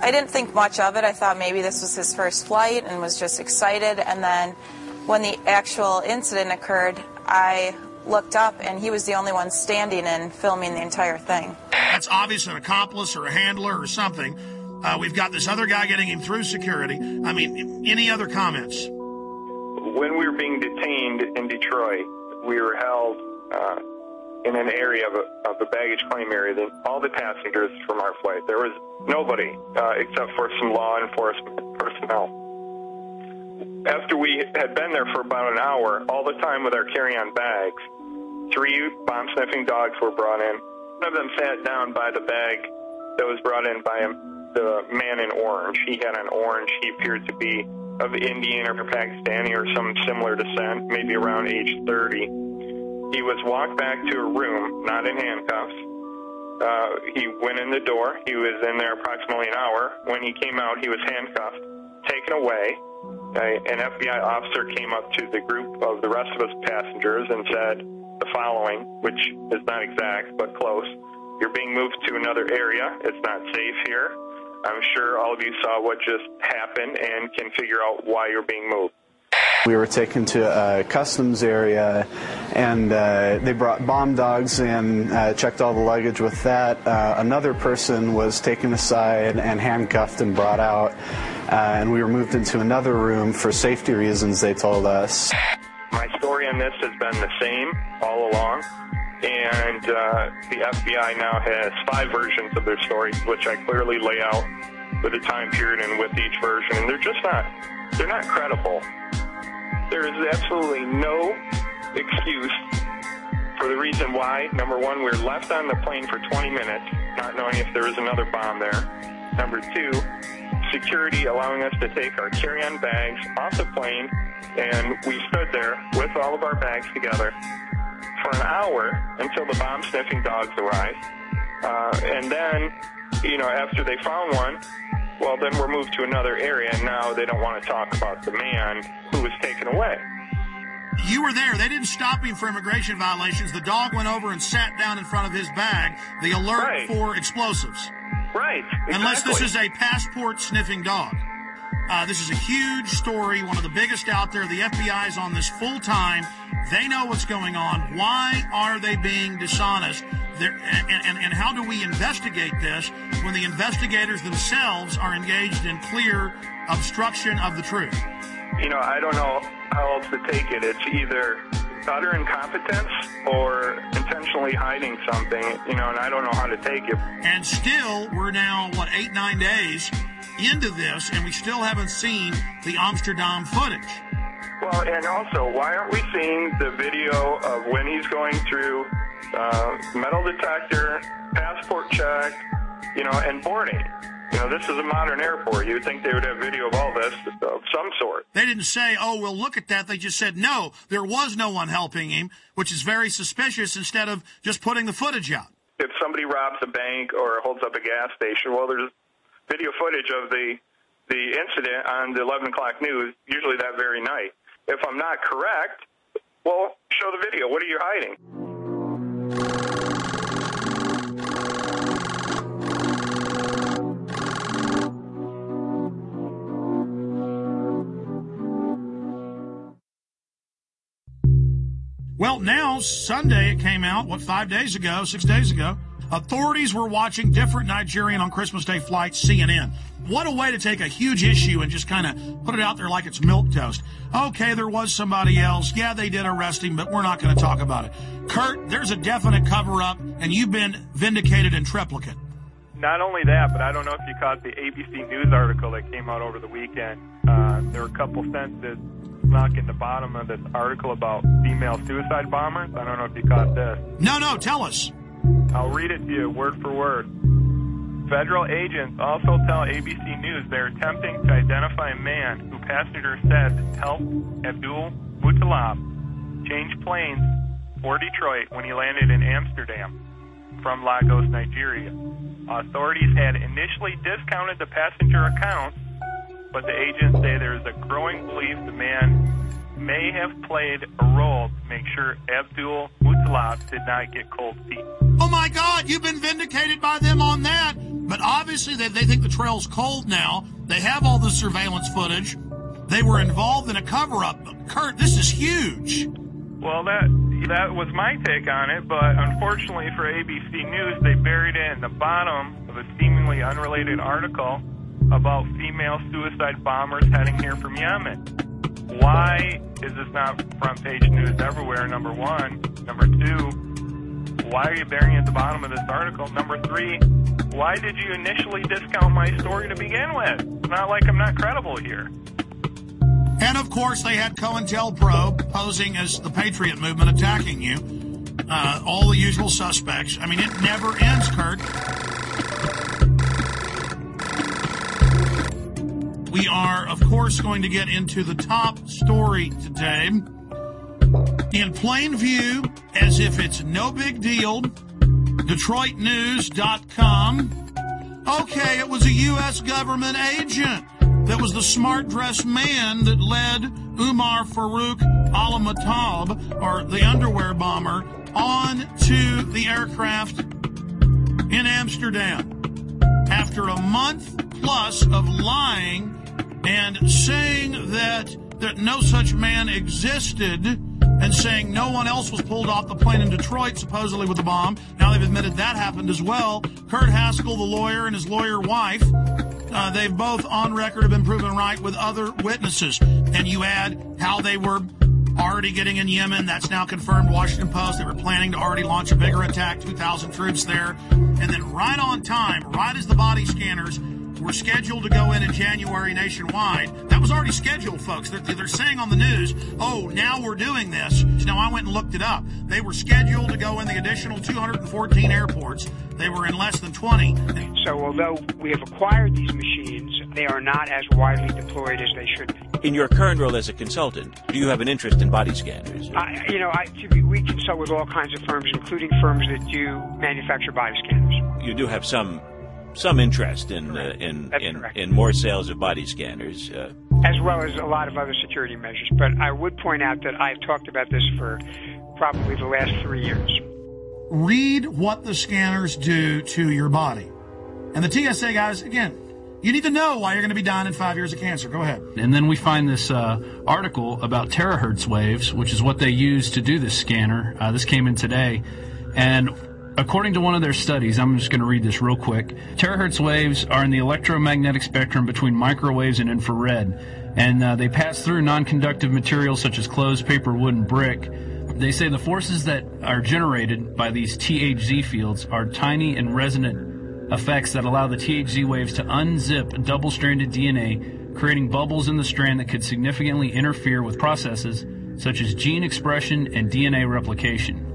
I didn't think much of it. I thought maybe this was his first flight and was just excited. And then when the actual incident occurred, I looked up and he was the only one standing and filming the entire thing. That's obvious an accomplice or a handler or something. Uh, we've got this other guy getting him through security. I mean, any other comments? When we were being detained in Detroit, we were held. Uh, in an area of, a, of the baggage claim area than all the passengers from our flight. There was nobody uh, except for some law enforcement personnel. After we had been there for about an hour, all the time with our carry-on bags, three bomb-sniffing dogs were brought in. One of them sat down by the bag that was brought in by the man in orange. He had an orange. He appeared to be of Indian or Pakistani or some similar descent, maybe around age 30 he was walked back to a room, not in handcuffs. Uh, he went in the door. He was in there approximately an hour. When he came out, he was handcuffed, taken away. Uh, an FBI officer came up to the group of the rest of us passengers and said the following, which is not exact but close. You're being moved to another area. It's not safe here. I'm sure all of you saw what just happened and can figure out why you're being moved. We were taken to a customs area and uh, they brought bomb dogs and uh, checked all the luggage with that. Uh, another person was taken aside and handcuffed and brought out. Uh, and we were moved into another room for safety reasons, they told us. My story on this has been the same all along. And uh, the FBI now has five versions of their story, which I clearly lay out with a time period and with each version. And they're just not, they're not credible. There is absolutely no excuse for the reason why. Number one, we were left on the plane for 20 minutes, not knowing if there was another bomb there. Number two, security allowing us to take our carry-on bags off the plane, and we stood there with all of our bags together for an hour until the bomb-sniffing dogs arrived. Uh, and then, you know, after they found one, well, then we're moved to another area, and now they don't want to talk about the man who was taken away. You were there. They didn't stop him for immigration violations. The dog went over and sat down in front of his bag. The alert right. for explosives. Right. Exactly. Unless this is a passport sniffing dog. Uh, this is a huge story, one of the biggest out there. The FBI is on this full time. They know what's going on. Why are they being dishonest? And, and, and how do we investigate this when the investigators themselves are engaged in clear obstruction of the truth? You know, I don't know how else to take it. It's either utter incompetence or intentionally hiding something, you know, and I don't know how to take it. And still, we're now, what, eight, nine days into this, and we still haven't seen the Amsterdam footage. Well, and also, why aren't we seeing the video of when he's going through uh, metal detector, passport check, you know, and boarding? You know, this is a modern airport. You'd think they would have video of all this of some sort. They didn't say, oh, we'll look at that. They just said, no, there was no one helping him, which is very suspicious instead of just putting the footage out. If somebody robs a bank or holds up a gas station, well, there's video footage of the the incident on the 11 o'clock news, usually that very night. If I'm not correct, well, show the video. What are you hiding? Well, now, Sunday it came out, what, five days ago, six days ago, Authorities were watching different Nigerian on Christmas Day flights, CNN. What a way to take a huge issue and just kind of put it out there like it's milk toast. Okay, there was somebody else. Yeah, they did arrest him, but we're not going to talk about it. Kurt, there's a definite cover up, and you've been vindicated in triplicate. Not only that, but I don't know if you caught the ABC News article that came out over the weekend. Uh, there were a couple sentences snuck in the bottom of this article about female suicide bombers. I don't know if you caught this. No, no, tell us. I'll read it to you word for word. Federal agents also tell ABC News they're attempting to identify a man who passengers said helped Abdul Mutalab change planes for Detroit when he landed in Amsterdam from Lagos, Nigeria. Authorities had initially discounted the passenger accounts, but the agents say there is a growing belief the man may have played a role to make sure Abdul Mutalab did not get cold feet. Oh my God, you've been vindicated by them on that. But obviously, they, they think the trail's cold now. They have all the surveillance footage. They were involved in a cover up. Kurt, this is huge. Well, that that was my take on it, but unfortunately for ABC News, they buried it in the bottom of a seemingly unrelated article about female suicide bombers heading here from Yemen. Why is this not front page news everywhere? Number one. Number two, why are you burying at the bottom of this article? Number three, why did you initially discount my story to begin with? It's not like I'm not credible here. And of course, they had COINTELPRO posing as the Patriot movement attacking you. Uh, all the usual suspects. I mean, it never ends, Kurt. We are, of course, going to get into the top story today. In plain view, as if it's no big deal, DetroitNews.com. Okay, it was a U.S. government agent that was the smart dressed man that led Umar Farouk al Matab, or the underwear bomber, on to the aircraft in Amsterdam. After a month plus of lying and saying that, that no such man existed and saying no one else was pulled off the plane in Detroit, supposedly with the bomb. Now they've admitted that happened as well. Kurt Haskell, the lawyer, and his lawyer wife, uh, they've both on record have been proven right with other witnesses. And you add how they were already getting in Yemen. That's now confirmed. Washington Post. They were planning to already launch a bigger attack, 2,000 troops there. And then right on time, right as the body scanners were scheduled to go in in January nationwide. That was already scheduled, folks. They're, they're saying on the news, oh, now we're doing this. Now I went and looked it up. They were scheduled to go in the additional 214 airports. They were in less than 20. So although we have acquired these machines, they are not as widely deployed as they should be. In your current role as a consultant, do you have an interest in body scanners? I, you know, I, we consult with all kinds of firms, including firms that do manufacture body scanners. You do have some some interest in uh, in in, in, more sales of body scanners, uh, as well as a lot of other security measures. But I would point out that I've talked about this for probably the last three years. Read what the scanners do to your body, and the TSA guys again. You need to know why you're going to be dying in five years of cancer. Go ahead. And then we find this uh, article about terahertz waves, which is what they use to do this scanner. Uh, this came in today, and According to one of their studies, I'm just going to read this real quick. Terahertz waves are in the electromagnetic spectrum between microwaves and infrared, and uh, they pass through non-conductive materials such as clothes, paper, wood, and brick. They say the forces that are generated by these THZ fields are tiny and resonant effects that allow the THZ waves to unzip double-stranded DNA, creating bubbles in the strand that could significantly interfere with processes such as gene expression and DNA replication.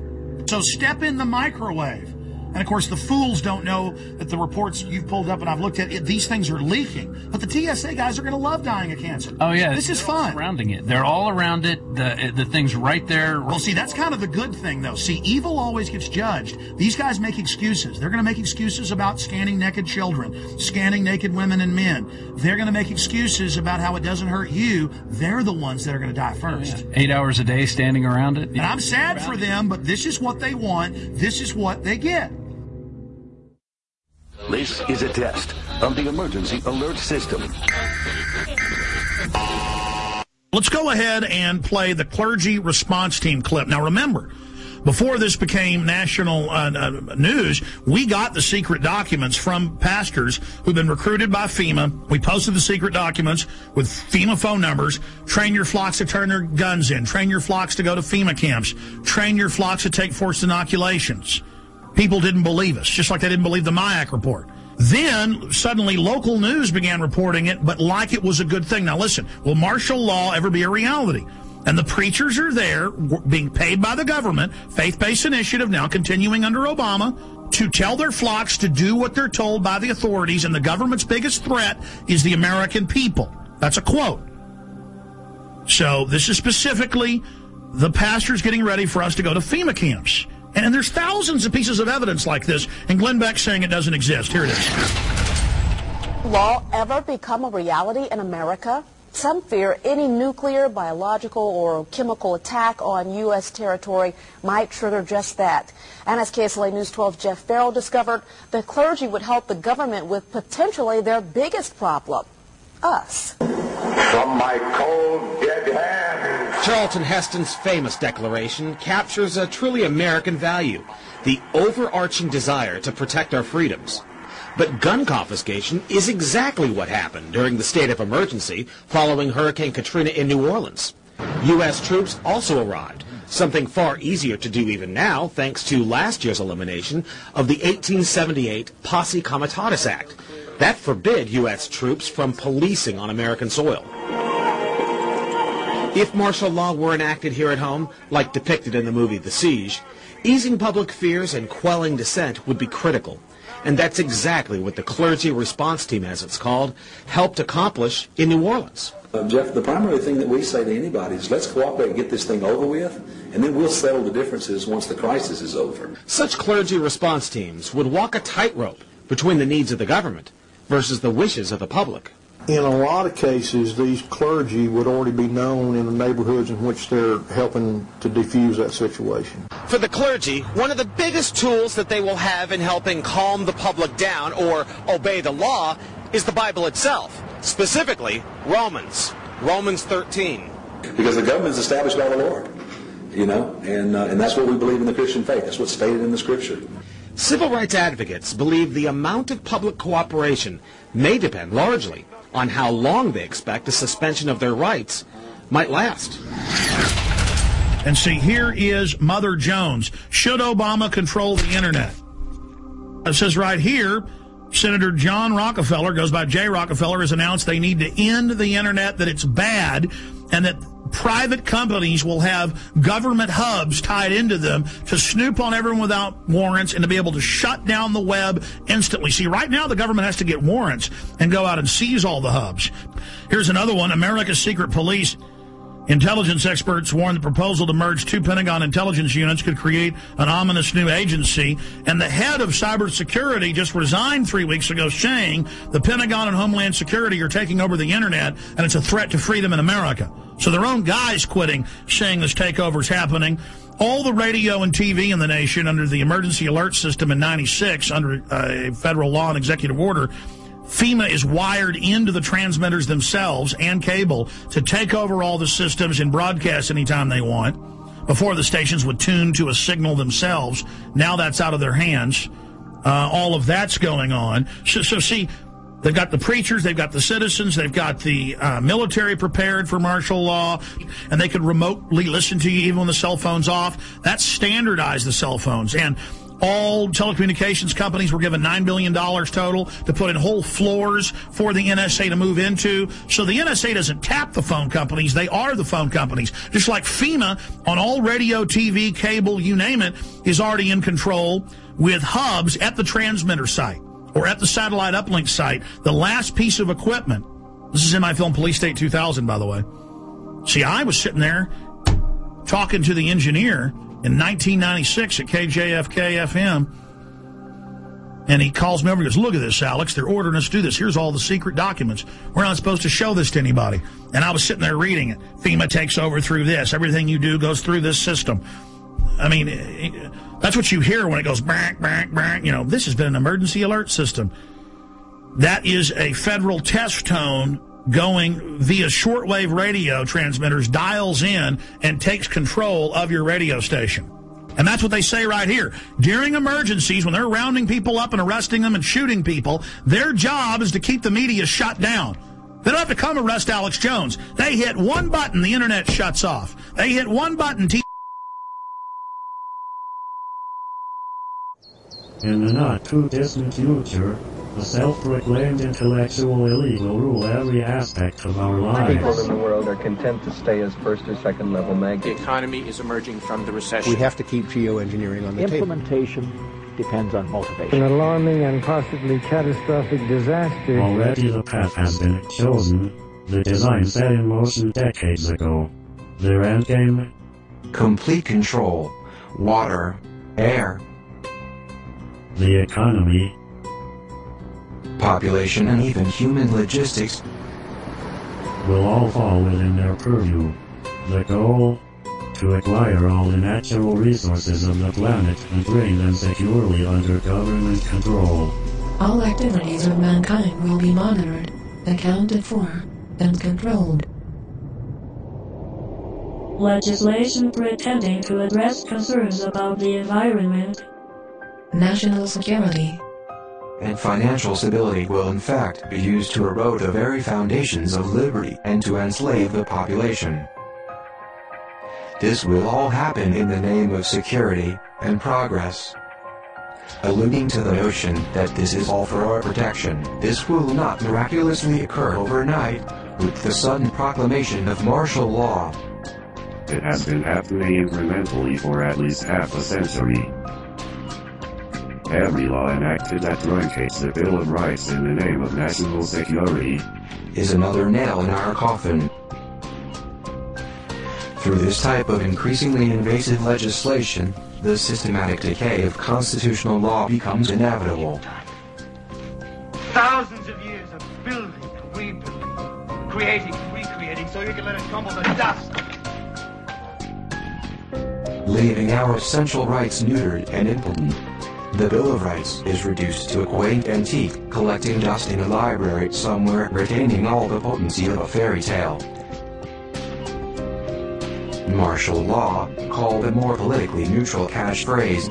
So step in the microwave. And of course, the fools don't know that the reports you've pulled up and I've looked at, it, these things are leaking. But the TSA guys are going to love dying of cancer. Oh yeah, this is fun. Surrounding it, they're all around it. The the things right there. Well, see, that's kind of the good thing, though. See, evil always gets judged. These guys make excuses. They're going to make excuses about scanning naked children, scanning naked women and men. They're going to make excuses about how it doesn't hurt you. They're the ones that are going to die oh, first. Oh, yeah. Eight hours a day standing around it. And I'm sad for them, but this is what they want. This is what they get. This is a test of the emergency alert system. Let's go ahead and play the clergy response team clip. Now, remember, before this became national uh, uh, news, we got the secret documents from pastors who've been recruited by FEMA. We posted the secret documents with FEMA phone numbers. Train your flocks to turn their guns in. Train your flocks to go to FEMA camps. Train your flocks to take forced inoculations. People didn't believe us, just like they didn't believe the MIAC report. Then suddenly local news began reporting it, but like it was a good thing. Now listen, will martial law ever be a reality? And the preachers are there being paid by the government, faith-based initiative now continuing under Obama, to tell their flocks to do what they're told by the authorities. And the government's biggest threat is the American people. That's a quote. So this is specifically the pastors getting ready for us to go to FEMA camps. And there's thousands of pieces of evidence like this. And Glenn Beck saying it doesn't exist. Here it is. Law ever become a reality in America? Some fear any nuclear, biological, or chemical attack on U.S. territory might trigger just that. And as KSLA News 12 Jeff Farrell discovered, the clergy would help the government with potentially their biggest problem, us. From my cold, dead hands. Charlton Heston's famous declaration captures a truly American value, the overarching desire to protect our freedoms. But gun confiscation is exactly what happened during the state of emergency following Hurricane Katrina in New Orleans. U.S. troops also arrived, something far easier to do even now thanks to last year's elimination of the 1878 Posse Comitatus Act. That forbid U.S. troops from policing on American soil. If martial law were enacted here at home, like depicted in the movie The Siege, easing public fears and quelling dissent would be critical. And that's exactly what the clergy response team, as it's called, helped accomplish in New Orleans. Uh, Jeff, the primary thing that we say to anybody is let's cooperate and get this thing over with, and then we'll settle the differences once the crisis is over. Such clergy response teams would walk a tightrope between the needs of the government versus the wishes of the public in a lot of cases, these clergy would already be known in the neighborhoods in which they're helping to defuse that situation. For the clergy, one of the biggest tools that they will have in helping calm the public down or obey the law is the Bible itself, specifically Romans, Romans 13. Because the government is established by the Lord, you know, and, uh, and that's what we believe in the Christian faith. That's what's stated in the Scripture. Civil rights advocates believe the amount of public cooperation may depend largely on how long they expect a suspension of their rights might last. And see, here is Mother Jones. Should Obama control the internet? It says right here, Senator John Rockefeller, goes by Jay Rockefeller, has announced they need to end the internet, that it's bad, and that private companies will have government hubs tied into them to snoop on everyone without warrants and to be able to shut down the web instantly. See, right now the government has to get warrants and go out and seize all the hubs. Here's another one. America's secret police Intelligence experts warn the proposal to merge two Pentagon intelligence units could create an ominous new agency. And the head of cybersecurity just resigned three weeks ago saying the Pentagon and Homeland Security are taking over the internet and it's a threat to freedom in America. So their own guys quitting saying this takeover is happening. All the radio and TV in the nation under the emergency alert system in 96 under uh, a federal law and executive order FEMA is wired into the transmitters themselves and cable to take over all the systems and broadcast anytime they want. Before the stations would tune to a signal themselves. Now that's out of their hands. Uh, all of that's going on. So, so, see, they've got the preachers, they've got the citizens, they've got the uh, military prepared for martial law, and they could remotely listen to you even when the cell phone's off. That's standardized the cell phones. And all telecommunications companies were given $9 billion total to put in whole floors for the NSA to move into. So the NSA doesn't tap the phone companies. They are the phone companies. Just like FEMA on all radio, TV, cable, you name it, is already in control with hubs at the transmitter site or at the satellite uplink site. The last piece of equipment. This is in my film Police State 2000, by the way. See, I was sitting there talking to the engineer in 1996 at KJFK FM. And he calls me over and goes, Look at this, Alex. They're ordering us to do this. Here's all the secret documents. We're not supposed to show this to anybody. And I was sitting there reading it. FEMA takes over through this. Everything you do goes through this system. I mean, eh, eh, that's what you hear when it goes bang, bang, bang. You know, this has been an emergency alert system. That is a federal test tone going via shortwave radio transmitters, dials in, and takes control of your radio station. And that's what they say right here. During emergencies, when they're rounding people up and arresting them and shooting people, their job is to keep the media shut down. They don't have to come arrest Alex Jones. They hit one button, the internet shuts off. They hit one button, T- In the not too distant future, a self-proclaimed intellectual elite will rule every aspect of our lives. People in the world are content to stay as first or second level The economy is emerging from the recession. We have to keep geoengineering on the table. Implementation depends on motivation. An alarming and possibly catastrophic disaster. Already the path has been chosen. The design set in motion decades ago. Their endgame? Complete control. Water. Air. The economy. Population and even human logistics. will all fall within their purview. The goal? To acquire all the natural resources of the planet and bring them securely under government control. All activities of mankind will be monitored, accounted for, and controlled. Legislation pretending to address concerns about the environment. National security. And financial stability will in fact be used to erode the very foundations of liberty and to enslave the population. This will all happen in the name of security and progress. Alluding to the notion that this is all for our protection, this will not miraculously occur overnight with the sudden proclamation of martial law. It has been happening incrementally for at least half a century. Every law enacted that truncates the Bill of Rights in the name of national security is another nail in our coffin. Through this type of increasingly invasive legislation, the systematic decay of constitutional law becomes inevitable. Thousands of years of building and rebuilding, creating and recreating so you can let it crumble to dust. leaving our essential rights neutered and impotent. The Bill of Rights is reduced to a quaint antique, collecting dust in a library somewhere retaining all the potency of a fairy tale. Martial law, called a more politically neutral catchphrase,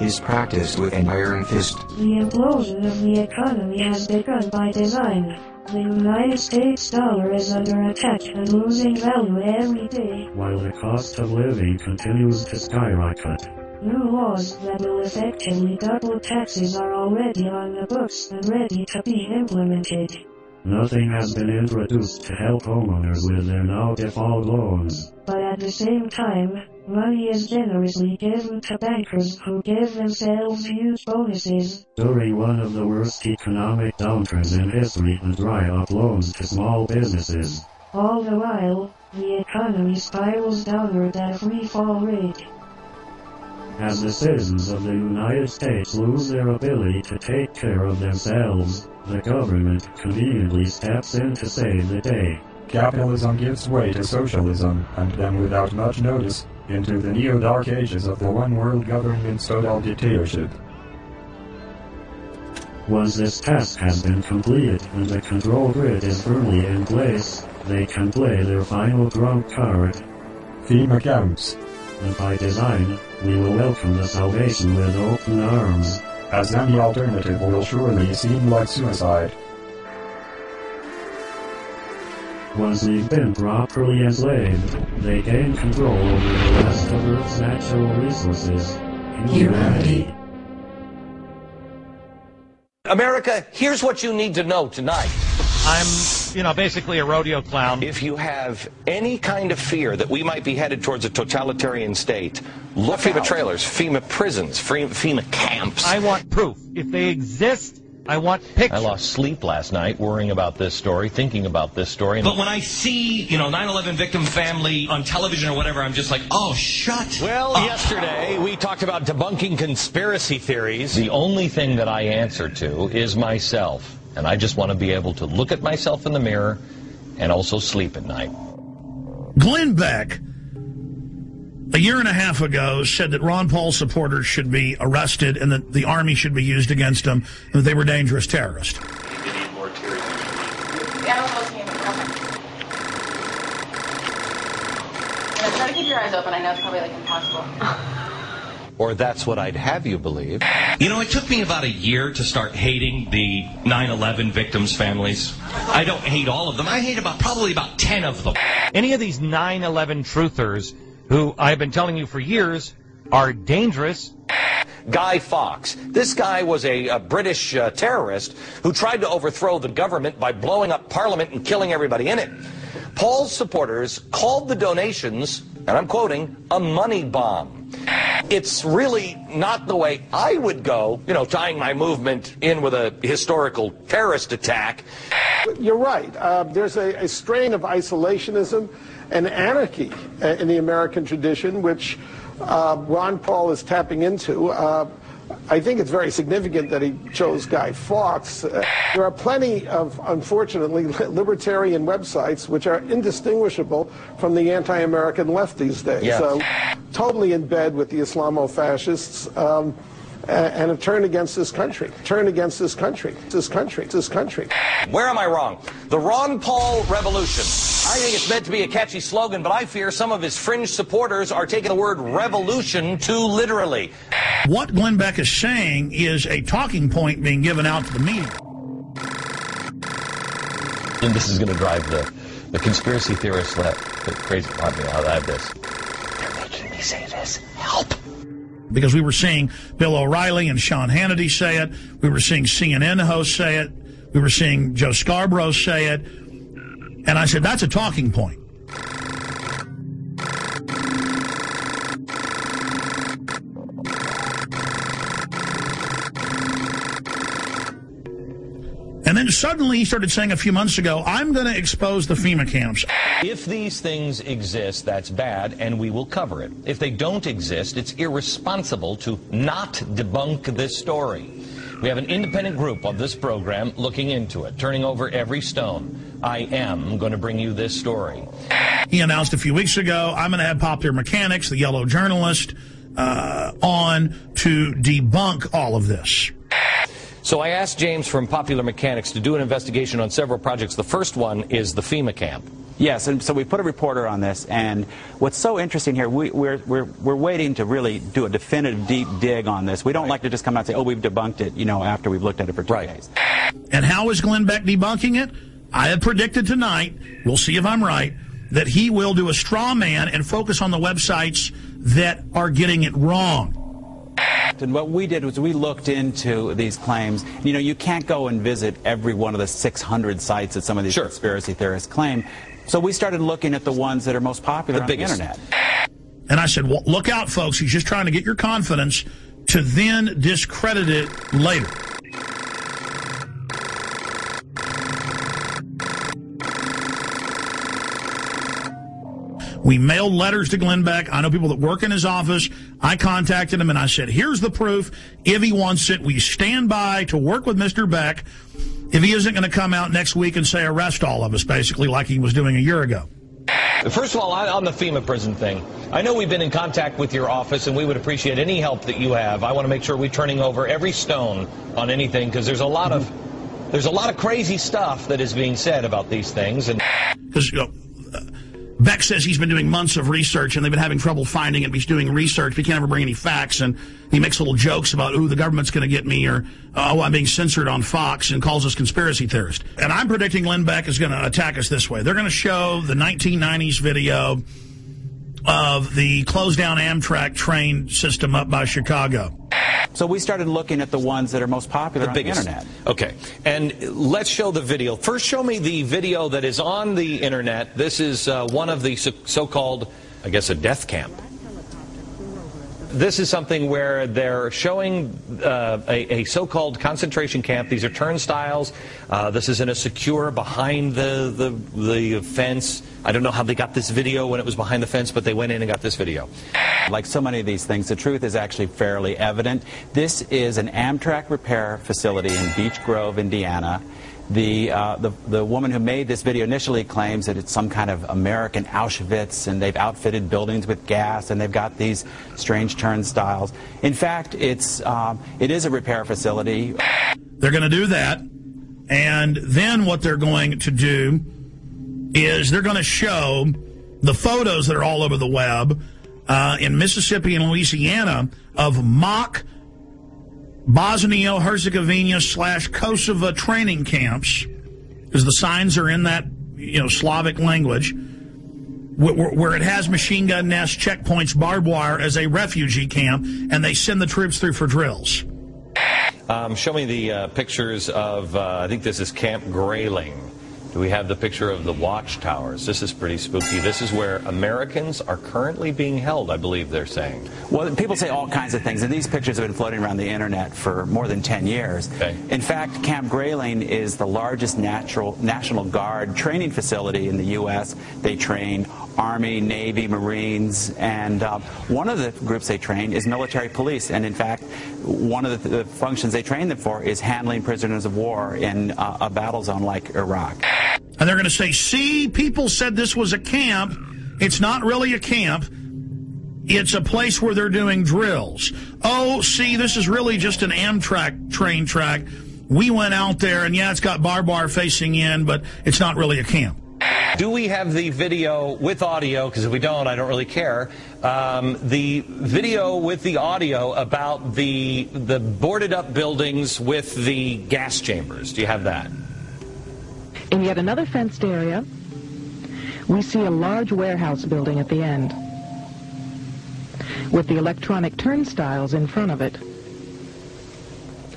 is practiced with an iron fist. The implosion of the economy has begun by design. The United States dollar is under attack and losing value every day. while the cost of living continues to skyrocket. New laws that will effectively double taxes are already on the books and ready to be implemented. Nothing has been introduced to help homeowners with their now default loans. But at the same time, money is generously given to bankers who give themselves huge bonuses. During one of the worst economic downturns in history and dry up loans to small businesses. All the while, the economy spirals downward at a free fall rate. As the citizens of the United States lose their ability to take care of themselves, the government conveniently steps in to save the day. Capitalism gives way to socialism, and then without much notice, into the neo-dark ages of the one-world government-style dictatorship. Once this task has been completed and the control grid is firmly in place, they can play their final trump card. FEMA camps. And by design, we will welcome the salvation with open arms. As any alternative will surely seem like suicide. Once we've been properly enslaved, they gain control over the rest of Earth's natural resources. Humanity. America, here's what you need to know tonight. I'm, you know, basically a rodeo clown. If you have any kind of fear that we might be headed towards a totalitarian state, look FEMA trailers, FEMA prisons, FEMA camps. I want proof. If they exist, I want pictures. I lost sleep last night worrying about this story, thinking about this story. But when I see, you know, 9/11 victim family on television or whatever, I'm just like, oh, shut. Well, up. yesterday we talked about debunking conspiracy theories. The only thing that I answer to is myself, and I just want to be able to look at myself in the mirror and also sleep at night. Glenn Beck, a year and a half ago, said that Ron Paul supporters should be arrested and that the army should be used against them and that they were dangerous terrorists. Try to keep your eyes open. I know it's probably like impossible. Or that's what I'd have you believe. You know, it took me about a year to start hating the 9/11 victims' families. I don't hate all of them. I hate about probably about 10 of them. Any of these 9/11 truthers, who I've been telling you for years, are dangerous. Guy Fawkes. This guy was a, a British uh, terrorist who tried to overthrow the government by blowing up Parliament and killing everybody in it. Paul's supporters called the donations, and I'm quoting, a money bomb. It's really not the way I would go, you know, tying my movement in with a historical terrorist attack. You're right. Uh, there's a, a, strain of isolationism and anarchy uh, in the American tradition, which uh, Ron Paul is tapping into. Uh, I think it's very significant that he chose Guy Fawkes. Uh, there are plenty of, unfortunately, libertarian websites which are indistinguishable from the anti-American left these days. Yeah. So, totally in bed with the Islamo-fascists. Um, and a turn against this country. Turn against this country. This country. This country. Where am I wrong? The Ron Paul Revolution. I think it's meant to be a catchy slogan, but I fear some of his fringe supporters are taking the word revolution too literally. What Glenn Beck is saying is a talking point being given out to the media. And this is going to drive the, the conspiracy theorists left crazy. I mean, I have this. They're making me say this. Help because we were seeing Bill O'Reilly and Sean Hannity say it. We were seeing CNN hosts say it. We were seeing Joe Scarborough say it. And I said, that's a talking point. And then suddenly he started saying a few months ago, I'm going to expose the FEMA camps. If these things exist, that's bad, and we will cover it. If they don't exist, it's irresponsible to not debunk this story. We have an independent group on this program looking into it, turning over every stone. I am going to bring you this story. He announced a few weeks ago, I'm going to have Popular Mechanics, the yellow journalist, uh, on to debunk all of this. So I asked James from Popular Mechanics to do an investigation on several projects. The first one is the FEMA camp. Yes, and so we put a reporter on this, and what's so interesting here, we, we're, we're, we're waiting to really do a definitive deep dig on this. We don't right. like to just come out and say, oh, we've debunked it, you know, after we've looked at it for two right. days. And how is Glenn Beck debunking it? I have predicted tonight, we'll see if I'm right, that he will do a straw man and focus on the websites that are getting it wrong. And what we did was we looked into these claims. You know, you can't go and visit every one of the 600 sites that some of these sure. conspiracy theorists claim. So we started looking at the ones that are most popular the on biggest. the internet. And I said, well, look out, folks. He's just trying to get your confidence to then discredit it later. We mailed letters to Glenn Beck. I know people that work in his office. I contacted him and I said, here's the proof. If he wants it, we stand by to work with Mr. Beck if he isn't going to come out next week and say arrest all of us, basically, like he was doing a year ago. First of all, on the FEMA prison thing, I know we've been in contact with your office, and we would appreciate any help that you have. I want to make sure we're turning over every stone on anything because there's a lot of there's a lot of crazy stuff that is being said about these things, and because you know, Beck says he's been doing months of research and they've been having trouble finding it. He's doing research, but he can't ever bring any facts. And he makes little jokes about, ooh, the government's going to get me or, uh, oh, I'm being censored on Fox and calls us conspiracy theorists. And I'm predicting Glenn Beck is going to attack us this way. They're going to show the 1990s video of the closed down Amtrak train system up by Chicago. So we started looking at the ones that are most popular the on biggest. the internet. Okay, and let's show the video. First, show me the video that is on the internet. This is uh, one of the so-called, I guess, a death camp. This is something where they're showing uh, a, a so-called concentration camp. These are turnstiles. Uh, this is in a secure behind the, the, the fence. I don't know how they got this video when it was behind the fence, but they went in and got this video. Like so many of these things, the truth is actually fairly evident. This is an Amtrak repair facility in Beech Grove, Indiana. The, uh, the, the woman who made this video initially claims that it's some kind of American Auschwitz and they've outfitted buildings with gas and they've got these strange turnstiles. In fact, it's, um, it is a repair facility. They're going to do that. And then what they're going to do is they're going to show the photos that are all over the web uh, in Mississippi and Louisiana of mock Bosnia Herzegovina slash Kosovo training camps, because the signs are in that you know Slavic language, where, where it has machine gun nests, checkpoints, barbed wire as a refugee camp, and they send the troops through for drills. Um, show me the uh, pictures of, uh, I think this is Camp Grayling. We have the picture of the watchtowers? This is pretty spooky. This is where Americans are currently being held, I believe they're saying. Well, people say all kinds of things, and these pictures have been floating around the internet for more than 10 years. Okay. In fact, Camp Grayling is the largest natural, National Guard training facility in the U.S. They train Army, Navy, Marines, and uh, one of the groups they train is military police. And in fact, one of the, the functions they train them for is handling prisoners of war in uh, a battle zone like Iraq. And they're going to say, see, people said this was a camp. It's not really a camp. It's a place where they're doing drills. Oh, see, this is really just an Amtrak train track. We went out there, and yeah, it's got barbed wire facing in, but it's not really a camp. Do we have the video with audio? Because if we don't, I don't really care. Um, the video with the audio about the the boarded up buildings with the gas chambers. Do you have that? In yet another fenced area, we see a large warehouse building at the end with the electronic turnstiles in front of it.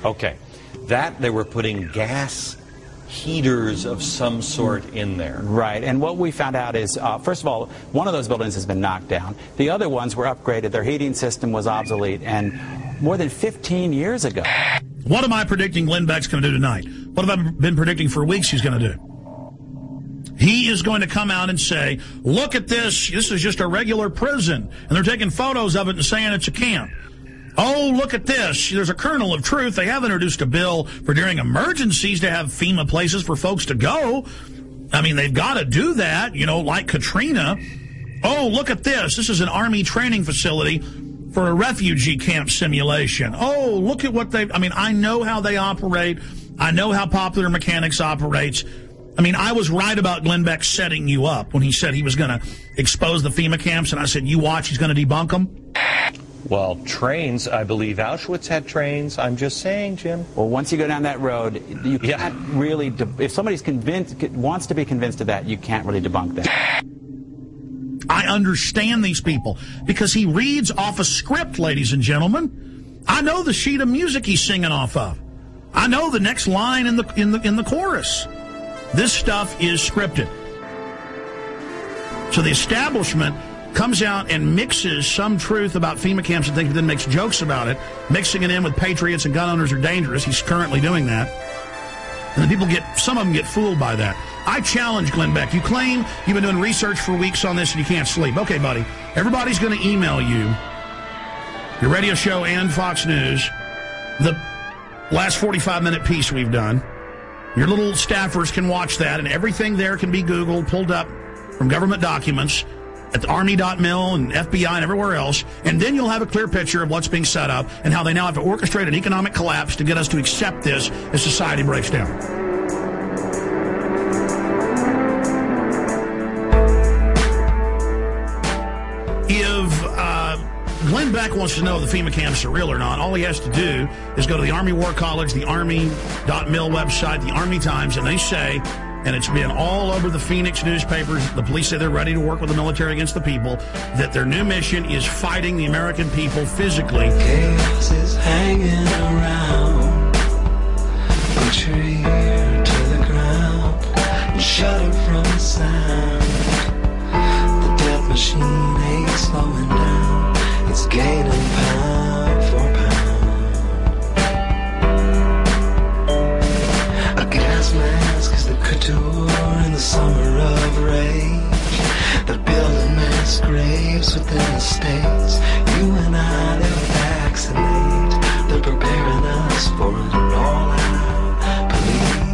Okay. That they were putting gas heaters of some sort in there. Right, and what we found out is, uh, first of all, one of those buildings has been knocked down. The other ones were upgraded. Their heating system was obsolete, and more than 15 years ago. What am I predicting Glenn Beck's going to do tonight? What have I been predicting for weeks he's going to do? He is going to come out and say, look at this. This is just a regular prison. And they're taking photos of it and saying it's a camp. Oh, look at this. There's a kernel of truth. They have introduced a bill for during emergencies to have FEMA places for folks to go. I mean, they've got to do that, you know, like Katrina. Oh, look at this. This is an Army training facility for a refugee camp simulation. Oh, look at what they, I mean, I know how they operate. I know how Popular Mechanics operates. I mean, I was right about Glenn Beck setting you up when he said he was going to expose the FEMA camps, and I said, you watch, he's going to debunk them. Well, trains, I believe Auschwitz had trains. I'm just saying, Jim. Well, once you go down that road, you can't really, if somebody's convinced, wants to be convinced of that, you can't really debunk that. I understand these people because he reads off a script, ladies and gentlemen. I know the sheet of music he's singing off of. I know the next line in the in the in the chorus. This stuff is scripted. So the establishment comes out and mixes some truth about FEMA camps and things, but then makes jokes about it, mixing it in with patriots and gun owners are dangerous. He's currently doing that. And then people get, some of them get fooled by that. I challenge Glenn Beck. You claim you've been doing research for weeks on this and you can't sleep. Okay, buddy. Everybody's going to email you, your radio show and Fox News, the last 45 minute piece we've done. Your little staffers can watch that, and everything there can be Googled, pulled up from government documents at the Army.mil and FBI and everywhere else, and then you'll have a clear picture of what's being set up and how they now have to orchestrate an economic collapse to get us to accept this as society breaks down. If uh, Glenn Beck wants to know if the FEMA camps are real or not, all he has to do is go to the Army War College, the Army.mil website, the Army Times, and they say and it's been all over the Phoenix newspapers. The police say they're ready to work with the military against the people, that their new mission is fighting the American people physically. Chaos is hanging around from tree to the ground, shudder from the sound. The death machine ain't slowing down, it's gaining pound. The couture in the summer of rage. They're building mass graves within the states. You and I, they'll vaccinate. They're preparing us for an all-out police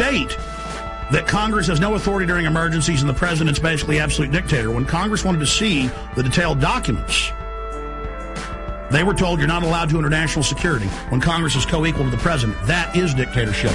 state that Congress has no authority during emergencies and the president's basically absolute dictator. When Congress wanted to see the detailed documents, they were told you're not allowed to under national security. When Congress is co-equal to the president, that is dictatorship.